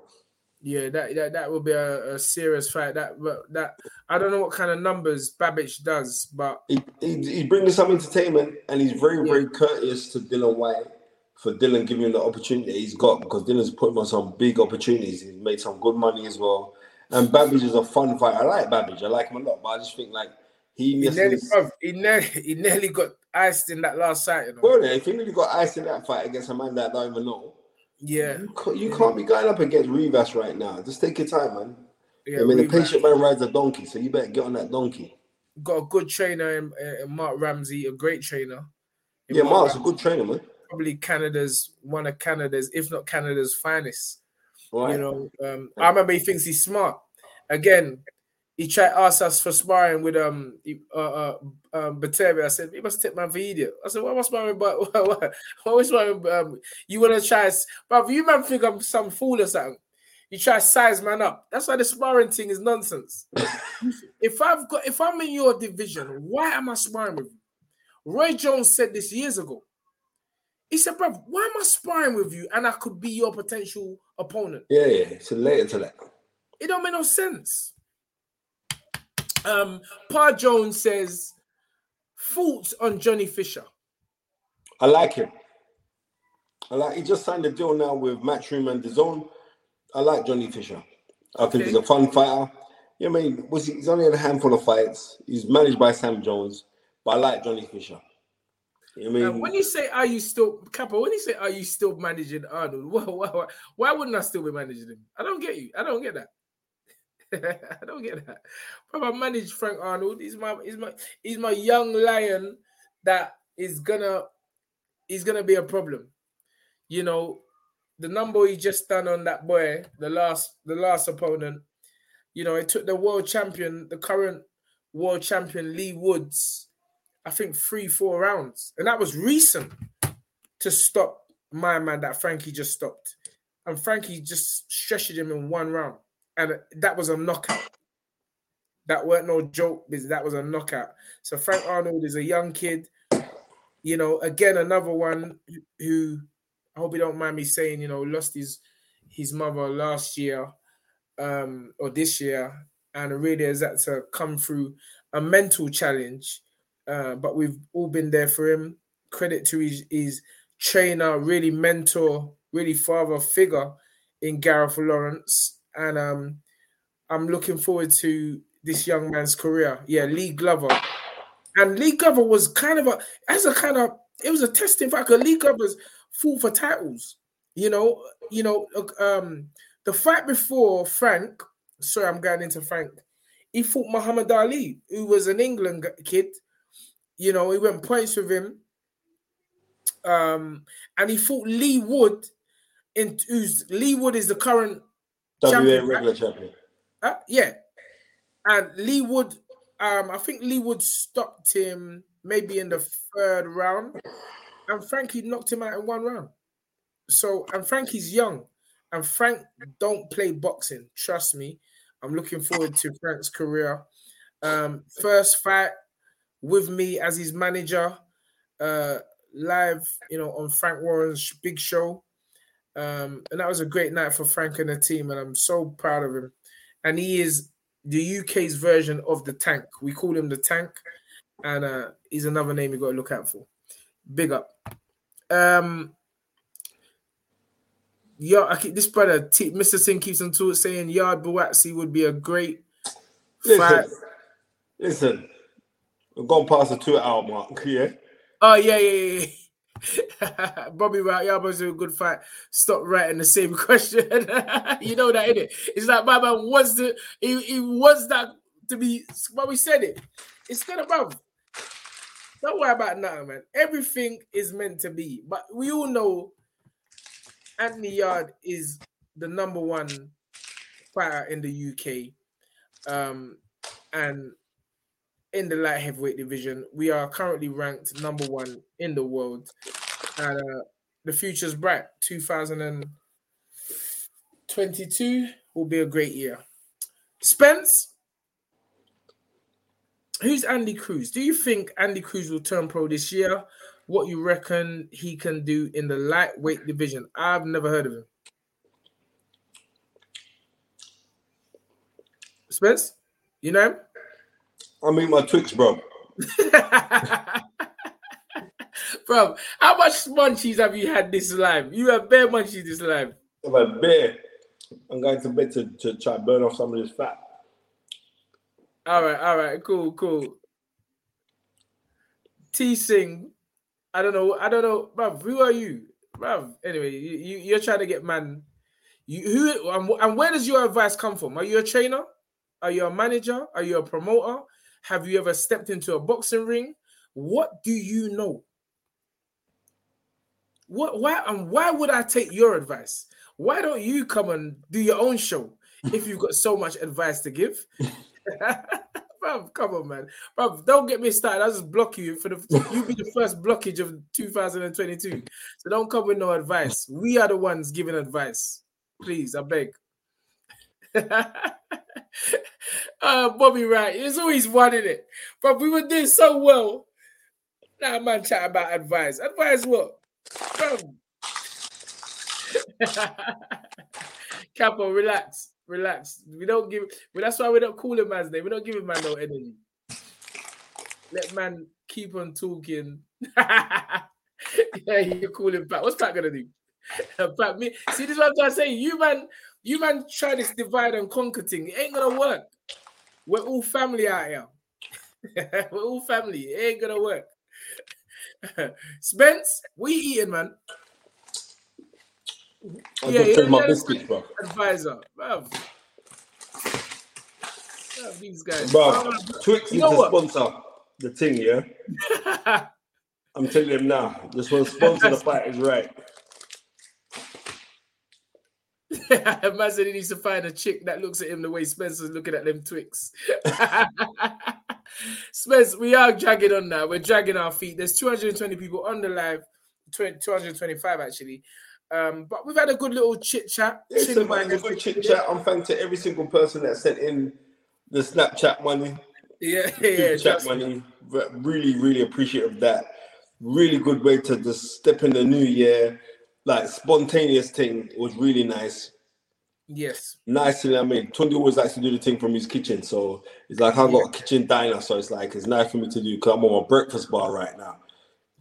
Yeah. That that, that would be a, a serious fight. That that I don't know what kind of numbers Babich does, but he, he, he's bringing some entertainment and he's very, very courteous to Dillian Whyte for Dillian giving him the opportunity he's got because Dillian's put him on some big opportunities. He's made some good money as well. And Babic is a fun fight. I like Babic. I like him a lot, but I just think like he he nearly, bruv, he nearly he nearly got iced in that last fight. You know? Well, if he really got iced in that fight against a man that I don't even know, Yeah, you can't, you can't be going up against Rivas right now. Just take your time, man. yeah. I mean, Rivas. patient man rides a donkey, so you better get on that donkey. got a good trainer in, in Marc Ramsay, a great trainer. In Yeah, Marc's a good trainer, man. probably Canada's one of Canada's, if not Canada's finest. Right. You know, um, I remember he thinks he's smart. Again, he tried to ask us for sparring with um uh, uh um Beterbiev. I said, you must take my video. I said, what was sparring but what, what, what was sparring um you wanna try but you man think I'm some fool or something. You try to size man up. That's why the sparring thing is nonsense. if I've got if I'm in your division, why am I sparring with you? Roy Jones said this years ago. He said, bro, why am I sparring with you and I could be your potential opponent? Yeah, yeah. So later to that. It don't make no sense. Um, Pa Jones says, thoughts on Johnny Fisher. I like him. I like he just signed a deal now with Matchroom and DAZN. I like Johnny Fisher. I think Okay. he's a fun fighter. You know, what I mean, was he, he's only had a handful of fights. He's managed by Sam Jones, but I like Johnny Fisher. You know I Uh, mean, when you say, "Are you still Kappa?" When you say, "Are you still managing Arnold?" Why wouldn't I still be managing him? I don't get you. I don't get that. I don't get that. But I manage Frank Arnold. He's my, he's my, he's my young lion that is gonna, he's gonna be a problem. You know, the number he just done on that boy, the last, the last opponent. You know, it took the world champion, the current world champion Leigh Woods. I think three, four rounds, and that was recent to stop my man that Frankie just stopped, and Frankie just stretched him in one round, and that was a knockout. That weren't no joke, because that was a knockout. So Frank Arnold is a young kid, you know. Again, another one who I hope you don't mind me saying, you know, lost his his mother last year, um, or this year, and really has had to come through a mental challenge uh, but we've all been there for him. Credit to his, his trainer, really mentor, really father figure in Gareth Lawrence. And um, I'm looking forward to this young man's career. Yeah, Lee Glover. And Lee Glover was kind of a, as a kind of, it was a testing factor. Lee Glover's fought for titles. You know, you know, um, the fight before Frank, sorry, I'm going into Frank. He fought Muhammad Ali, who was an England kid you know, he went points with him. Um, and he fought Leigh Wood, in who's Leigh Wood is the current WA champion, right? regular champion. uh, yeah. And Leigh Wood, um, I think Leigh Wood stopped him maybe in the third round, and Frankie knocked him out in one round. So, and Frankie's young, and Frank don't play boxing. Trust me. I'm looking forward to Frank's career. Um, first fight with me as his manager, uh, live, you know, on Frank Warren's big show. Um, and that was a great night for Frank and the team, and I'm so proud of him. And he is the UK's version of the tank. We call him the tank, and uh, he's another name you got to look out for. Big up. Um, yeah, I keep, this brother, T, Mr. Singh keeps on to it saying Yarde Buatsi would be a great fight. Listen, listen, we've gone past the two hour mark, yeah? Oh yeah, yeah, yeah. Bobby yeah, was a good fight. Stop writing the same question. you know that, innit? It's like my man wants to. He, he wants that to be. But we said it. It's gonna, bro. Don't worry about nothing, man. Everything is meant to be. But we all know Anthony Yarde is the number one fighter in the UK. Um, and in the light heavyweight division. We are currently ranked number one in the world, and uh, the future's bright. 2022 will be a great year. Spence, who's Andy Cruz? Do you think Andy Cruz will turn pro this year? What you reckon he can do in the lightweight division? I've never heard of him. Spence, you know him? I mean, my Twix, bro. Bro, how much munchies have you had this live? You have bare munchies this live. I'm a bear. I'm going to bed to, to try burn off some of this fat. All right, all right, cool, cool. T Singh, I don't know, I don't know, bruv, who are you? Bruv, anyway, you, you, you're trying to get man. You who and, and where does your advice come from? Are you a trainer? Are you a manager? Are you a promoter? Have you ever stepped into a boxing ring? What do you know? What why and why would I take your advice? Why don't you come and do your own show if you've got so much advice to give? Bruv, come on, man. Bruv, don't get me started. I'll just block you for the you'll be the first blockage of 2022. So don't come with no advice. We are the ones giving advice. Please, I beg. uh, Bobby Wright, there's always one in it. But we were doing so well. Now, man, chat about advice. Advice what? Capo, relax, relax. We don't give. Well, that's why we don't call him man's name. We don't give him man no energy. Let man keep on talking. yeah, you call him back. What's Pat gonna do? Pat me. See, this is what I'm trying to say. You man, you man, try this divide and conquer thing. It ain't gonna work. We're all family out here. We're all family. It ain't gonna work. Spence, we eating, man. I yeah, just take my biscuits, bro. Advisor, bro. These guys, bro. Twix is the sponsor. The thing, yeah. I'm telling him now. This one sponsor the fight is right. I imagine he needs to find a chick that looks at him the way Spencer's looking at them Twix. Spence, we are dragging on now. We're dragging our feet. There's 220 people on the live, 225 actually. Um, but we've had a good little chit chat. It's a, man, a good chit chat. I'm thanking to every single person that sent in the Snapchat money. Yeah, yeah, chat money. Really, really appreciative of that. Really good way to just step in the new year. Like spontaneous thing was really nice. Yes. Nice. I mean, Tunde always likes to do the thing from his kitchen. So it's like I've got a kitchen diner. So it's like it's nice for me to do because I'm on a breakfast bar right now.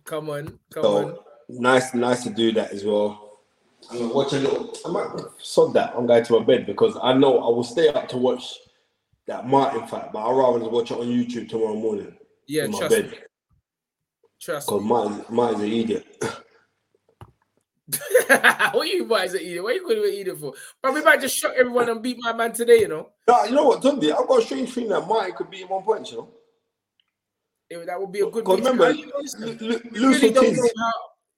Come on. Come so, on. Nice, nice to do that as well. I'm gonna watch a little. I might sod that. I'm going to my bed because I know I will stay up to watch that Martin fight, but I'd rather just watch it on YouTube tomorrow morning. Yeah, in my trust bed. Me. Trust Because Martin, Martin's an idiot. what are you boys are eating? What are you going to eat it for? But we might just shock everyone and beat my man today, you know. Nah, you know what, Dundee? I've got a strange feeling that Martin could be in one point, you know. It, that would be a good. Because remember, we, really don't know how,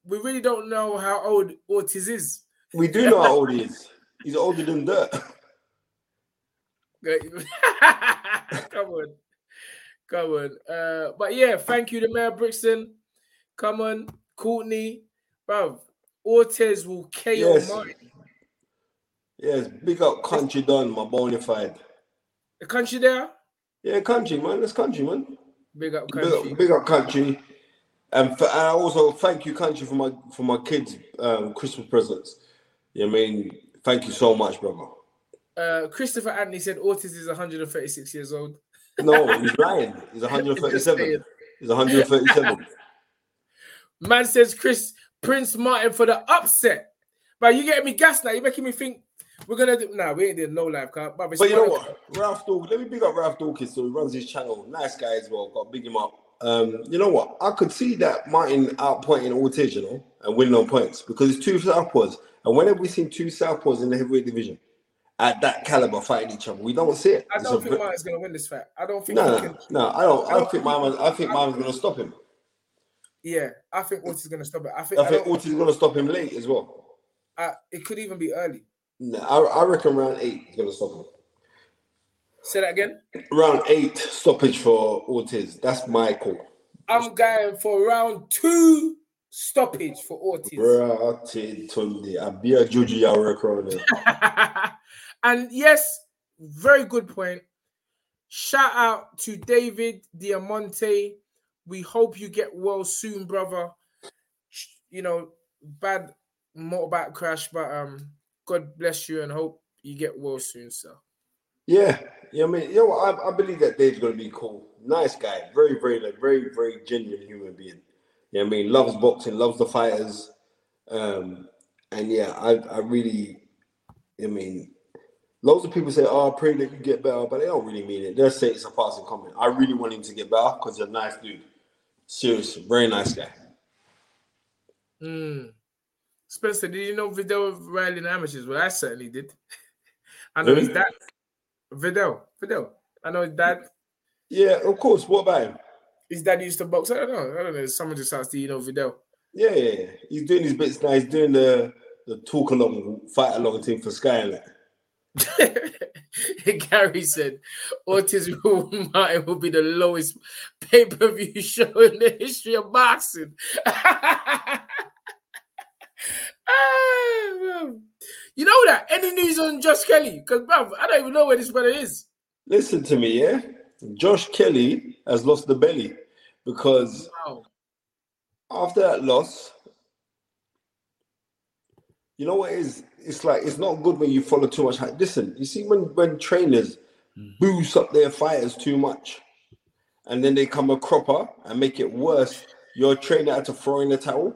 we really don't know how old Ortiz is. We do know how old he is. He's older than dirt. Come on. Come on. Uh, but yeah, thank you to Mayor Brixton. Come on, Courtney. Bro, Ortiz will KO yes. Martin. Yes, big up country done, my bona fide. The country there? Yeah, country, man. That's country, man. Big up country. Big up, big up country. And, for, and I also thank you, country, for my for my kids' um, Christmas presents. Yeah, I mean, thank you so much, brother. Uh, Christopher Anthony said Ortiz is 136 years old. No, he's lying. He's 137. he's 137. Man says Chris Prince Martin for the upset. But you getting me gas now. You're making me think we're gonna do. Nah, we ain't doing no live car. But, but you know what, Ralph Dawkins. Let me big up Ralph Dawkins. So he runs his channel. Nice guy as well. Got big him up. Um, you know what? I could see that Martin outpointing Ortiz, you know, and winning on points because it's two southpaws. And when have we seen two southpaws in the heavyweight division at that caliber fighting each other? We don't see it. I don't think Martin's gonna win this fight. I don't think. No, no, can... no, I don't. I, don't think Martin. I think Martin's gonna stop him. Yeah, I think Ortiz is gonna stop it. I think. I think Ortiz is gonna stop him late as well. Uh, it could even be early. No, I, I reckon round eight is gonna stop him. Say that again. Round eight stoppage for Ortiz. That's my call. I'm going for round two stoppage for Ortiz. Tunde. I be a record. And yes, very good point. Shout out to David Diamante. We hope you get well soon, brother. You know, bad motorbike crash, but um, God bless you and hope you get well soon, sir. Yeah, yeah. I mean, you know, I, I believe that Dave's gonna be cool. Nice guy, very, very, like, very, very genuine human being. Yeah, I mean, loves boxing, loves the fighters, um, and yeah, I, I really, I mean, loads of people say, "Oh, I pray that you get better," but they don't really mean it. They say it's a passing comment. I really want him to get better because he's a nice dude. Serious, very nice guy. Hmm. Spencer, did you know Vidal Riley in amateurs? Well, I certainly did. I know his dad. Vidal. Vidal. I know his dad. Yeah, of course. What about him? His dad used to box. I don't know. I don't know. Someone just asked, do you know Vidal? Yeah, yeah, yeah. He's doing his bits now. He's doing the the talk along, fight along thing for Sky. Gary said Autism Martin will be the lowest pay per view show in the history of boxing. You know that? Any news on Josh Kelly? Because, bruv, I don't even know where this brother is. Listen to me, yeah. Josh Kelly has lost the belly because Wow. after that loss, you know what it is? It's like it's not good when you follow too much. hype. Listen, you see when when trainers boost up their fighters too much, and then they come a cropper and make it worse. Your trainer had to throw in the towel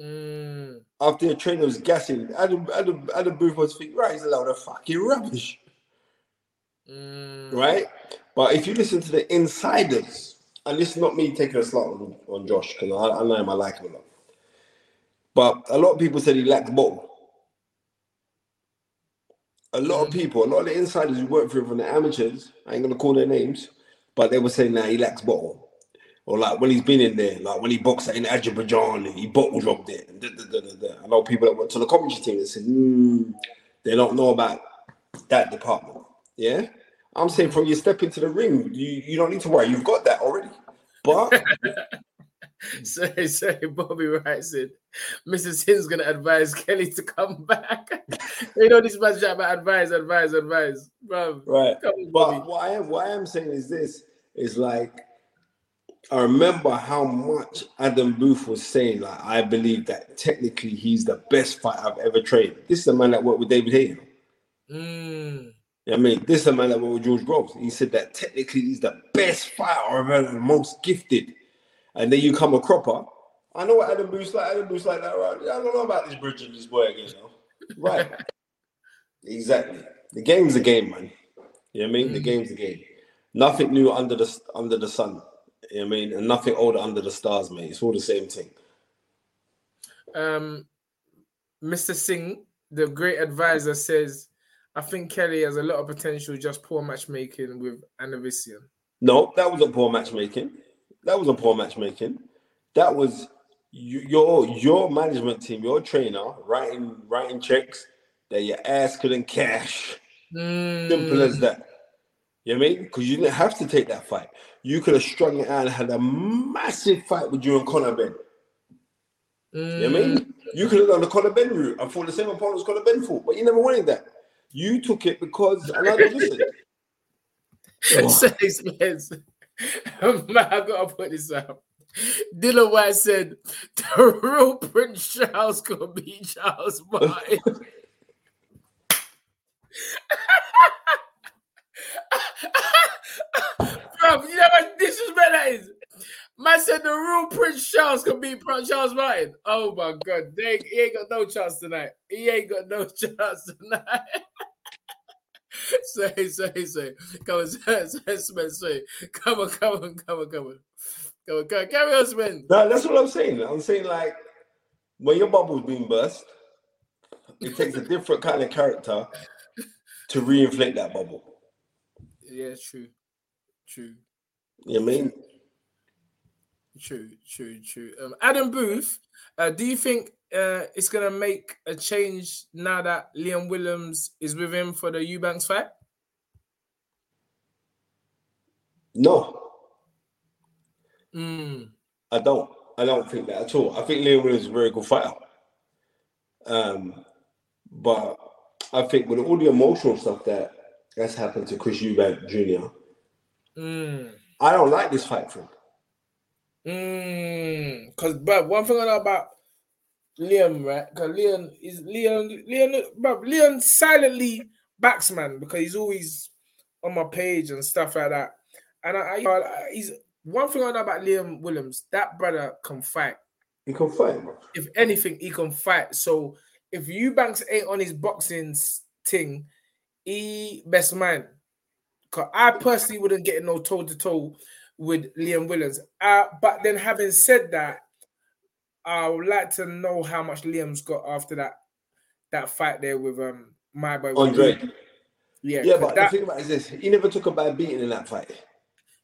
Mm, after your trainer was gassing. Adam Adam Adam Booth was thinking, right, he's a load of fucking rubbish. mm, right? But if you listen to the insiders, and this is not me taking a slot on, on Josh because I, I know him, I like him a lot. But a lot of people said he lacked ball. A lot of people, a lot of the insiders who work for him from the amateurs, I ain't gonna call their names, but they were saying that he lacks bottle. Or like when he's been in there, like when he boxed in Azerbaijan, he bottle dropped it. and da, da, da. I know people that went to the commentary team that said, "Hmm, they don't know about that department. Yeah. I'm saying from you step into the ring, you, you don't need to worry. You've got that already. But Say, say, Bobby Wright said, Mrs. Sin's gonna advise Kelly to come back. you know this man's about advice, advice, advice, bro. right. On, But what I am what I am saying is this is like I remember how much Adam Booth was saying, like, I believe that technically he's the best fighter I've ever trained. This is a man that worked with David Hayes. Mm, I mean, this is a man that worked with George Groves. He said that technically he's the best fighter I've ever, the most gifted. And then you come a cropper. I know what Adam Booth's like. Adam Booth's like that, right? I don't know about this bridge and this boy again, you know. Right. exactly. The game's a game, man. You know what I mean? The game's a game. Nothing new under the under the sun. You know what I mean? And nothing older under the stars, mate. It's all the same thing. um, Mr. Singh, the great advisor, says, I think Kelly has a lot of potential, just poor matchmaking with Avanesyan. No, that wasn't poor matchmaking. That was a poor matchmaking. That was your your management team, your trainer writing writing checks that your ass couldn't cash. Simple as mm. that. You know what I mean? Because you didn't have to take that fight. You could have strung it out and had a massive fight with you and Conor Benn. You know what I mean? Mm. You could have done the Conor Benn route and fought the same opponent as Conor Benn fought, but you never wanted that. You took it because I listen. man, I gotta put this out. Dillian Whyte said, the real Prince Charles could be Charles Martin. Bro, you know what disrespect that is? Man said the real Prince Charles could be Prince Charles Martin. Oh my god, they, he ain't got no chance tonight. He ain't got no chance tonight. say, say, say. Come on, say, say, say, say. Come on, come on, come on, come on. Come on, come on. Carry on, Sven. No, that's what I'm saying. I'm saying like when your bubble's being burst, it takes a different kind of character to reinflate that bubble. Yeah, true. True. You know I mean? True, true, true. Um, Adam Booth, uh, do you think uh, it's gonna make a change now that Liam Williams is with him for the Eubanks fight? No, Mm. I don't. I don't think that at all. I think Liam Williams is a very good fighter. Um, but I think with all the emotional stuff that has happened to Chris Eubank Jr., Mm. I don't like this fight for him. Mm. Cause but one thing I know about Liam, right? Because Leon is Leon, Leon, but Leon silently backs man because he's always on my page and stuff like that. And I, I I- he's one thing I know about Liam Williams. That brother can fight. He can fight, bro. if anything, he can fight. So if Eubanks ain't on his boxing thing, he best man. Cause I personally wouldn't get no toe to toe with Liam Williams. Uh, but then having said that, I would like to know how much Liam's got after that that fight there with um my boy Andre. Yeah, Yeah, but that, the thing about is this: he never took a bad beating in that fight.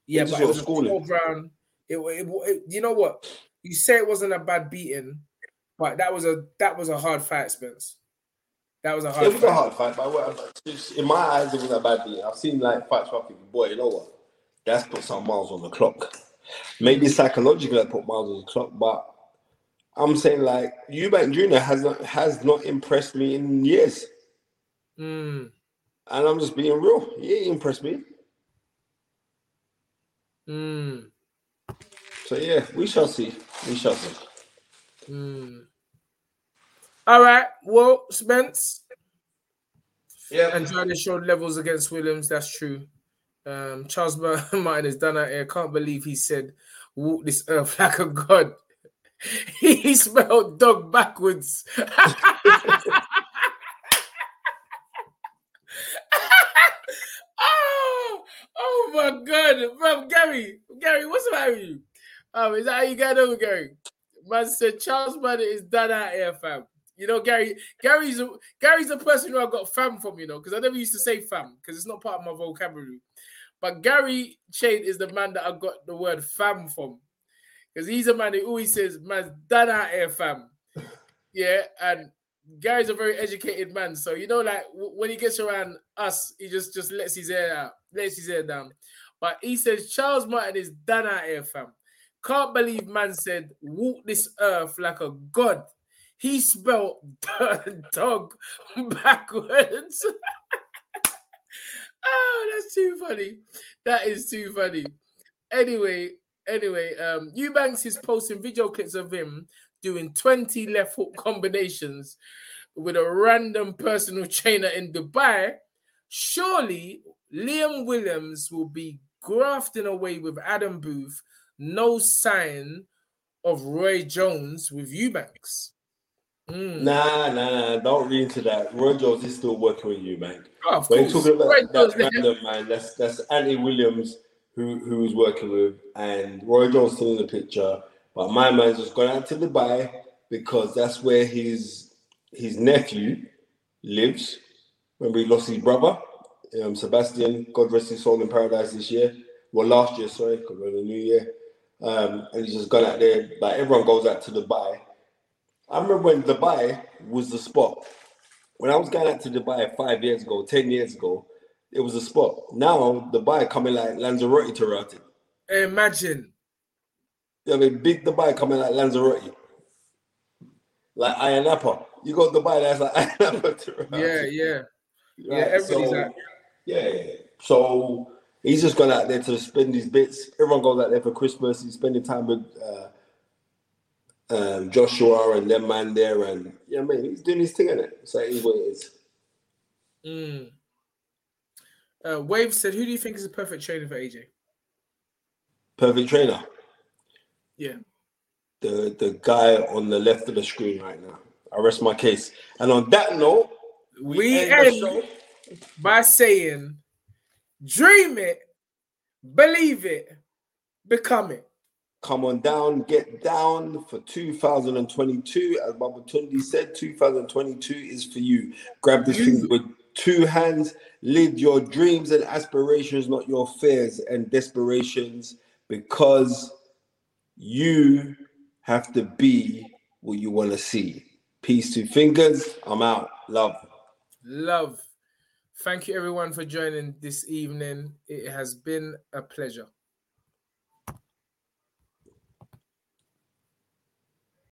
yeah, This but it was a schooling. 12 round. It, it, it- you know what? You say it wasn't a bad beating, but that was a that was a hard fight, Spence. That was a hard It was fight. a hard fight, but in my eyes, it was a bad beating. I've seen like fights where I think, boy, you know what? That's put some miles on the clock. Maybe psychologically, I put miles on the clock, but I'm saying like Eubank Jr. has not has not impressed me in years, Mm, and I'm just being real. He impressed me. mm, So yeah, we shall see. We shall see. mm. All right. Well, Spence, Yeah. Andrade showed levels against Williams. That's true. Um, Charles Mar- Martin is done out here. I can't believe he said, "Walk this earth like a god." he spelled dog backwards. oh, oh my god, bro, Gary, Gary, what's the matter with you? Um, is that how you got over, Gary? Man said Charles Martin is done out here, fam. You know, Gary. Gary's a Gary's a person who I got fam from. You know, because I never used to say fam because it's not part of my vocabulary. But Gary Chain is the man that I got the word fam from. Because he's a man who always says, man's done out here, fam. Yeah, and Gary's a very educated man. So you know, like w- when he gets around us, he just just lets his hair out, lets his hair down. But he says Charles Martin is done out here, fam. Can't believe man said walk this earth like a god. He spelled dog backwards. Oh, that's too funny. That is too funny. Anyway, anyway, um, Eubanks is posting video clips of him doing 20 left hook combinations with a random personal trainer in Dubai. Surely Liam Williams will be grafting away with Adam Booth. No sign of Roy Jones with Eubanks. Mm. Nah, nah, nah. Don't read into that. Roy Jones is still working with you, man. Oh, When you're talking about Roy that Jones, random man, that's that's Anthony Williams who who he's working with, and Roy Jones still in the picture. But my man's just gone out to Dubai because that's where his his nephew lives. Remember, he lost his brother, um, Sebastian. God rest his soul in paradise this year. Well, last year, sorry, because we're in the new year. Um, and he's just gone out there. Like everyone goes out to Dubai. I remember when Dubai was the spot. When I was going out to Dubai five years ago, ten years ago, it was a spot. Now Dubai coming like Lanzarote to Rati. Imagine. I mean, big Dubai coming like Lanzarote. Like Ayia Napa. You go to Dubai, that's like Ayia Napa to Rati. Yeah, yeah. Yeah, everybody's so, out. Yeah, yeah. So he's just gone out there to spend his bits. Everyone goes out there for Christmas. He's spending time with uh, um, Joshua and them man there, and yeah, man, he's doing his thing in it. So it is what it is. Mm. Uh, Wave said, "Who do you think is a perfect trainer for AJ?" Perfect trainer. Yeah. The the guy on the left of the screen right now. I rest my case. And on that note, We end the end show. by saying, "Dream it, believe it, become it." Come on down, get down for 2022. As Baba Tunde said, 2022 is for you. Grab this thing with two hands, live your dreams and aspirations, not your fears and desperations, because you have to be what you want to see. Peace to fingers. I'm out. Love. Love. Thank you, everyone, for joining this evening. It has been a pleasure.